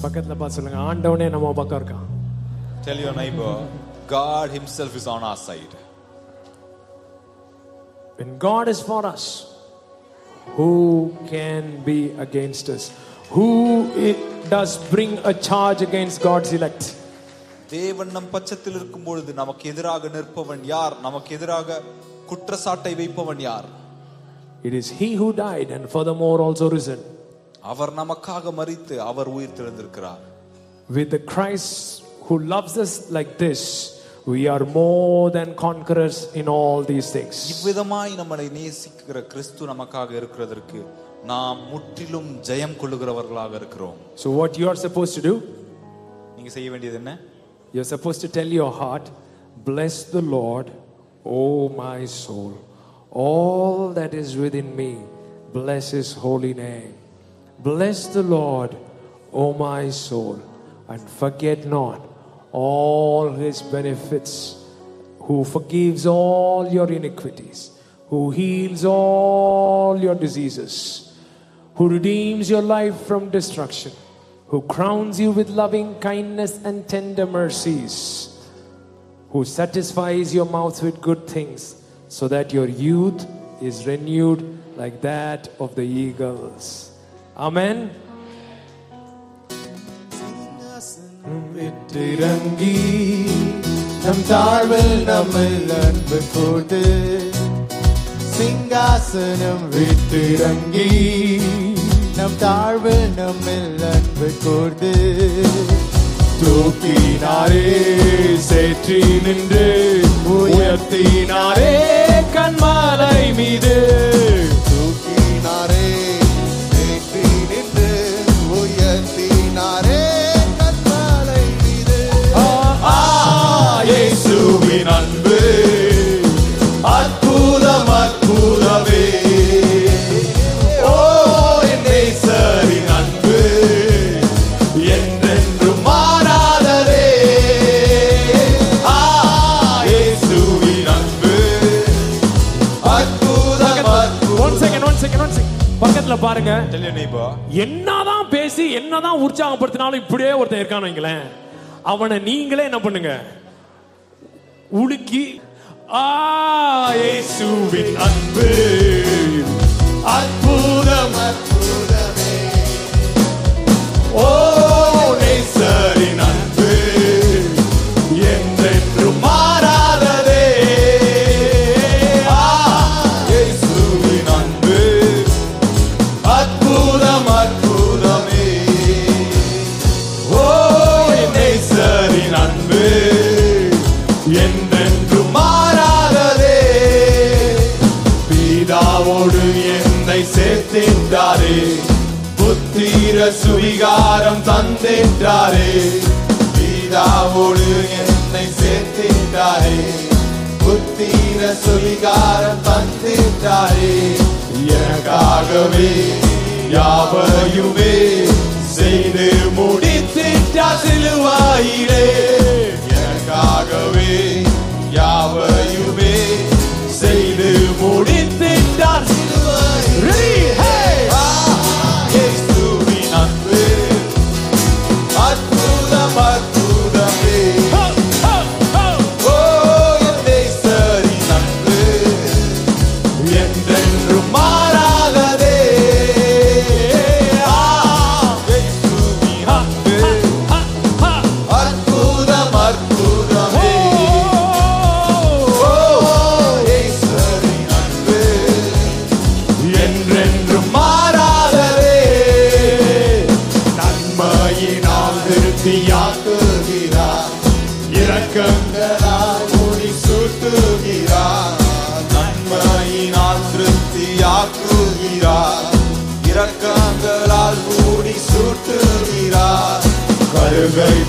பக்கத்துல பார்த்து சொல்லுங்க ஆண்டவனே நம்ம பக்கம் இருக்கான் Tell your neighbor, God Himself is on our side. When God is for us, who can be against us? Who it does bring a charge against God's elect? தேவன் நம் பட்சத்தில் இருக்கும் பொழுது நமக்கு எதிராக நிற்பவன் யார் நமக்கு எதிராக குற்றச்சாட்டை வைப்பவன் யார் It is He who died and furthermore also risen. அவர் நமக்காக மரித்து அவர் உயிர் திறந்திருக்கிறார் With the Christ who loves us like this, we are more than conquerors in all these things. இவ்விதமாய் நம்மளை நேசிக்கிற கிறிஸ்து நமக்காக இருக்கிறதற்கு நாம் முற்றிலும் ஜெயம் கொள்ளுகிறவர்களாக இருக்கிறோம் So, what you are supposed to do? நீங்க செய்ய வேண்டியது என்ன You're supposed to tell your heart, Bless the Lord, O my soul. All that is within me, bless his holy name. Bless the Lord, O my soul, and forget not all his benefits, who forgives all your iniquities, who heals all your diseases, who redeems your life from destruction, who crowns you with loving kindness and tender mercies, who satisfies your mouth with good things, so that your youth is renewed like that of the eagles. Amen. விட்டிறங்கி நம் தாழ்வில் நம்மில் அன்பு கூட்டு சிங்காசனம் விட்டிறங்கி நம் தாழ்வு நம்மில் அன்பு கூர்ந்து தூக்கினாரே சேற்றி நின்று உயர்த்தினாரே கண்மாலை மீது. பக்கத்துல பாருங்க. என்னதான் பேசி என்னதான் உற்சாகப்படுத்தினாலும் இப்படியே ஒருத்தன் இருக்கான்னு வைங்களேன். அவனை நீங்களே என்ன பண்ணுங்க? உலுக்கி ஆ இயேசுவின் அன்பு அற்புதம் அற்புதமே. ஓ நேசரின் அன்பு. சுவிகாரம் தந்தின்றாரே பிதாவோடு என்னை சேர்த்தின்றாரே புத்தீர சுவிகாரம் தந்தின்றாரே எனக்காகவே யாவையுமே செய்து முடித்திட்டார் சிலுவாயிலே எனக்காகவே யாவையுமே செய்து முடித்திட்டார் சிலுவாயிலே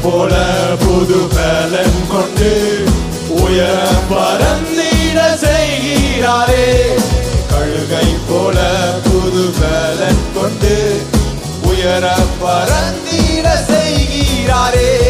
போல புது பலன் கொண்டு உயர பரந்திட செய்கிறாரே. கழுகை போல புது பலன் கொண்டு உயர பரந்திட செய்கிறாரே.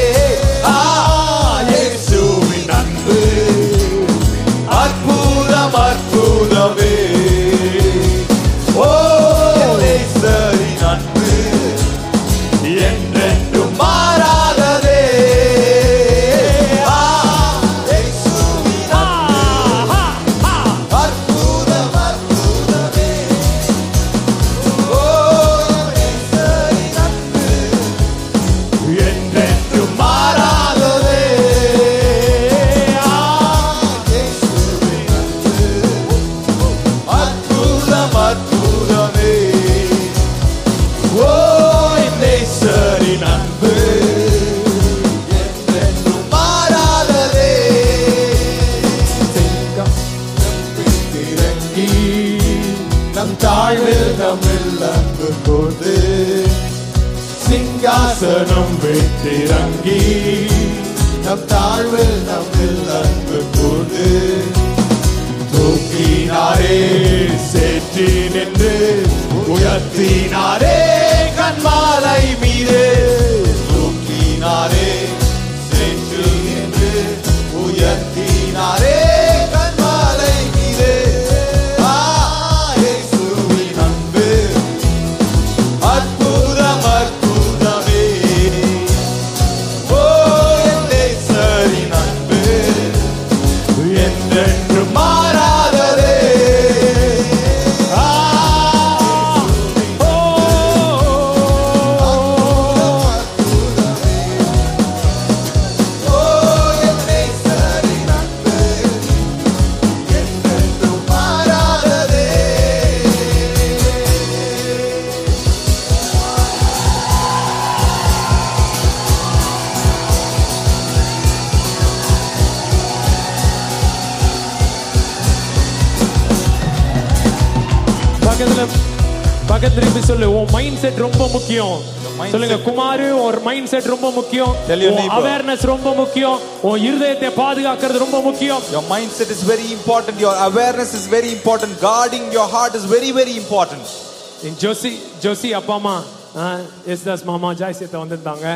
உன் இருதயத்தை பாதுகாக்கிறது ரொம்ப முக்கியம் Your mindset is very important. Your awareness is very important. Guarding your heart is very, very important. என் ஜோசி ஜோசி அப்பா அம்மா எஸ் தாஸ் மாமா ஜாய் சேத்த வந்திருந்தாங்க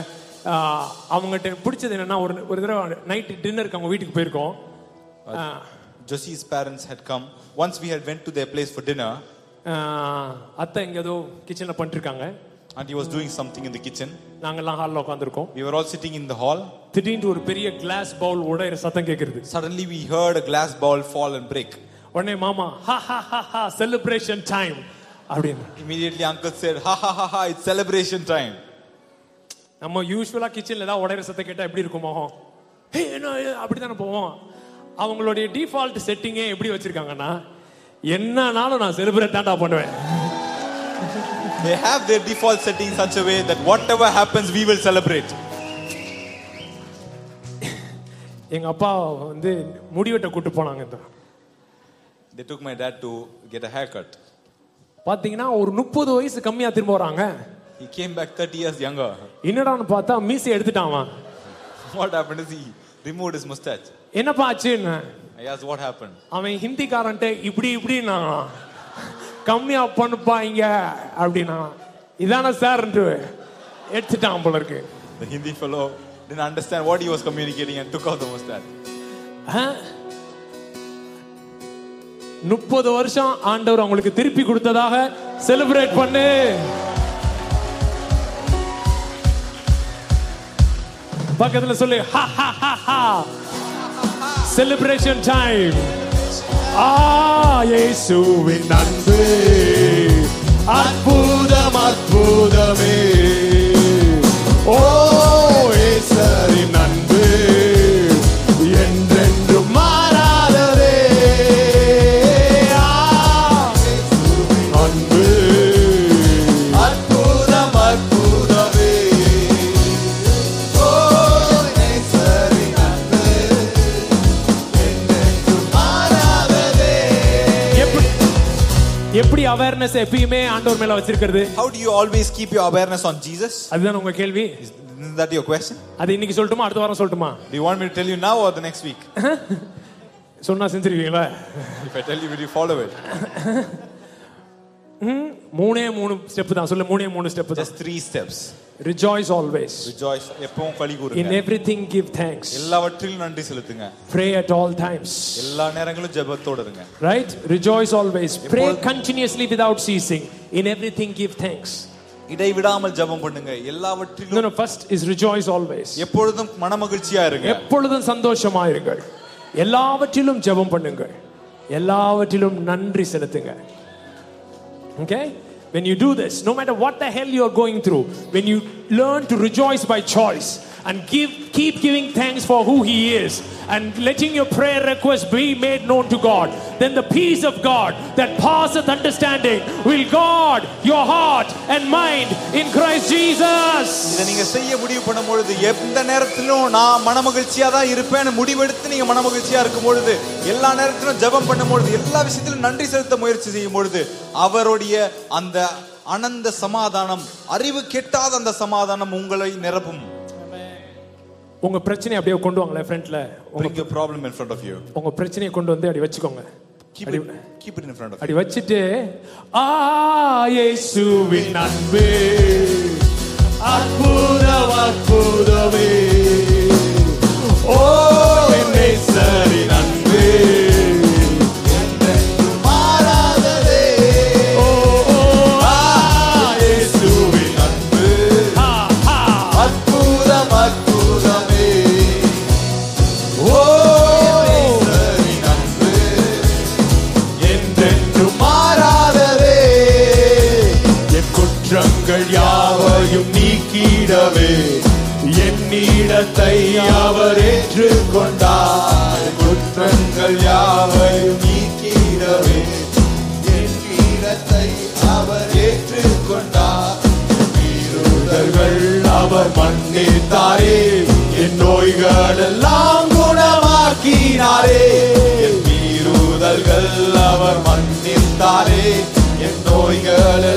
அவங்ககிட்ட பிடிச்சது என்னன்னா ஒரு ஒரு தடவை நைட் டின்னருக்கு அவங்க வீட்டுக்கு போயிருக்கோம் Josie's parents had come. Once we had went to their place for dinner, ஆஹ், அத்தை இங்க ஏதோ கிச்சன்ல பண்ணிட்டு இருக்காங்க and he was doing something in the kitchen. நாங்கெல்லாம் ஹாலில் உட்காந்துருக்கோம் We were all sitting in the hall. திடீர்னு ஒரு பெரிய கிளாஸ் பவுல் உடையிற சத்தம் கேட்கறது Suddenly, we heard a glass bowl fall and break. உடனே மாமா ஹா ஹா ஹா ஹா செலிப்ரேஷன் டைம் அப்படின்னு Immediately, uncle said, "Ha ha ha ha! It's celebration time." நம்ம யூஸ்வலா கிச்சன்ல ஏதாவது உடையிற சத்தம் கேட்டா எப்படி இருக்கும் மோகம் ஹே என்ன இது?" அப்படித்தானே போவோம் அவங்களுடைய டிஃபால்ட் செட்டிங்கே எப்படி வச்சிருக்காங்கன்னா என்னனாலும் நான் செலிப்ரேட் தான்டா பண்ணுவேன் They have their default setting in such a way that whatever happens, we will celebrate. எங்க அப்பா வந்து முடிவெட்ட கூட்டு போனாங்க இந்த They took my dad to get a haircut. பாத்தீங்கன்னா ஒரு முப்பது வயசு கம்மியா திரும்ப வராங்க He came back 30 years younger. என்னடான்னு பார்த்தா மீசி எடுத்துட்டான் அவன். What happened is he removed his mustache. என்னப்பா ஆச்சுன்னு I asked, What happened? அவன் ஹிந்திக்காரன்ட்ட இப்படி இப்படின்னா கம்மியா பண்ணுப்பா இங்க அப்படின்னா இதானே சார் எடுத்துட்டான் போல இருக்கு. The Hindi fellow didn't understand what he was communicating and took out the mustache. முப்பது வருஷம் ஆண்டவர் அவங்களுக்கு திருப்பி கொடுத்ததாக செலிப்ரேட் பண்ணு. பக்கத்துல சொல்லு ஹா ஹா ஹா ஹா. செலிப்ரேஷன் டைம் ஆ அன்பு அற்புதம் அற்புதமே. ஓ அவேர்னஸ் எப்பயுமே ஆண்டவர் மேல வச்சிருக்கிறது How do you always keep your awareness on Jesus? அதுதான் உங்க கேள்வி Isn't that your question? அது இன்னைக்கு சொல்லட்டுமா அடுத்த வாரம் சொல்லட்டுமா Do you want me to tell you now or the next week? சொன்னா செஞ்சிருவீங்களா If I tell you, will you follow it? மூணே மூணு ஸ்டெப் தான் சொல்ல மூணே மூணு ஸ்டெப் தான் Just three steps. Rejoice always Rejoice. எப்பவும் களி இன் கூறுங்க எவ்ரிதிங் கிவ் தேங்க்ஸ் எல்லாவற்றிலும் நன்றி செலுத்துங்க ப்ரே அட் ஆல் டைம்ஸ் எல்லா நேரங்களும் ஜெபத்தோட இருங்க right rejoice always pray continuously without ceasing in everything give thanks இடைவிடாமல் ஜெபம் பண்ணுங்க எல்லாவற்றிலும் no first is rejoice always எப்பொழுதும் மனமகிழ்ச்சியா இருங்க எப்பொழுதும் சந்தோஷமாயிருங்கள் எல்லாவற்றிலும் ஜெபம் பண்ணுங்கள் எல்லாவற்றிலும் நன்றி செலுத்துங்க Okay? When you do this, no matter what the hell you are going through, when you learn to rejoice by choice and give, keep giving thanks for who He is and letting your prayer request be made known to God, then the peace of God that passeth understanding will guard your heart and mind in Christ Jesus. இதை நீங்க செய்ய முடிவு பண்ணும் பொழுது எந்த நேரத்திலும் நான் மனமகிழ்ச்சியா தான் இருப்பேன்னு முடிவெடுத்து நீங்க மனமகிழ்ச்சியா இருக்கும் பொழுது எல்லா நேரத்திலும் ஜெபம் பண்ணும் பொழுது எல்லா விஷயத்திலும் நன்றி செலுத்த முயற்சி செய்யும் பொழுது அவருடைய அந்த அனந்த சமாதானம் அறிவு கெட்டாத அந்த சமாதானம் உங்களை நிரப்பும் உங்க பிரச்சனையை அப்படியே கொண்டு வாங்களேன் ஃப்ரண்ட்ல உங்க bring your problem in front of you. உங்க பிரச்சனையை கொண்டு வந்து அப்படி வச்சுக்கோங்க. Keep it keep it in front of அப்படி வச்சுட்டு ஆ இயேசுவின் அன்பு அற்புதம் அற்புதமே. ஓ என் நேசரின் நீக்கிடவே என்னிடத்தை அவர் ஏற்றுக்கொண்டார். குற்றங்கள் யாவையும் நீக்கிடவே என்னிடத்தை அவர் ஏற்றுக்கொண்டார். மீறுதல்கள் அவர் மன்னித்தாரே என் நோய்கள் எல்லாம் குணமாக்கினாரே. என் மீறுதல்கள் அவர் மன்னித்தாரே என் நோய்கள்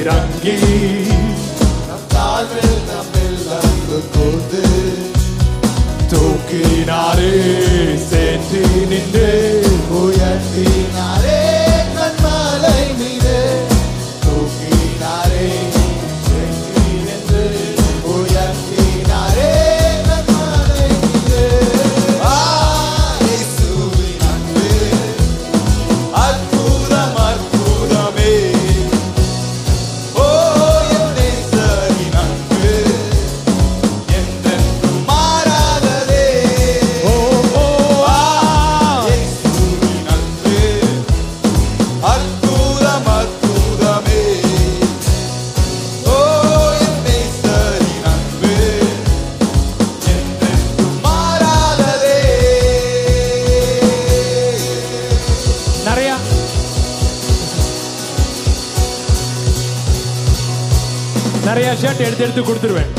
விட்டு இறங்கி நம் தாழ்வில் நம்மில் அன்பு கொண்டு ஷர்ட் எடுத்து எடுத்து கொடுத்துருவேன்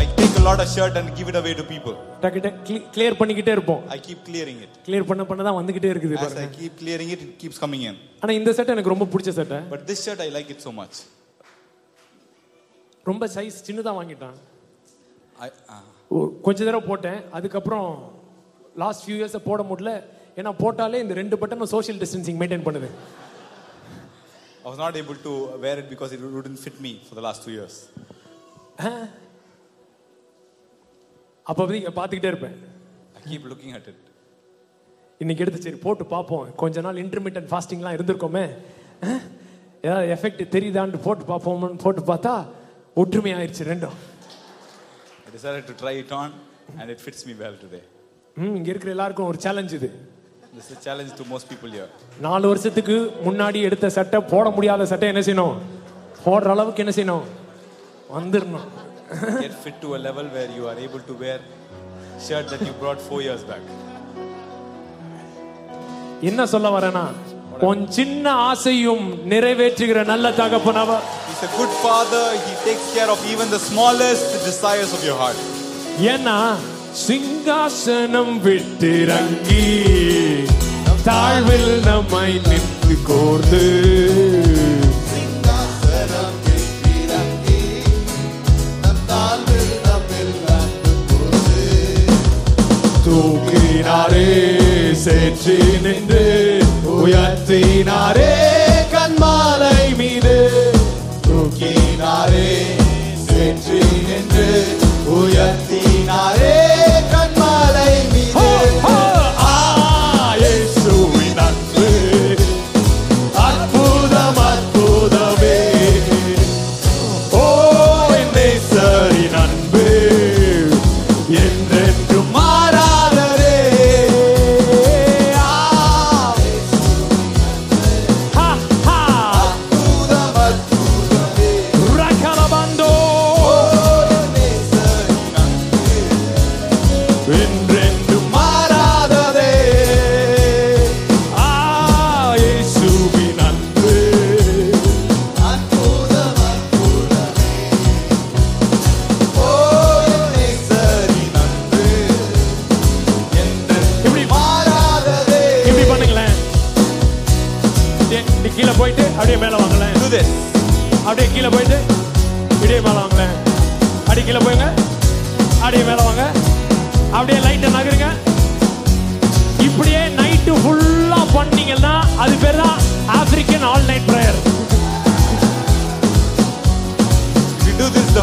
I take a lot of shirt and give it away to people. டக்கிட்ட கிளியர் பண்ணிக்கிட்டே இருப்போம் I keep clearing it. Clear பண்ண பண்ண தான் வந்துகிட்டே இருக்குது As I keep clearing it, it keeps coming in. ஆனா இந்த சட்டை எனக்கு ரொம்ப பிடிச்ச சட்டை But this shirt, I like it so much. ரொம்ப சைஸ் சின்னதா வாங்கிட்டான் uh, கொஞ்ச தடவை போட்டேன் அதுக்கப்புறம் லாஸ்ட் ஃபியூ இயர்ஸை போட முடியல ஏன்னா போட்டாலே இந்த ரெண்டு பட்டனும் சோஷியல் டிஸ்டன்சிங் மெயின்டைன் பண்ணுது I was not able to wear it because it wouldn't fit me for the last two years. அப்போ பார்த்துக்கிட்டே இருப்பேன். Keep looking at it. இன்னைக்கு எடுத்து சரி போட்டு பார்ப்போம். கொஞ்ச நாள் இன்டர்மீடியன்ட் ஃபாஸ்டிங்லாம் இருந்திருக்கோமே. ஏதாவது எஃபெக்ட் தெரியுதான்னு போட்டு பார்ப்போம்னு போட்டு பார்த்தா ஒற்றுமை ஆயிடுச்சு ரெண்டும் decided to try it on and it fits me well today. ம் இங்க இருக்கிற எல்லாருக்கும் ஒரு சேலஞ்ச் இது. This is a challenge to most people here. நாலு வருஷத்துக்கு முன்னாடி எடுத்த சட்டை போட முடியாத சட்டை என்ன செய்யணும்? போடுற அளவுக்கு என்ன செய்யணும்? வந்துடணும் Get fit to a level where you are able to wear shirt that you brought four years back. என்ன சொல்ல வரேன்னா உன் சின்ன ஆசையும் நிறைவேற்றுகிற நல்ல தகப்பன் அவர் He's a good father. He takes care of even the smallest desires of your heart. ஏன்னா சிங்காசனம் விட்டிறங்கி தாழ்வில் நம்மை நின்று கோர்ந்து உயர்த்தினாரே சேற்றி நின்று உயர்த்தினாரே கண்மாலை மீது தூக்கினாரே சேற்றி நின்று உயர்த்தினாரே.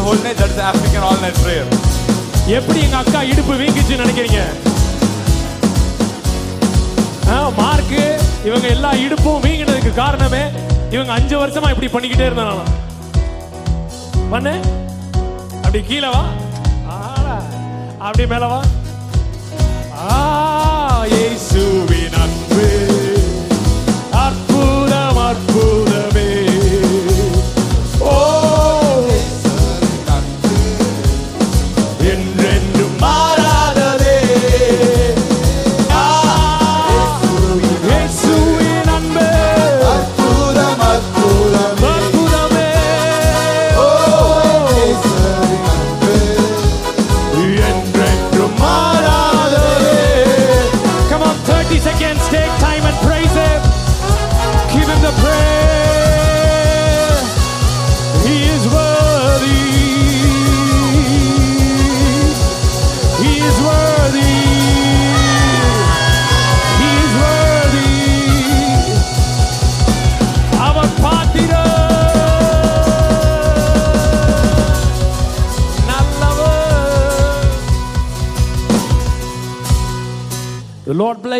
The whole night, that is African all night prayer. எப்படி எங்க அக்கா இடுப்பு வீங்கிச்சு நினைக்கிறீங்க? மார்க்கு இவங்க எல்லா இடுப்பும் வீங்கினதுக்கு காரணமே இவங்க அஞ்சு வருஷமா இப்படி பண்ணிக்கிட்டே இருந்தாங்க பண்ணு. அப்படி கீழே வா. அப்படி மேலவா ஆ, ஏசு.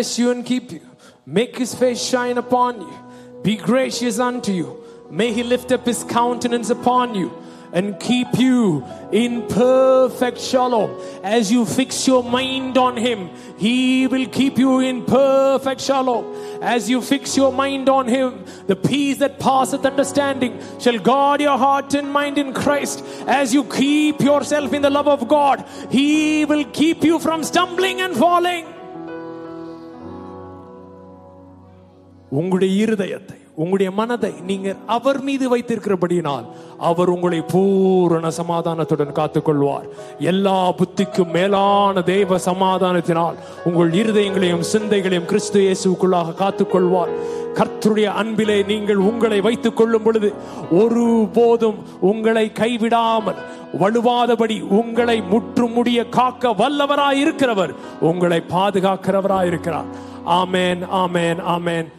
Bless you and keep you. Make his face shine upon you. Be gracious unto you. May he lift up his countenance upon you and keep you in perfect shalom. As you fix your mind on him, he will keep you in perfect shalom. As you fix your mind on him, the peace that passeth understanding shall guard your heart and mind in Christ. As you keep yourself in the love of God, he will keep you from stumbling and falling. உங்களுடைய இருதயத்தை உங்களுடைய மனதை நீங்கள் அவர் மீது வைத்திருக்கிறபடியினால் அவர் உங்களை பூரண சமாதானத்துடன் காத்துக்கொள்வார். எல்லா புத்திக்கும் மேலான தெய்வ சமாதானத்தினால் உங்கள் இருதயங்களையும் சிந்தைகளையும் கிறிஸ்து இயேசுக்குள்ளாக காத்துக்கொள்வார். கர்த்தருடைய அன்பிலே நீங்கள் உங்களை வைத்துக் கொள்ளும் பொழுது ஒரு போதும் உங்களை கைவிடாமல் வலுவாதபடி உங்களை முற்றுமுடிய காக்க வல்லவராய் இருக்கிறவர் உங்களை பாதுகாக்கிறவராய் இருக்கிறார் ஆமேன் ஆமேன் ஆமேன்.